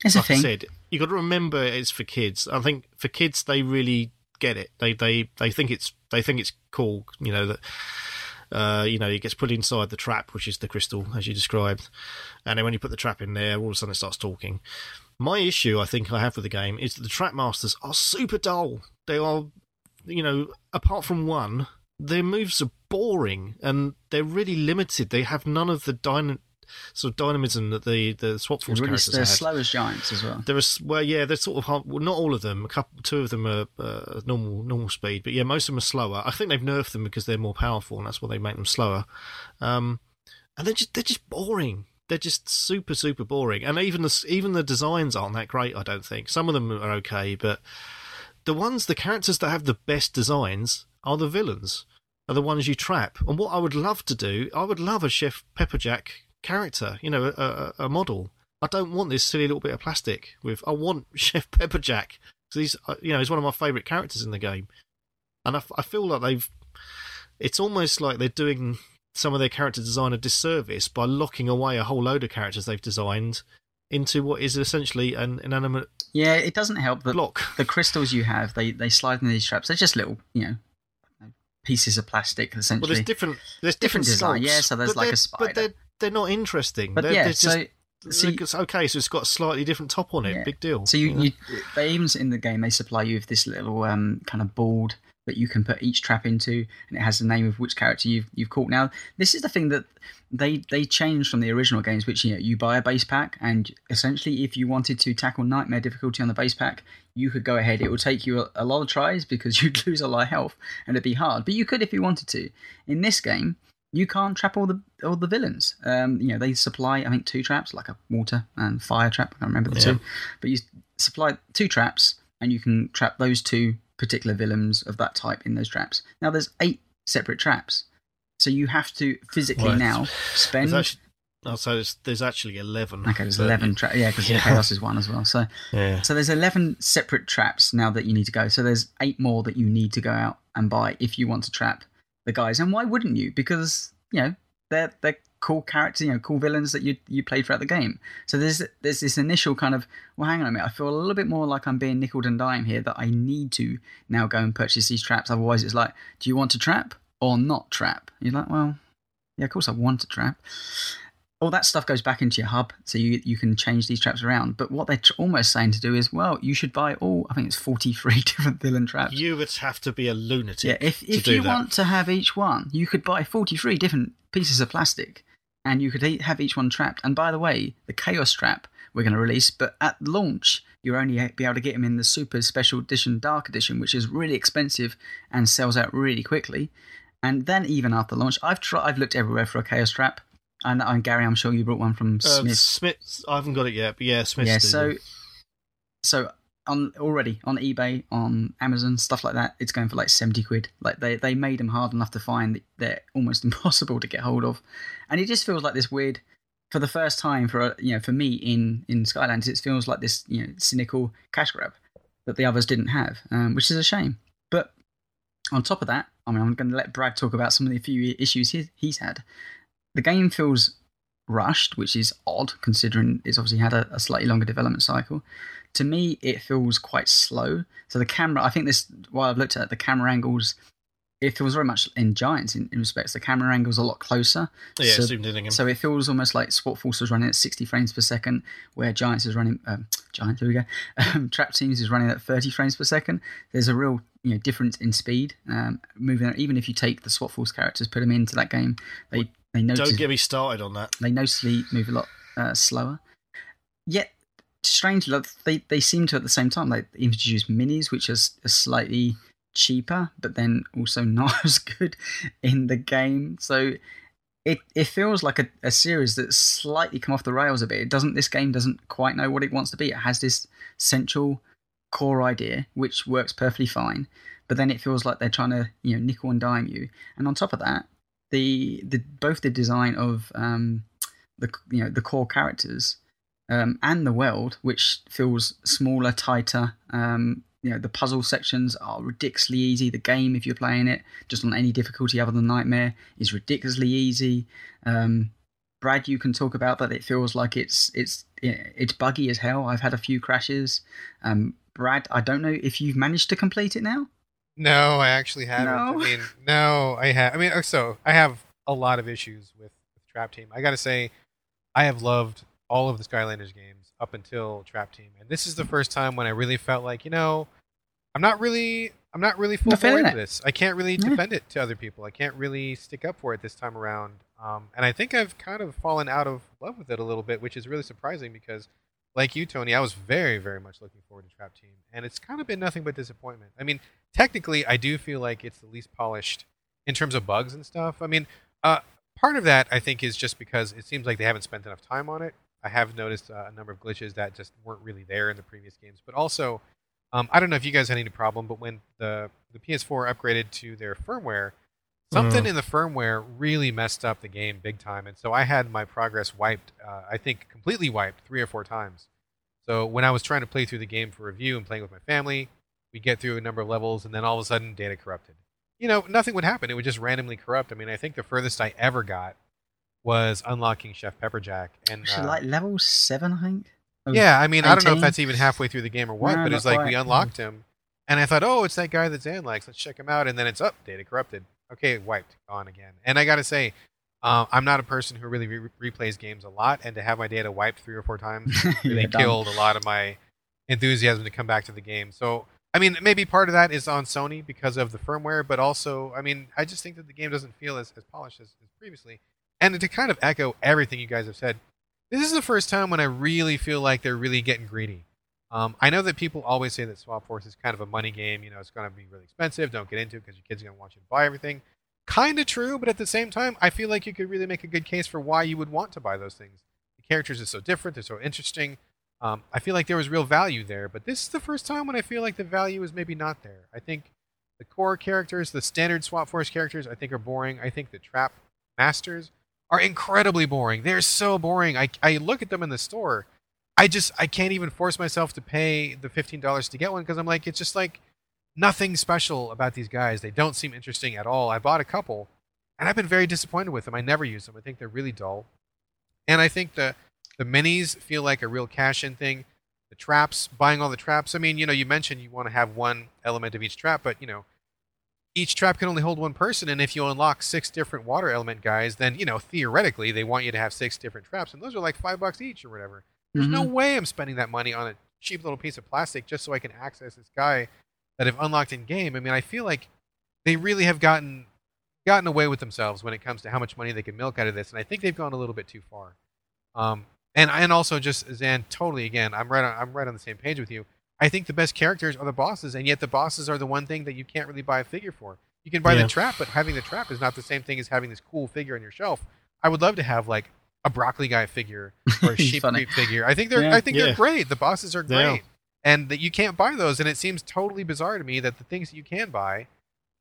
It's a Like I thing. said, you got to remember it's for kids. I think for kids they really get it. They they they think it's they think it's cool. You know that. Uh, you know, it gets put inside the trap, which is the crystal, as you described. And then when you put the trap in there, all of a sudden it starts talking. My issue, I think, I have with the game is that the trap masters are super dull. They are, you know, apart from one, their moves are boring and they're really limited. They have none of the dyna- sort of dynamism that the the swap force Really, characters they're slow as giants as well. There is well, yeah, they're sort of hard, well, not all of them. A couple, two of them are uh, normal normal speed, but yeah, most of them are slower. I think they've nerfed them because they're more powerful, and that's why they make them slower. Um, and they're just they're just boring. They're just super super boring, and even the even the designs aren't that great. I don't think some of them are okay, but the ones the characters that have the best designs are the villains, are the ones you trap. And what I would love to do, I would love a Chef Pepperjack character, you know, a, a, model. I don't want this silly little bit of plastic with. I want Chef Pepperjack because he's, uh, you know, he's one of my favourite characters in the game, and I feel like they've. It's almost like they're doing some of their character design a disservice by locking away a whole load of characters they've designed into what is essentially an inanimate Yeah, it doesn't help that block. the crystals you have they they slide in these traps. They're just little, you know, pieces of plastic Well, essentially. there's different. There's Different different, design, sculpts, yeah, so there's like a spider. But they're they're not interesting. but they're, yeah, they're just, so so you- it's okay. So it's got a slightly different top on it. Yeah. Big deal. So you, know? you they even in the game they supply you with this little um, kind of board that you can put each trap into, and it has the name of which character you've you've caught. Now this is the thing that they they changed from the original games, which you know you buy a base pack, and essentially if you wanted to tackle nightmare difficulty on the base pack, you could go ahead. It would take you a, a lot of tries because you'd lose a lot of health and it'd be hard, but you could if you wanted to. In this game. You can't trap all the all the villains. Um, you know they supply, I think, two traps, like a water and fire trap. I can't remember the Yeah. two, but you supply two traps and you can trap those two particular villains of that type in those traps. Now there's eight separate traps, so you have to physically Right. now There's spend. actually, oh, so there's, there's actually eleven. okay, there's but- eleven traps. Yeah, because Yeah. chaos is one as well. So Yeah. so there's eleven separate traps now that you need to go. So there's eight more that you need to go out and buy if you want to trap the guys. And why wouldn't you? Because you know they're they're cool characters, you know, cool villains that you you played throughout the game. So there's there's this initial kind of well, hang on a minute, I feel a little bit more like I'm being nickled and dime here that I need to now go and purchase these traps. Otherwise, it's like, do you want to trap or not trap? You're like, well, yeah, of course I want to trap all that stuff goes back into your hub, so you you can change these traps around. But what they're almost saying to do is, well, you should buy all. I think it's forty three different villain traps. You would have to be a lunatic. Yeah, if if you that. want to have each one, you could buy forty three different pieces of plastic, and you could have each one trapped. And by the way, the Chaos trap we're going to release, but at launch you only be able to get them in the Super Special Edition Dark Edition, which is really expensive and sells out really quickly. And then even after launch, I've tried, I've looked everywhere for a Chaos trap. And, and Gary, I'm sure you brought one from Smith. Uh, Smith, I haven't got it yet, but yeah, Smith. Yeah, so so on already on eBay, on Amazon, stuff like that, it's going for like seventy quid. Like they they made them hard enough to find; they're almost impossible to get hold of, and it just feels like this weird. For the first time, for you know, for me in in Skylanders, it feels like this you know cynical cash grab that the others didn't have, um, which is a shame. But on top of that, I mean, I'm going to let Brad talk about some of the few issues he's, he's had the game feels rushed, which is odd considering it's obviously had a, a, slightly longer development cycle. To me, it feels quite slow. So the camera, I think this, while I've looked at it, the camera angles, it feels very much in Giants in, in respects. The camera angle's a lot closer. Yeah, so, zoomed in again. So it feels almost like Swap Force was running at 60 frames per second, where Giants is running, um, Giants, here we go, um, Trap Teams is running at 30 frames per second. There's a real you know difference in speed. Um, moving even if you take the Swap Force characters, put them into that game, they they notice, Don't get me started on that. They noticeably move a lot uh, slower. Yet, strangely, they, they seem to at the same time like introduce minis, which are, are slightly cheaper, but then also not as good in the game. So it it feels like a, a series that's slightly come off the rails a bit. It doesn't. This game doesn't quite know what it wants to be. It has this central core idea which works perfectly fine, but then it feels like they're trying to you know nickel and dime you. And on top of that, the the both the design of um, the you know the core characters um, and the world, which feels smaller, tighter. Um, you know the puzzle sections are ridiculously easy. The game, if you're playing it just on any difficulty other than Nightmare, is ridiculously easy. Um, Brad, you can talk about that. It feels like it's it's it's buggy as hell. I've had a few crashes. Um, Brad, I don't know if you've managed to complete it now. No, I actually haven't. No. I mean, no, I have. I mean, so I have a lot of issues with, with Trap Team. I got to say, I have loved all of the Skylanders games up until Trap Team, and this is the first time when I really felt like, you know, I'm not really, I'm not really full for into this. I can't really yeah. defend it to other people. I can't really stick up for it this time around. Um, and I think I've kind of fallen out of love with it a little bit, which is really surprising because like you, Tony, I was very, very much looking forward to Trap Team, and it's kind of been nothing but disappointment. I mean, technically, I do feel like it's the least polished in terms of bugs and stuff. I mean, uh, part of that I think is just because it seems like they haven't spent enough time on it. I have noticed uh, a number of glitches that just weren't really there in the previous games, but also, um, I don't know if you guys had any problem, but when the the PS4 upgraded to their firmware, something mm. in the firmware really messed up the game big time, and so I had my progress wiped. Uh, I think completely wiped three or four times. So when I was trying to play through the game for review and playing with my family, we get through a number of levels, and then all of a sudden, data corrupted. You know, nothing would happen; it would just randomly corrupt. I mean, I think the furthest I ever got was unlocking Chef Pepperjack, and uh, like level seven, I think. Yeah, I mean, 18? I don't know if that's even halfway through the game or what, no, but it's like quite. we unlocked him, and I thought, oh, it's that guy that Zan likes. Let's check him out, and then it's up, data corrupted. Okay, wiped, gone again. And I got to say, uh, I'm not a person who really re- replays games a lot, and to have my data wiped three or four times really killed a lot of my enthusiasm to come back to the game. So, I mean, maybe part of that is on Sony because of the firmware, but also, I mean, I just think that the game doesn't feel as, as polished as, as previously. And to kind of echo everything you guys have said, this is the first time when I really feel like they're really getting greedy. Um, I know that people always say that Swap Force is kind of a money game. You know, it's going to be really expensive. Don't get into it because your kids are going to want you to buy everything kind of true, but at the same time, I feel like you could really make a good case for why you would want to buy those things. The characters are so different, they're so interesting. Um, I feel like there was real value there, but this is the first time when I feel like the value is maybe not there. I think the core characters, the standard Swap Force characters, I think are boring. I think the Trap Masters are incredibly boring. They're so boring. I, I look at them in the store. I just I can't even force myself to pay the fifteen dollars to get one because I'm like it's just like nothing special about these guys. They don't seem interesting at all. I bought a couple, and I've been very disappointed with them. I never use them. I think they're really dull, and I think the the minis feel like a real cash-in thing. The traps, buying all the traps. I mean, you know, you mentioned you want to have one element of each trap, but you know, each trap can only hold one person, and if you unlock six different water element guys, then you know theoretically they want you to have six different traps, and those are like five bucks each or whatever. There's no Mhm. way I'm spending that money on a cheap little piece of plastic just so I can access this guy that I've unlocked in game. I mean, I feel like they really have gotten gotten away with themselves when it comes to how much money they can milk out of this, and I think they've gone a little bit too far. Um, and and also just Zan, totally again, I'm right on, I'm right on the same page with you. I think the best characters are the bosses, and yet the bosses are the one thing that you can't really buy a figure for. You can buy Yeah. the trap, but having the trap is not the same thing as having this cool figure on your shelf. I would love to have like a broccoli guy figure or a sheep. Creep figure. I think they're Yeah. I think Yeah. they're great. The bosses are. great, and that you can't buy those. And it seems totally bizarre to me that the things that you can buy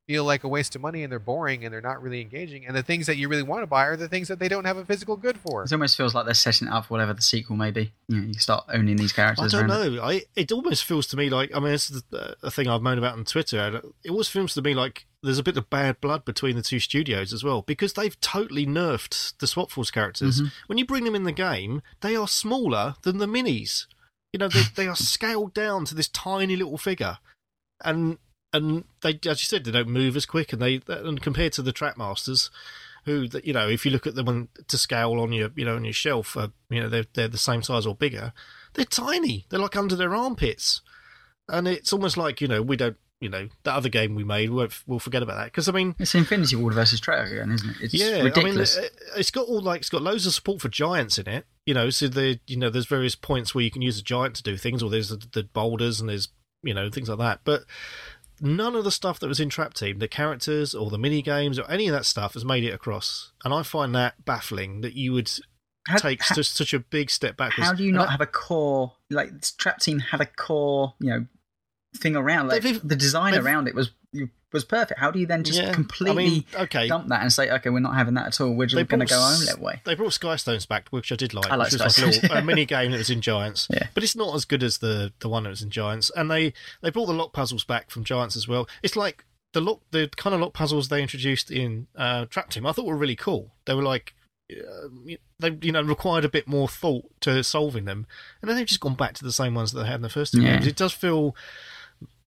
feel like a waste of money and they're boring and they're not really engaging. And the things that you really want to buy are the things that they don't have a physical good for. It almost feels like they're setting it up whatever the sequel may be. You know, you start owning these characters. I don't around it. know. I it almost feels to me like I mean, this is the, a thing I've moaned about on Twitter. and It always feels to me like there's a bit of bad blood between the two studios as well because they've totally nerfed the Swap Force characters. Mhm. When you bring them in the game, they are smaller than the minis. You know, they they are scaled down to this tiny little figure, and and they, as you said, they don't move as quick, and they and compared to the Trap Masters, who you know, if you look at them on, to scale on your you know on your shelf, uh, you know they're they're the same size or bigger. They're tiny. They're like under their armpits, and it's almost like you know we don't you know that other game we made we won't, we'll forget about that because I mean It's Infinity Ward versus Treyarch again, isn't it? It's yeah, ridiculous. I mean, it- it's got all like it's got loads of support for giants in it. You know, so the you know there's various points where you can use a giant to do things, or there's the, the boulders and there's you know things like that. But none of the stuff that was in Trap Team, the characters or the mini games or any of that stuff, has made it across. And I find that baffling that you would How- take how- just such a big step backwards. How do you not that- have a core like Trap Team had a core, you know, thing around? Like the design around it was was perfect. How do you then just Yeah, completely I mean, okay, dump that and say, okay, we're not having that at all. We're just going to go own little way. They brought Skystones back, which I did like. I like which was like a, little, a mini game that was in Giants. Yeah. But it's not as good as the, the one that was in Giants. And they, they brought the lock puzzles back from Giants as well. It's like the lock the kind of lock puzzles they introduced in uh, Trap Team. I thought were really cool. They were like uh, they you know required a bit more thought to solving them, and then they've just gone back to the same ones that they had in the first two Yeah. games. It does feel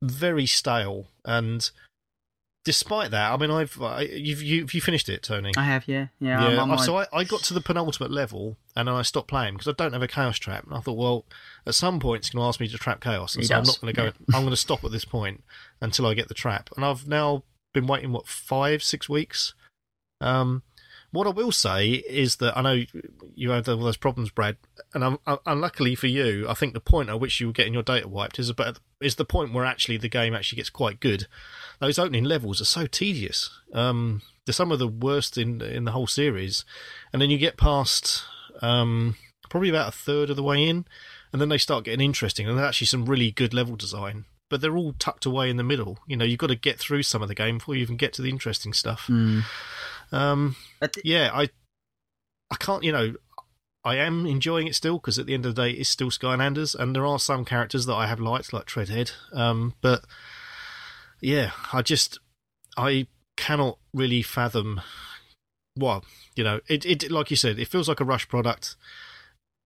very stale and. Despite that, I mean, I've I, you've you, you finished it, Tony. I have, yeah, yeah. I'm Yeah, I- so I, I got to the penultimate level and then I stopped playing because I don't have a chaos trap. And I thought, well, at some point it's going to ask me to trap chaos, and so I'm not going to go. I'm going to stop at this point until I get the trap. And I've now been waiting what five, six weeks. Um, what I will say is that I know you had all those problems, Brad, and um, un- unluckily for you, I think the point at which you were getting your data wiped is about is the point where actually the game actually gets quite good. Those opening levels are so tedious. Um, they're some of the worst in in the whole series, and then you get past um, probably about a third of the way in, and then they start getting interesting, and there's actually some really good level design. But they're all tucked away in the middle. You know, you've got to get through some of the game before you even get to the interesting stuff. Hmm. Um, yeah, I, I can't. You know, I am enjoying it still because at the end of the day, it's still Skylanders, and there are some characters that I have liked, like Treadhead. Um, but yeah, I just I cannot really fathom. Well, you know, it it like you said, it feels like a rush product,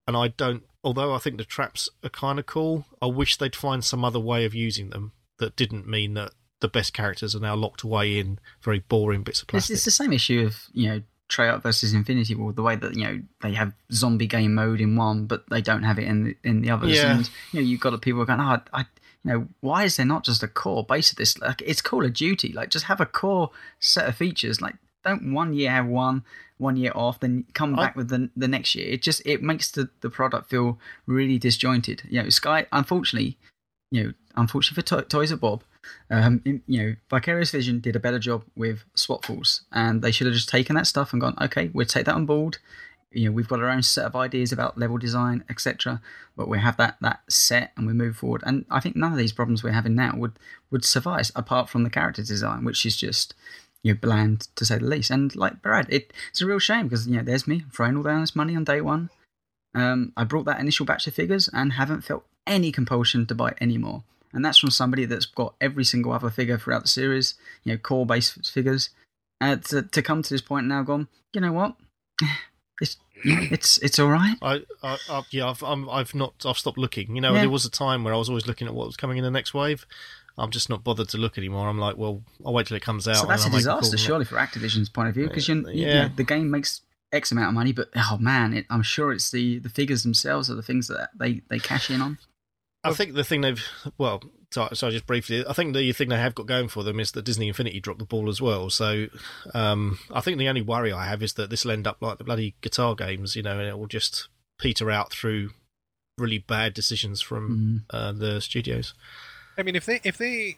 and I don't. Although I think the traps are kind of cool, I wish they'd find some other way of using them that didn't mean that the best characters are now locked away in very boring bits of It's, plastic. it's the same issue of you know Treyarch versus Infinity Ward, The way that you know they have zombie game mode in one, but they don't have it in the, in the others. Yeah. And you know you've got people going, oh, I, you know, why is there not just a core base of this? Like it's Call of Duty. Like just have a core set of features. Like don't one year have one, one year off, then come I- back with the the next year. It just it makes the the product feel really disjointed. You know, Sky unfortunately, you know, unfortunately for to- Toys for Bob, um, in- you know, Vicarious Vision did a better job with Swap Force, and they should have just taken that stuff and gone, okay, we'll take that on board. You know, we've got our own set of ideas about level design, etc. But we have that that set, and we move forward. And I think none of these problems we're having now would would suffice, apart from the character design, which is just you know bland to say the least. And like Brad, it, it's a real shame because you know there's me throwing all down this money on day one. Um, I brought that initial batch of figures and haven't felt any compulsion to buy any more. And that's from somebody that's got every single other figure throughout the series, you know, core base figures. uh, to to come to this point now, gone. You know what? It's it's all right. I, I, I yeah, I've I'm, I've not I've stopped looking. You know, Yeah. there was a time where I was always looking at what was coming in the next wave. I'm just not bothered to look anymore. I'm like, well, I'll wait till it comes out. So that's a and I'll make call disaster, surely, for Activision's point of view, because you, you Yeah. know, the game makes X amount of money, but oh man, it, I'm sure it's the the figures themselves are the things that they they cash in on. I think the thing they've well, so, so just briefly, I think the thing they have got going for them is that Disney Infinity dropped the ball as well. So um, I think the only worry I have is that this will end up like the bloody guitar games, you know, and it will just peter out through really bad decisions from Mm. uh, the studios. I mean, if they if they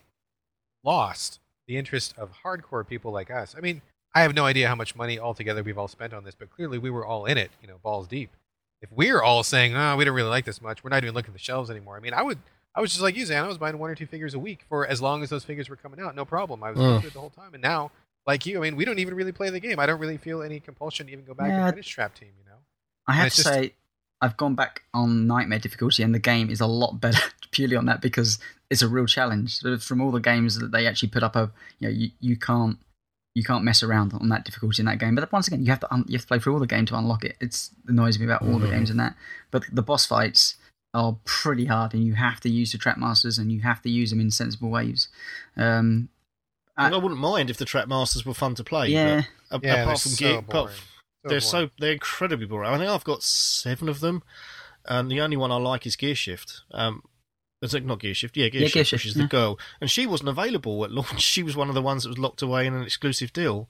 lost the interest of hardcore people like us, I mean, I have no idea how much money altogether we've all spent on this, but clearly we were all in it, you know, balls deep. If we're all saying, "Oh, we don't really like this much," we're not even looking at the shelves anymore. I mean, I would, I was just like you, Zan. I was buying one or two figures a week for as long as those figures were coming out, no problem. I was Mm. it the whole time, and now, like you, I mean, we don't even really play the game. I don't really feel any compulsion to even go back Yeah. and finish Trap Team. You know, I have to just- say, I've gone back on Nightmare difficulty, and the game is a lot better purely on that because it's a real challenge. From all the games that they actually put up, of you know, you, you can't you can't mess around on that difficulty in that game. But once again, you have to un- you have to play through all the game to unlock it. It's annoys me about all the Mhm. games in that. But the boss fights are pretty hard, and you have to use the trap masters, and you have to use them in sensible ways. Um, I- And I wouldn't mind if the Trap Masters were fun to play. yeah, but a- yeah, they're apart from so Gear, apart So they're boring. so they're incredibly boring. I think I've got seven of them, and the only one I like is Gear Shift. Um, is it not Gear Shift? Yeah, Gear Yeah, Shift, Gear which is yeah. the girl, and she wasn't available at launch. She was one of the ones that was locked away in an exclusive deal.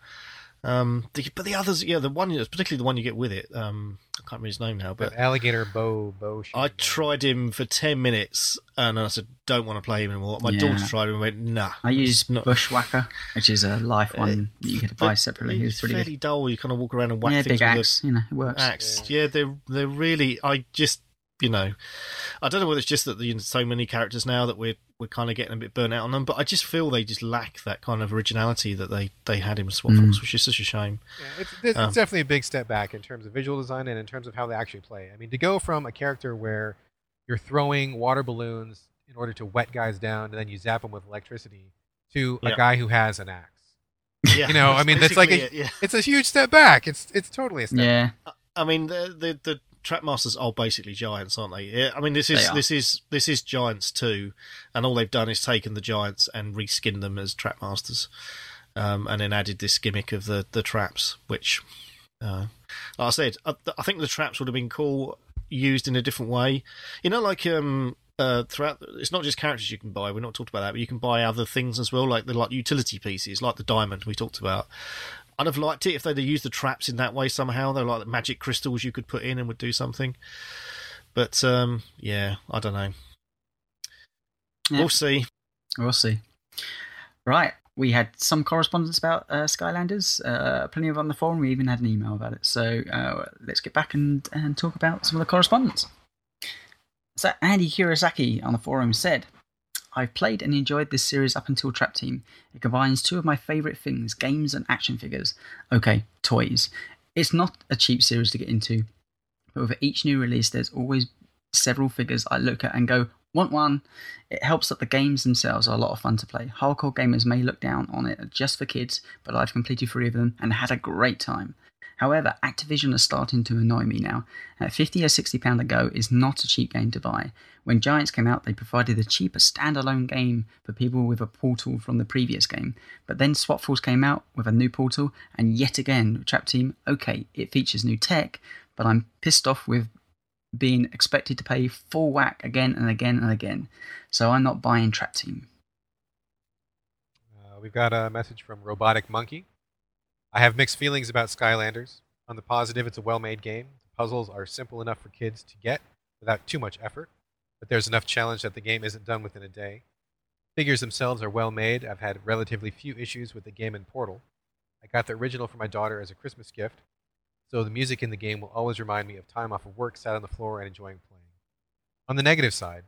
Um, the, but the others, yeah, the one, particularly the one you get with it. Um, I can't remember his name now, but But alligator bow bow. I tried him for ten minutes, and I said, "Don't want to play him anymore." My Yeah. daughter tried him and went, "Nah." I use it's not- Bushwhacker, which is a life one that you could buy separately. It's It's pretty fairly good. dull. You kind of walk around and whack Yeah, things big with axe. You know, it works. axe. Yeah, they're they're really. I just you know, I don't know whether it's just that there's so many characters now that we're we're kind of getting a bit burnt out on them, but I just feel they just lack that kind of originality that they they had in Swap Mm. Force, which is such a shame. Yeah, it's, it's, Um, it's definitely a big step back in terms of visual design and in terms of how they actually play. I mean, to go from a character where you're throwing water balloons in order to wet guys down and then you zap them with electricity to a guy who has an axe. Yeah, You know, I mean, that's like a- it, yeah. It's a huge step back. It's it's totally a step. Yeah, I mean, the the, the trap masters are basically giants, aren't they? Yeah, I mean, this is this is this is giants too, and all they've done is taken the giants and reskinned them as trap masters, um, and then added this gimmick of the the traps, which, uh, like I said, I, I think the traps would have been cool used in a different way. You know, like um. Uh, throughout, it's not just characters you can buy. We're not talked about that, but you can buy other things as well, like the like utility pieces, like the diamond we talked about. I'd have liked it if they'd have used the traps in that way somehow. They're like the magic crystals you could put in and would do something. But um, yeah, I don't know. Yeah. We'll see. we'll see. Right, we had some correspondence about uh, Skylanders, uh, plenty of on the forum. We even had an email about it. So uh, let's get back and, and talk about some of the correspondence. So Andy Kurosaki on the forum said, I've played and enjoyed this series up until Trap Team. It combines two of my favourite things games and action figures. Okay, toys. It's not a cheap series to get into, but with each new release, there's always several figures I look at and go, want one. It helps that the games themselves are a lot of fun to play. Hardcore gamers may look down on it just for kids, but I've completed three of them and had a great time. However, Activision is starting to annoy me now. At 50 or 60 pound a go is not a cheap game to buy. When Giants came out, they provided a cheaper standalone game for people with a portal from the previous game. But then Swap Force came out with a new portal, and yet again, Trap Team, okay, it features new tech, but I'm pissed off with being expected to pay full whack again and again and again. So I'm not buying Trap Team. Uh, we've got a message from Robotic Monkey. I have mixed feelings about Skylanders. On the positive, it's a well made game. The puzzles are simple enough for kids to get without too much effort, but there's enough challenge that the game isn't done within a day. Figures themselves are well made. I've had relatively few issues with the game and Portal. I got the original for my daughter as a Christmas gift, so the music in the game will always remind me of time off of work, sat on the floor, and enjoying playing. On the negative side,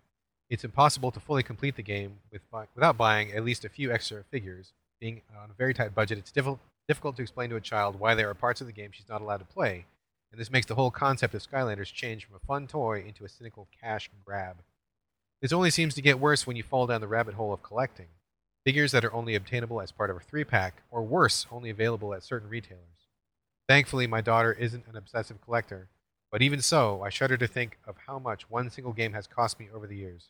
it's impossible to fully complete the game with without buying at least a few extra figures. Being on a very tight budget, it's difficult difficult to explain to a child why there are parts of the game she's not allowed to play, and this makes the whole concept of Skylanders change from a fun toy into a cynical cash grab. This only seems to get worse when you fall down the rabbit hole of collecting. figures that are only obtainable as part of a three pack, or worse, only available at certain retailers. Thankfully, my daughter isn't an obsessive collector, but even so, I shudder to think of how much one single game has cost me over the years.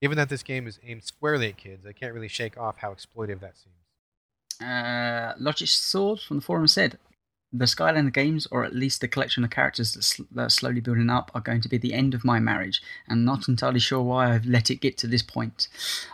Given that this game is aimed squarely at kids, I can't really shake off how exploitive that seems. Uh, Logic Sword from the forum said, the Skylander games, or at least the collection of characters that, sl- that are slowly building up, are going to be the end of my marriage, and not entirely sure why I've let it get to this point.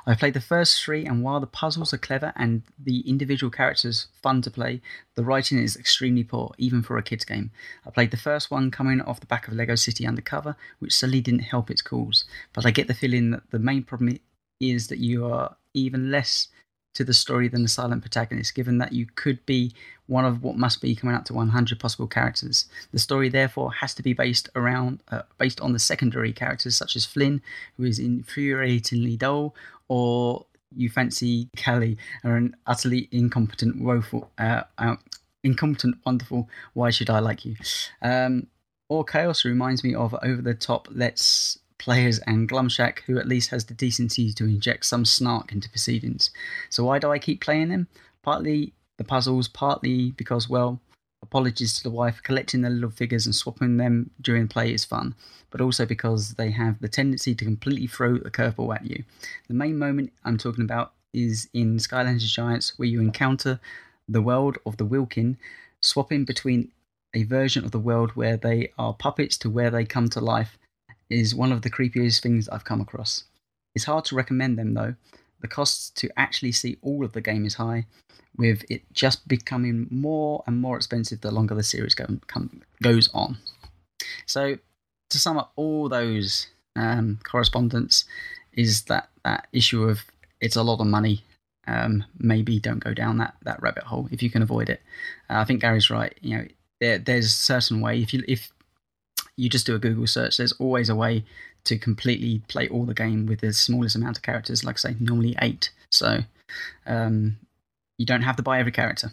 I've played the first three, and while the puzzles are clever and the individual characters fun to play, the writing is extremely poor, even for a kids' game. I played the first one coming off the back of Lego City Undercover, which certainly didn't help its cause, but I get the feeling that the main problem is that you are even less to the story than the silent protagonist, given that you could be one of what must be coming up to 100 possible characters. The story, therefore, has to be based around uh, based on the secondary characters, such as Flynn, who is infuriatingly dull, or you fancy Cali, or an utterly incompetent, woeful, uh, uh, incompetent, wonderful. Why should I like you? Um, or Chaos reminds me of over the top. Let's players and Glumshanks, who at least has the decency to inject some snark into proceedings. So why do I keep playing them? Partly the puzzles, partly because, well, apologies to the wife, collecting the little figures and swapping them during play is fun, but also because they have the tendency to completely throw the curveball at you. The main moment I'm talking about is in Skylanders Giants, where you encounter the world of the Wilikin, swapping between a version of the world where they are puppets to where they come to life is one of the creepiest things I've come across. It's hard to recommend them though. The cost to actually see all of the game is high, with it just becoming more and more expensive the longer the series go, come, goes on. So, to sum up all those um, correspondence, is that that issue of it's a lot of money. Um, maybe don't go down that, that rabbit hole if you can avoid it. Uh, I think Gary's right. You know, there, there's a certain way if you if you just do a Google search, there's always a way to completely play all the game with the smallest amount of characters, like I say, normally eight. So um, you don't have to buy every character.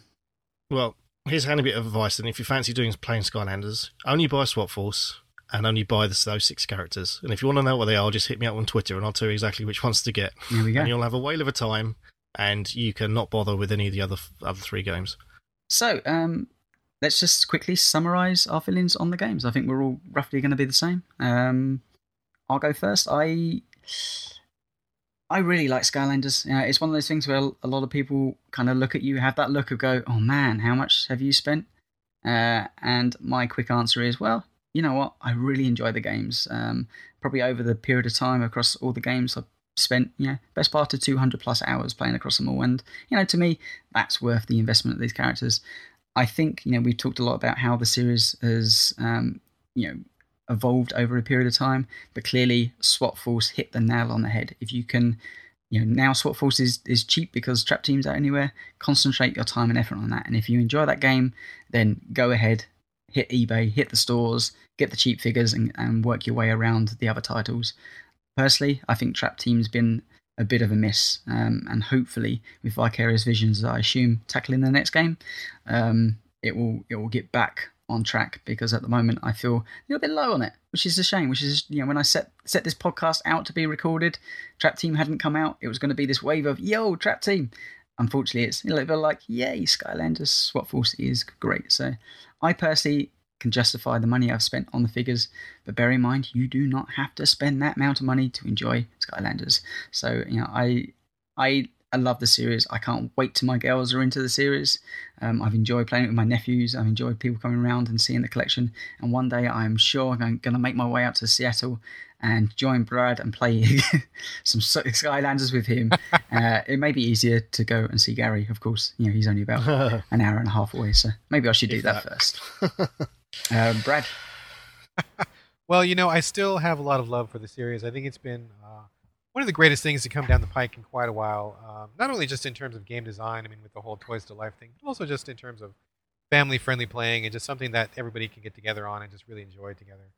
Well, here's a handy bit of advice. And if you fancy doing playing Skylanders, only buy Swap Force and only buy the, those six characters. And if you want to know what they are, just hit me up on Twitter and I'll tell you exactly which ones to get. There we go. And you'll have a whale of a time and you can not bother with any of the other other three games. So, um, let's just quickly summarize our feelings on the games. I think we're all roughly going to be the same. Um, I'll go first. I I really like Skylanders. It's one of those things where a lot of people kind of look at you, have that look of go, "Oh man, how much have you spent?" Uh, and my quick answer is, well, you know what? I really enjoy the games. Um, probably over the period of time across all the games, I've spent you know best part of 200 plus hours playing across them all, and you know to me that's worth the investment of these characters. I think you know we've talked a lot about how the series has um, you know evolved over a period of time, but clearly Swap Force hit the nail on the head. If you can, you know, now Swap Force is, is cheap because Trap Team's are anywhere. Concentrate your time and effort on that, and if you enjoy that game, then go ahead, hit eBay, hit the stores, get the cheap figures, and, and work your way around the other titles. Personally, I think Trap Team's been a bit of a miss, um, and hopefully with Vicarious Visions, I assume tackling the next game, um, it will it will get back on track because at the moment I feel a little bit low on it, which is a shame. Which is you know when I set set this podcast out to be recorded, Trap Team hadn't come out. It was going to be this wave of yo Trap Team. Unfortunately, it's a little bit like yay Skylanders Swap Force is great. So I personally can justify the money I've spent on the figures, but bear in mind you do not have to spend that amount of money to enjoy Skylanders. So you know I I I love the series. I can't wait till my girls are into the series. Um, I've enjoyed playing it with my nephews. I've enjoyed people coming around and seeing the collection. And one day I'm sure I'm going to make my way out to Seattle and join Brad and play some Skylanders with him. uh, it may be easier to go and see Gary, of course. You know, he's only about an hour and a half away, so maybe I should do that, that first. Um, Brad. well, you know, I still have a lot of love for the series. I think it's been uh, one of the greatest things to come down the pike in quite a while. Um, not only just in terms of game design, I mean, with the whole Toys to Life thing, but also just in terms of family-friendly playing and just something that everybody can get together on and just really enjoy together.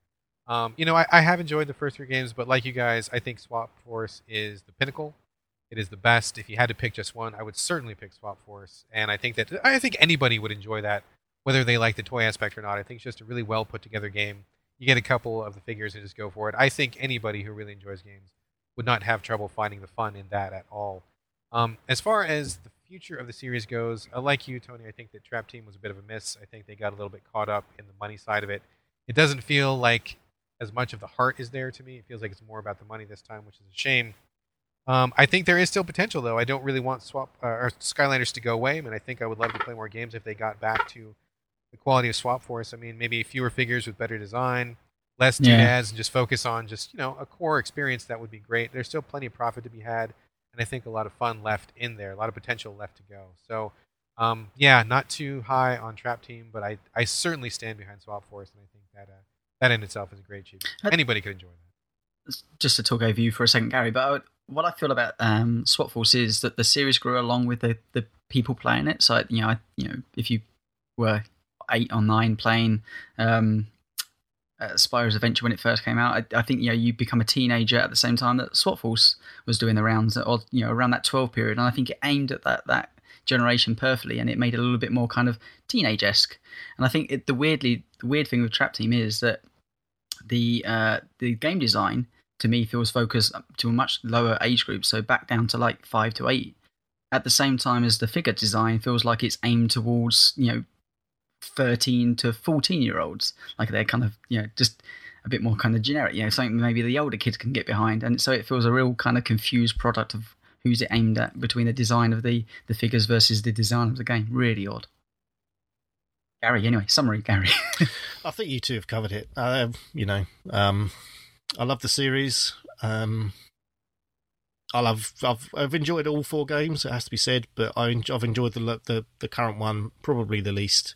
Um, you know, I, I, have enjoyed the first three games, but like you guys, I think Swap Force is the pinnacle. It is the best. If you had to pick just one, I would certainly pick Swap Force, and I think that I think anybody would enjoy that, whether they like the toy aspect or not. I think it's just a really well put together game. You get a couple of the figures and just go for it. I think anybody who really enjoys games would not have trouble finding the fun in that at all. Um, as far as the future of the series goes, I like you, Tony. I think that Trap Team was a bit of a miss. I think they got a little bit caught up in the money side of it. It doesn't feel like as much of the heart is there to me. It feels like it's more about the money this time, which is a shame. Um, I think there is still potential, though. I don't really want swap uh, or Skylanders to go away. I mean, I think I would love to play more games if they got back to the quality of Swap Force. I mean, maybe fewer figures with better design, less Yeah. doodads, and just focus on just you know a core experience. That would be great. There's still plenty of profit to be had, and I think a lot of fun left in there, a lot of potential left to go. So, um, yeah, not too high on Trap Team, but I I certainly stand behind Swap Force, and I think that uh, that in itself is a great achievement. I- Anybody could enjoy that. just to talk over you for a second, Gary, but I, what I feel about um, Swap Force is that the series grew along with the, the people playing it. So you know, I, you know, if you were eight or nine playing um, uh, Spyro's Adventure when it first came out, I, I think you know you become a teenager at the same time that Swap Force was doing the rounds, or you know, around that twelve period, and I think it aimed at that that generation perfectly, and it made it a little bit more kind of teenage esque. And I think it, the weirdly the weird thing with Trap Team is that the uh, the game design to me feels focused to a much lower age group, so back down to like five to eight. At the same time as the figure design feels like it's aimed towards you know thirteen to fourteen year olds, like they're kind of you know just a bit more kind of generic, you know something maybe the older kids can get behind, and so it feels a real kind of confused product of who's it aimed at between the design of the the figures versus the design of the game. Really odd. Gary, anyway, summary, Gary. I think you two have covered it. Uh, you know, um, I love the series. Um, I love. I've, I've enjoyed all four games. It has to be said, but I, I've enjoyed the the the current one probably the least.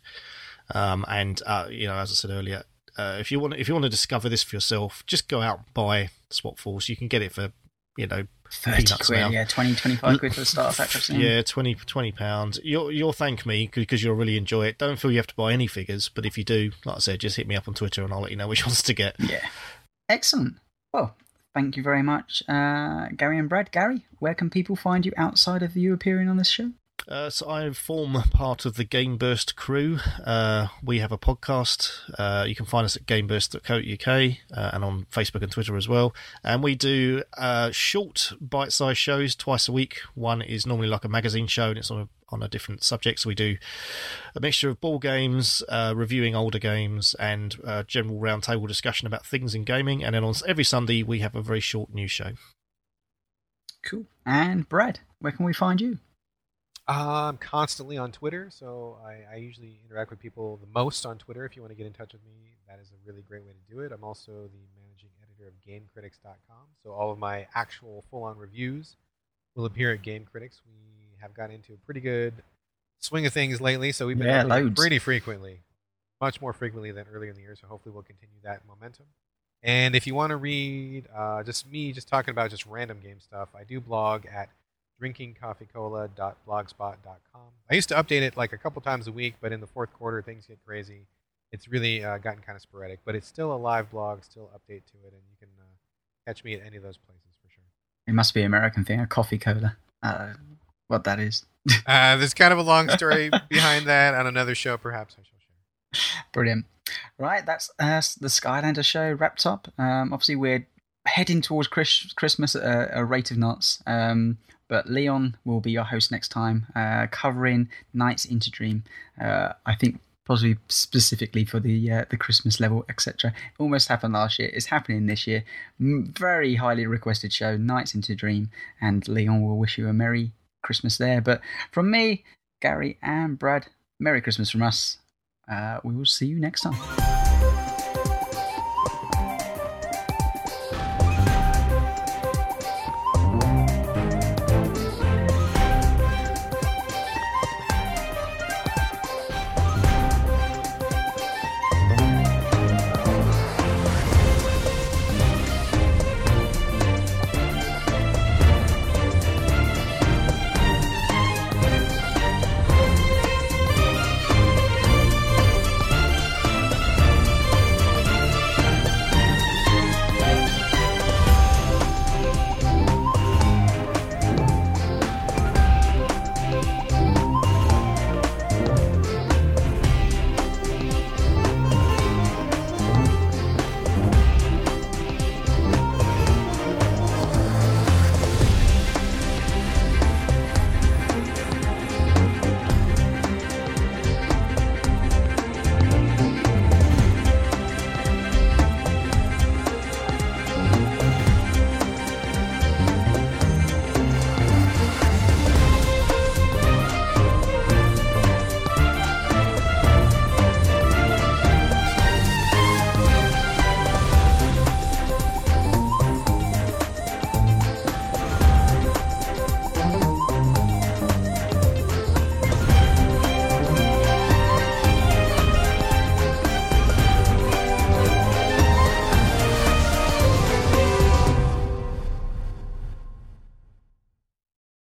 Um, and uh, you know, as I said earlier, uh, if you want if you want to discover this for yourself, just go out and buy Swap Force. You can get it for you know 30 Peanuts quid, now. yeah, 20, 25 quid for the starter pack. I've seen. Yeah, 20 20 pounds. You'll you'll thank me because you'll really enjoy it. Don't feel you have to buy any figures, but if you do, like I said, just hit me up on Twitter and I'll let you know which ones to get. Yeah. Excellent. Well, thank you very much, uh, Gary and Brad. Gary, where can people find you outside of you appearing on this show? Uh, so I form part of the GameBurst crew. Uh, we have a podcast. Uh, you can find us at gameburst.co.uk uh, and on Facebook and Twitter as well. And we do uh, short, bite-sized shows twice a week. One is normally like a magazine show, and it's on a, on a different subject. So we do a mixture of ball games, uh, reviewing older games, and uh, general roundtable discussion about things in gaming. And then on every Sunday we have a very short news show. Cool. And Brad, where can we find you? I'm constantly on Twitter, so I, I usually interact with people the most on Twitter. If you want to get in touch with me, that is a really great way to do it. I'm also the managing editor of GameCritics.com, so all of my actual full-on reviews will appear at GameCritics. We have gotten into a pretty good swing of things lately, so we've been Yeah, pretty frequently, much more frequently than earlier in the year. So hopefully we'll continue that momentum. And if you want to read uh, just me just talking about just random game stuff, I do blog at drinkingcoffeecola.blogspot.com. I used to update it like a couple times a week, but in the fourth quarter things get crazy. It's really uh, gotten kind of sporadic, but it's still a live blog, still update to it, and you can uh, catch me at any of those places for sure. It must be an American thing, a coffee cola. Uh, what that is. Uh, there's kind of a long story behind that on another show, perhaps I shall share. Brilliant. Right, that's uh, the Skylander show wrapped up. Um, obviously, we're heading towards Chris- Christmas at a, a rate of knots. Um, but Leon will be your host next time, uh, covering Nights into Dream. Uh, I think possibly specifically for the uh, the Christmas level, etc. Almost happened last year. It's happening this year. Very highly requested show, Nights into Dream, and Leon will wish you a merry Christmas there. But from me, Gary and Brad, Merry Christmas from us. Uh, we will see you next time.